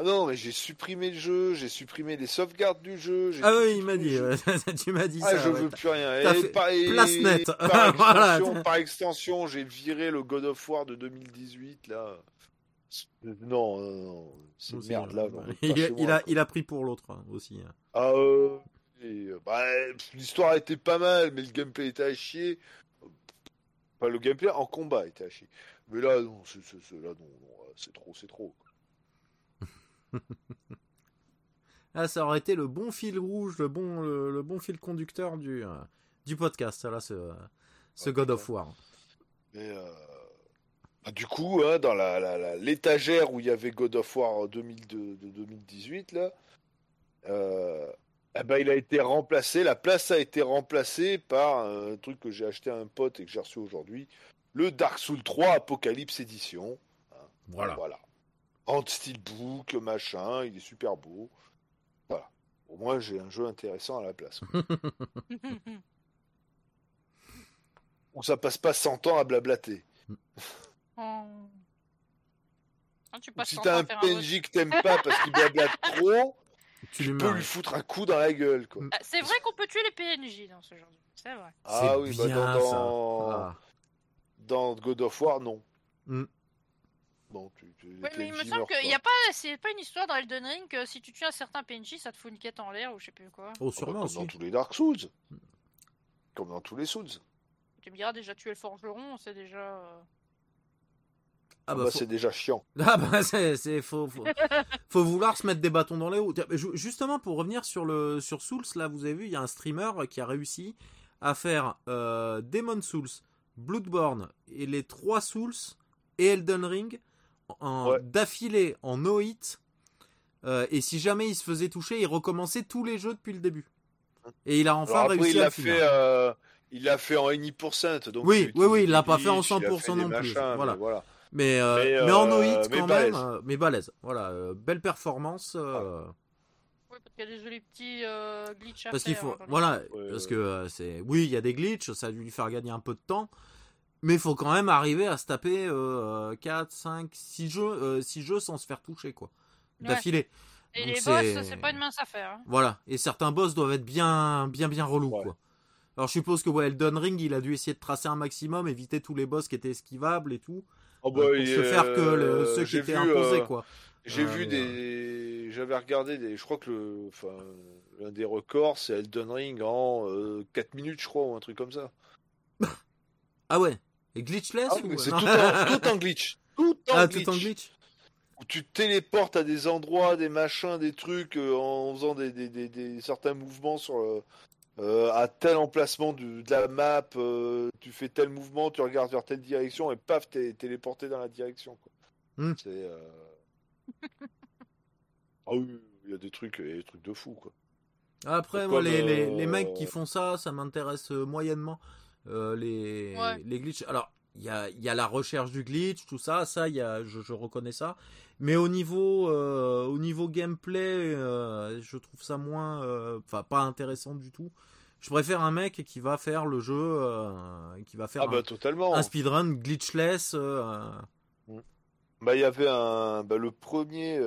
S2: Ah non, mais j'ai supprimé le jeu, j'ai supprimé les sauvegardes du jeu. j'ai
S1: Ah oui, il m'a dit, ouais. tu m'as dit
S2: Ah,
S1: ça.
S2: je
S1: ouais.
S2: veux plus rien.
S1: T'as
S2: Et
S1: fait
S2: par, et
S1: place nette.
S2: Par extension, par extension, j'ai viré le God of War de 2018 là. Non, non, non, merde là.
S1: il, il, a, il a pris pour l'autre hein, aussi. hein.
S2: Ah, euh, bah, l'histoire était pas mal, mais le gameplay était à chier. Enfin, le gameplay en combat était à chier. Mais là, non, c'est, c'est- c'est- là, non, non, c'est trop, c'est trop.
S1: Ah, ça aurait été le bon fil rouge, le bon, le, le bon fil conducteur du, euh, du podcast, là, ce, ce
S2: Ouais,
S1: God of. War.
S2: Mais euh, Du coup, hein, dans la, la- la- l'étagère où il y avait God of War 2002 de 2018, là, euh, eh ben, il a été remplacé, la place a été remplacée par un truc que j'ai acheté à un pote et que j'ai reçu aujourd'hui, le Dark Souls 3 Apocalypse Edition.
S1: Voilà.
S2: Voilà. En steelbook, machin, il est super beau. Voilà. Au moins, j'ai un jeu intéressant à la place. Où ça passe pas 100 ans à blablater.
S3: Oh. Ah, tu passes
S2: si t'as un PNJ que t'aimes pas parce qu'il blablate trop,
S1: Tu
S2: peux lui foutre un coup dans la gueule, quoi.
S3: Ah, C'est vrai qu'on peut tuer les PNJ dans ce genre de jeu. C'est vrai.
S2: Ah oui, bah
S1: bien,
S2: dans,
S1: ça.
S2: dans,
S1: Ah.
S2: dans God of War, non.
S1: Mm.
S2: Bon, tu, tu, les
S3: Oui, mais il me
S2: PNJ
S3: semble qu'il n'y a pas, c'est pas une histoire dans Elden Ring que si tu tues un certain PNJ, ça te fout une quête en l'air ou je sais plus quoi.
S1: Oh,
S2: Ah bah,
S1: sûrement
S2: comme
S1: aussi.
S2: dans tous les Dark Souls. Comme dans tous les Souls.
S3: Tu me diras déjà tuer le forgeron, c'est déjà.
S1: Ah
S2: Ah
S1: bah,
S2: bah,
S1: faut-
S2: c'est déjà chiant.
S1: Ah bah c'est faut, faut faut vouloir se mettre des bâtons dans les roues. Justement pour revenir sur le sur Souls là vous avez vu il y a un streamer qui a réussi à faire euh, Demon Souls, Bloodborne et les trois Souls et Elden Ring
S2: Ouais.
S1: d'affilée en no hit. Euh, et si jamais il se faisait toucher, il recommençait tous les jeux depuis le début. Et il a enfin
S2: après,
S1: réussi
S2: il
S1: à finir.
S2: fait, euh, il l'a fait en any pourcent. Donc
S1: Oui,
S2: il
S1: oui, oui, il l'a pas fait en
S2: glitches, il a
S1: 100%
S2: fait des
S1: non plus,
S2: machins,
S1: voilà.
S2: voilà.
S1: Mais, euh,
S2: Mais,
S1: mais en
S2: euh,
S1: no hit
S2: mais
S1: quand
S2: balèze.
S1: même, euh, mais balèze. Voilà, euh, belle performance. euh,
S3: Oui, parce qu'il y a des jolis petits euh, glitches à
S1: Parce qu'il
S3: faire,
S1: faut,
S3: hein,
S1: voilà,
S2: Ouais,
S1: parce que euh, c'est, oui, il y a des glitches, ça a dû lui faire gagner un peu de temps, mais il faut quand même arriver à se taper euh, 4, 5, 6 jeux, euh, 6 jeux sans se faire toucher, quoi,
S3: Ouais.
S1: d'affilée.
S3: Et
S1: Donc
S3: les
S1: c'est-
S3: boss, c'est pas une mince affaire. hein.
S1: Voilà, et certains boss doivent être bien, bien, bien relous,
S2: Ouais.
S1: quoi. Alors je suppose que ouais, Elden Ring, il a dû essayer de tracer un maximum, éviter tous les boss qui étaient esquivables et tout,
S2: Oh,
S1: euh,
S2: bah,
S1: pour se faire que le-
S2: euh,
S1: ceux qui étaient
S2: vu,
S1: imposés,
S2: euh,
S1: quoi.
S2: J'ai
S1: Euh,
S2: vu des. J'avais regardé des. Je crois que le. Enfin, l'un des records, c'est Elden Ring en euh, 4 minutes, je crois, ou un truc comme ça.
S1: Ah ouais, et glitchless
S2: Ah,
S1: ou...
S2: c'est tout, en, tout en glitch. Tout en
S1: Ah,
S2: glitch.
S1: tout en glitch
S2: Où tu te téléportes à des endroits, des machins, des trucs, euh, en faisant des, des, des, des- certains mouvements sur le- euh, à tel emplacement du- de la map. euh, tu fais tel mouvement, tu regardes vers telle direction et paf, t'es téléporté dans la direction. quoi.
S1: Hmm.
S2: C'est. euh, Ah oui, il y a des trucs, il y a des trucs de fou, quoi.
S1: Après, moi,
S2: comme,
S1: les, les,
S2: euh,
S1: les mecs qui font ça, ça m'intéresse moyennement. Euh, les,
S3: Ouais.
S1: les glitches. Alors, il y a, il y a la recherche du glitch, tout ça, ça, il y a, je, je reconnais ça. Mais au niveau, euh, au niveau gameplay, euh, je trouve ça moins, euh, enfin, pas intéressant du tout. Je préfère un mec qui va faire le jeu, qui va faire
S2: Ah bah
S1: un,
S2: totalement.
S1: un speedrun glitchless, euh,
S2: Bah il y avait un, bah, le premier.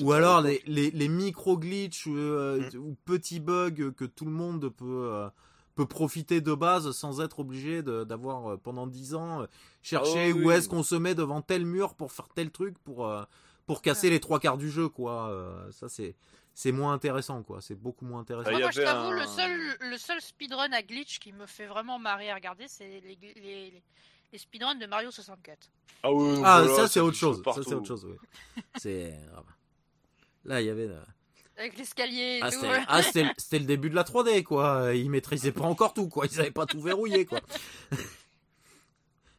S1: Ou alors les, les, les micro-glitch euh,
S2: Mm.
S1: ou petits bugs que tout le monde peut, peut profiter de base sans être obligé d'avoir euh, pendant 10 ans euh, cherché
S2: oui,
S1: où est-ce qu'on se met devant tel mur pour faire tel truc pour, euh, pour casser les trois quarts du jeu quoi. Euh, ça c'est c'est moins intéressant quoi, c'est beaucoup moins intéressant.
S2: Ah,
S3: Moi, je t'avoue,
S2: un-
S3: le seul, le seul speedrun à glitch qui me fait vraiment marrer à regarder, c'est les, les, les, les speedruns de Mario 64.
S2: Ah, oui,
S1: Ah
S2: voilà,
S1: ça c'est autre chose, ça c'est autre chose oui. c'est ah bah. Là il y avait euh,
S3: Avec l'escalier et
S1: Ah,
S3: tout.
S1: c'était ah, c'était le- début de la 3D, quoi. Ils maîtrisaient pas encore tout, quoi. Ils avaient pas tout verrouillé, quoi.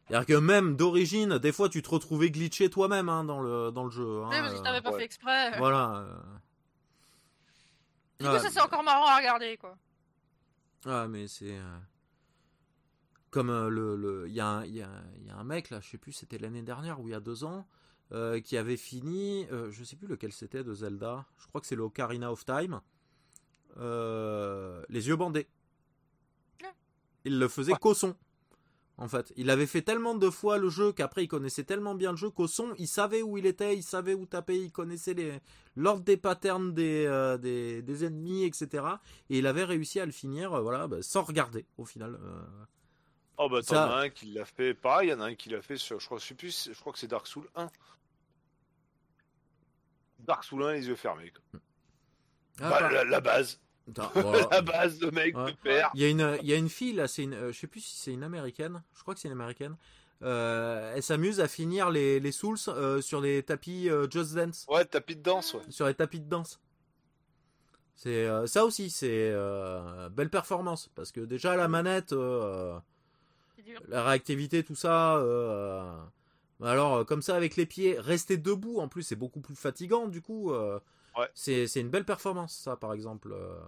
S1: C'est-à-dire que même d'origine, des fois, tu te retrouvais glitché toi-même hein, dans, le, dans le jeu. hein,
S3: parce que t'avais pas
S2: ouais.
S3: fait exprès.
S1: Voilà.
S3: Du coup,
S1: Ouais,
S3: ça c'est encore marrant à regarder, quoi.
S1: Ah, mais c'est. euh, Comme euh, le. le- Il y, a un- y, a, il y a un mec, là, je sais plus, c'était l'année dernière ou il y a deux ans, euh, qui avait fini. euh, je sais plus lequel c'était de Zelda. Je crois que c'est le Ocarina of Time. euh, les yeux bandés. Il le faisait
S2: Ouais.
S1: qu'au son. En fait, il avait fait tellement de fois le jeu qu'après il connaissait tellement bien le jeu qu'au son, il savait où il était, il savait où taper, il connaissait l'ordre des patterns des, euh, des, des ennemis, etc. Et il avait réussi à le finir, voilà, bah, sans regarder au final.
S2: Oh bah t'en as un qui l'a fait. Pareil, il y en a un qui l'a fait sur. Je crois, je sais plus, je crois que c'est Dark Souls 1. Dark Souls 1, les yeux fermés. quoi.
S1: Ah,
S2: Bah,
S1: par-
S2: la, la base.
S1: Attends, voilà.
S2: La base de mec
S1: Ouais.
S2: de père.
S1: Il y a une, il y a une fille là, c'est une, euh, je sais plus si c'est une américaine, je crois que c'est une américaine. Euh, elle s'amuse à finir les, les Souls euh, sur les tapis euh, Just Dance,
S2: Ouais, tapis de danse, ouais.
S1: sur les tapis de danse. C'est euh, ça aussi, c'est euh, belle performance parce que déjà la manette, euh, la réactivité, tout ça, euh, Alors, euh, comme ça, avec les pieds, rester debout, en plus, c'est beaucoup plus fatigant, du coup. euh,
S2: Ouais.
S1: c'est, c'est une belle performance, ça, par exemple. euh.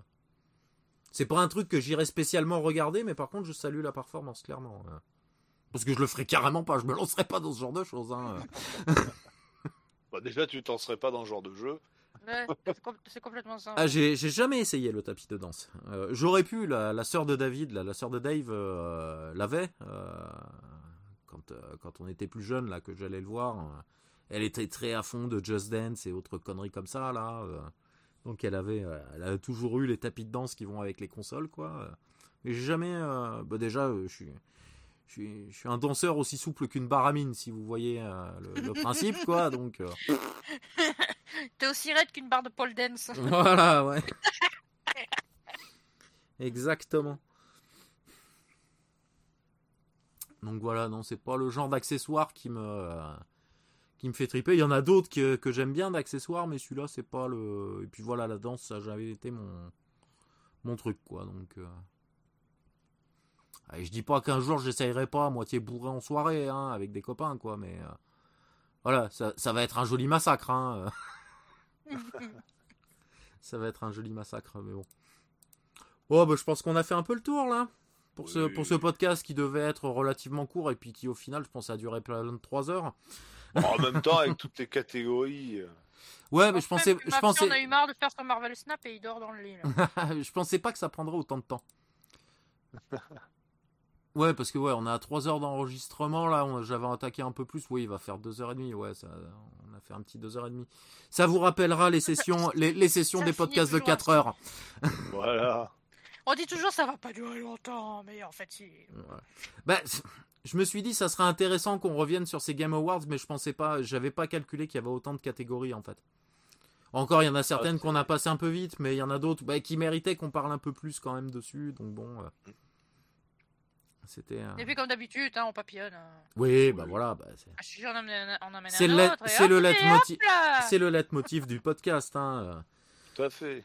S1: C'est pas un truc que j'irais spécialement regarder, mais par contre, je salue la performance, clairement. Parce que je le ferais carrément pas, je me lancerais pas dans ce genre de choses. Hein.
S2: Bah, déjà, tu t'en serais pas dans ce genre de jeu.
S3: Ouais, c'est com- c'est complètement ça.
S1: Ah, j'ai, j'ai jamais essayé le tapis de danse. Euh, j'aurais pu, la, la sœur de David, la, la sœur de Dave, euh, l'avait. euh, quand, euh, quand on était plus jeune, là, que j'allais le voir. euh, elle était très à fond de Just Dance et autres conneries comme ça, là. euh. donc elle avait, elle a toujours eu les tapis de danse qui vont avec les consoles, quoi. Mais j'ai jamais. bah déjà, je suis. Je suis, je suis un danseur aussi souple qu'une baramine, si vous voyez euh, le, le principe, quoi. Donc, euh,
S3: T'es aussi raide qu'une barre de pole dance.
S1: Voilà, ouais. Exactement. Donc voilà, non, c'est pas le genre d'accessoire qui me euh, qui me fait triper. Il y en a d'autres que, que j'aime bien d'accessoires, mais celui-là, c'est pas le. Et puis voilà, la danse, ça a jamais été mon mon truc, quoi. Donc. euh. Allez, je dis pas qu'un jour j'essayerai pas à moitié bourré en soirée, hein, avec des copains, quoi, mais euh, voilà, ça, ça va être un joli massacre, hein. Ça va être un joli massacre, mais bon. Oh, bah, je pense qu'on a fait un peu le tour, là. Pour, ce, pour ce podcast qui devait être relativement court et puis qui, au final, je pense, a duré plein de 3 heures.
S2: En même temps, avec toutes les catégories. euh,
S1: Ouais, mais je pensais, je
S3: ma
S1: pensais,
S3: en a eu marre de faire son Marvel Snap et il dort dans le lit. là.
S1: je pensais pas que ça prendrait autant de temps. Ouais, parce que ouais, on a à 3 heures d'enregistrement là, on- j'avais attaqué un peu plus. Oui, il va faire 2h30. Ouais, ça, on a fait un petit 2h30. Ça vous rappellera les sessions, les, les sessions
S3: Ça
S1: des podcasts de
S3: toujours
S1: 4
S3: ainsi.
S1: heures.
S2: Voilà.
S3: On dit toujours ça va pas durer longtemps, mais en fait, si.
S1: Ouais. Bah, c- je me suis dit ça serait intéressant qu'on revienne sur ces Game Awards, mais je pensais pas, j'avais pas calculé qu'il y avait autant de catégories en fait. Encore, il y en a certaines
S2: c'est-
S1: qu'on a passé un peu vite, mais il y en a d'autres bah, qui méritaient qu'on parle un peu plus quand même dessus. Donc bon, euh, c'était. euh,
S3: Et puis, comme d'habitude, hein, on papillonne.
S1: Oui, bah voilà, bah, c'est- le- c'est le leitmotiv- c'est le leitmotiv du podcast. Hein. euh.
S2: Tout à fait.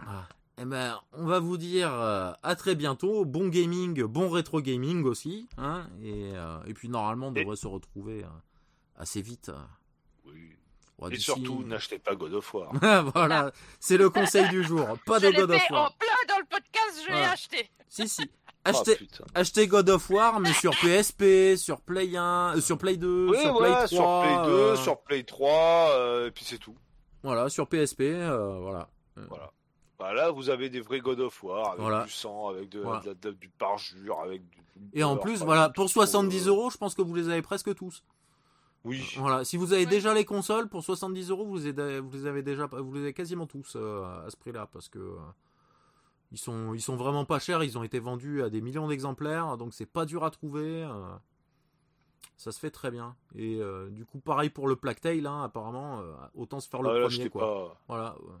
S1: Ah. Eh ben, on va vous dire euh, à très bientôt. Bon gaming, bon rétro gaming aussi. Hein, et, euh, et puis normalement, on
S2: Et-
S1: devrait se retrouver euh, assez vite.
S2: Oui.
S1: Ouais,
S2: Et surtout, n'achetez pas God of War.
S1: voilà, c'est le conseil du jour. Pas
S3: Je
S1: de
S3: l'ai
S1: God of War.
S3: en plein dans le podcast, je l'ai
S1: Voilà.
S3: acheté.
S1: Si, si.
S2: Oh,
S1: Achetez, achetez God of War, mais sur PSP, sur Play 1, euh, sur Play 2,
S2: Oui,
S1: sur
S2: voilà,
S1: Play 3.
S2: sur Play 2,
S1: euh,
S2: sur Play 3, euh, et puis c'est tout.
S1: Voilà, sur PSP, euh, voilà.
S2: Voilà. Bah, là, vous avez des vrais God of War, avec
S1: Voilà.
S2: du sang, avec de,
S1: Voilà.
S2: de la- de- du parjure, avec du.
S1: Et en plus, voilà, pour
S2: ce qu'on
S1: 70
S2: veut.
S1: euros, je pense que vous les avez presque tous.
S2: Oui.
S1: Voilà, si vous avez déjà les consoles, pour 70 euros, vous les avez, vous les avez déjà, vous les avez quasiment tous euh, à ce prix-là, parce que euh, ils sont, ils sont vraiment pas chers. Ils ont été vendus à des millions d'exemplaires, donc c'est pas dur à trouver. euh, ça se fait très bien. Et euh, du coup, pareil pour le Plague Tale, hein, apparemment, euh, autant se faire le
S2: Ah, là,
S1: premier,
S2: j'étais
S1: quoi.
S2: pas-
S1: Voilà, euh,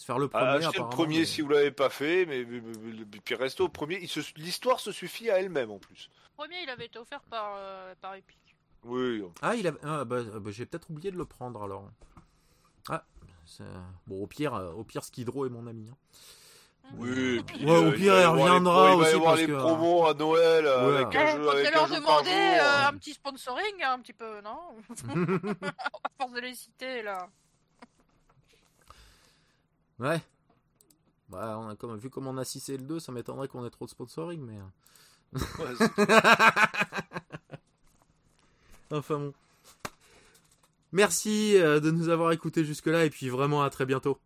S1: se faire le premier.
S2: Ah, achetez le
S1: apparemment,
S2: premier
S1: mais-
S2: si vous l'avez pas fait, mais, mais, mais- mais- puis restez au premier. il se- L'histoire se suffit à elle-même en plus.
S3: Le premier, il avait été offert par, euh, par Epic.
S2: Oui.
S1: Ah, il avait... ah, bah, bah, j'ai peut-être oublié de le prendre alors. Ah, bon, au pire, euh, au pire, Skidrow est mon ami. hein.
S2: Oui, et puis,
S1: Ouais, au
S2: euh,
S1: pire,
S2: les-
S1: reviendra
S2: Il va
S1: aussi
S2: y avoir les
S1: que-
S2: promos à Noël euh,
S1: Ouais.
S2: avec un
S3: Eh,
S2: jeu, avec
S3: leur
S2: un
S3: demander
S2: jour.
S3: euh, un petit sponsoring, un petit peu, non À force de les citer, là.
S1: Ouais. Bah, on a comme, vu comme on a 6 et le 2, ça m'étonnerait qu'on ait trop de sponsoring, mais. euh.
S2: Ouais,
S1: Enfin bon. Merci euh, de nous avoir écoutés jusque-là, et puis vraiment à très bientôt.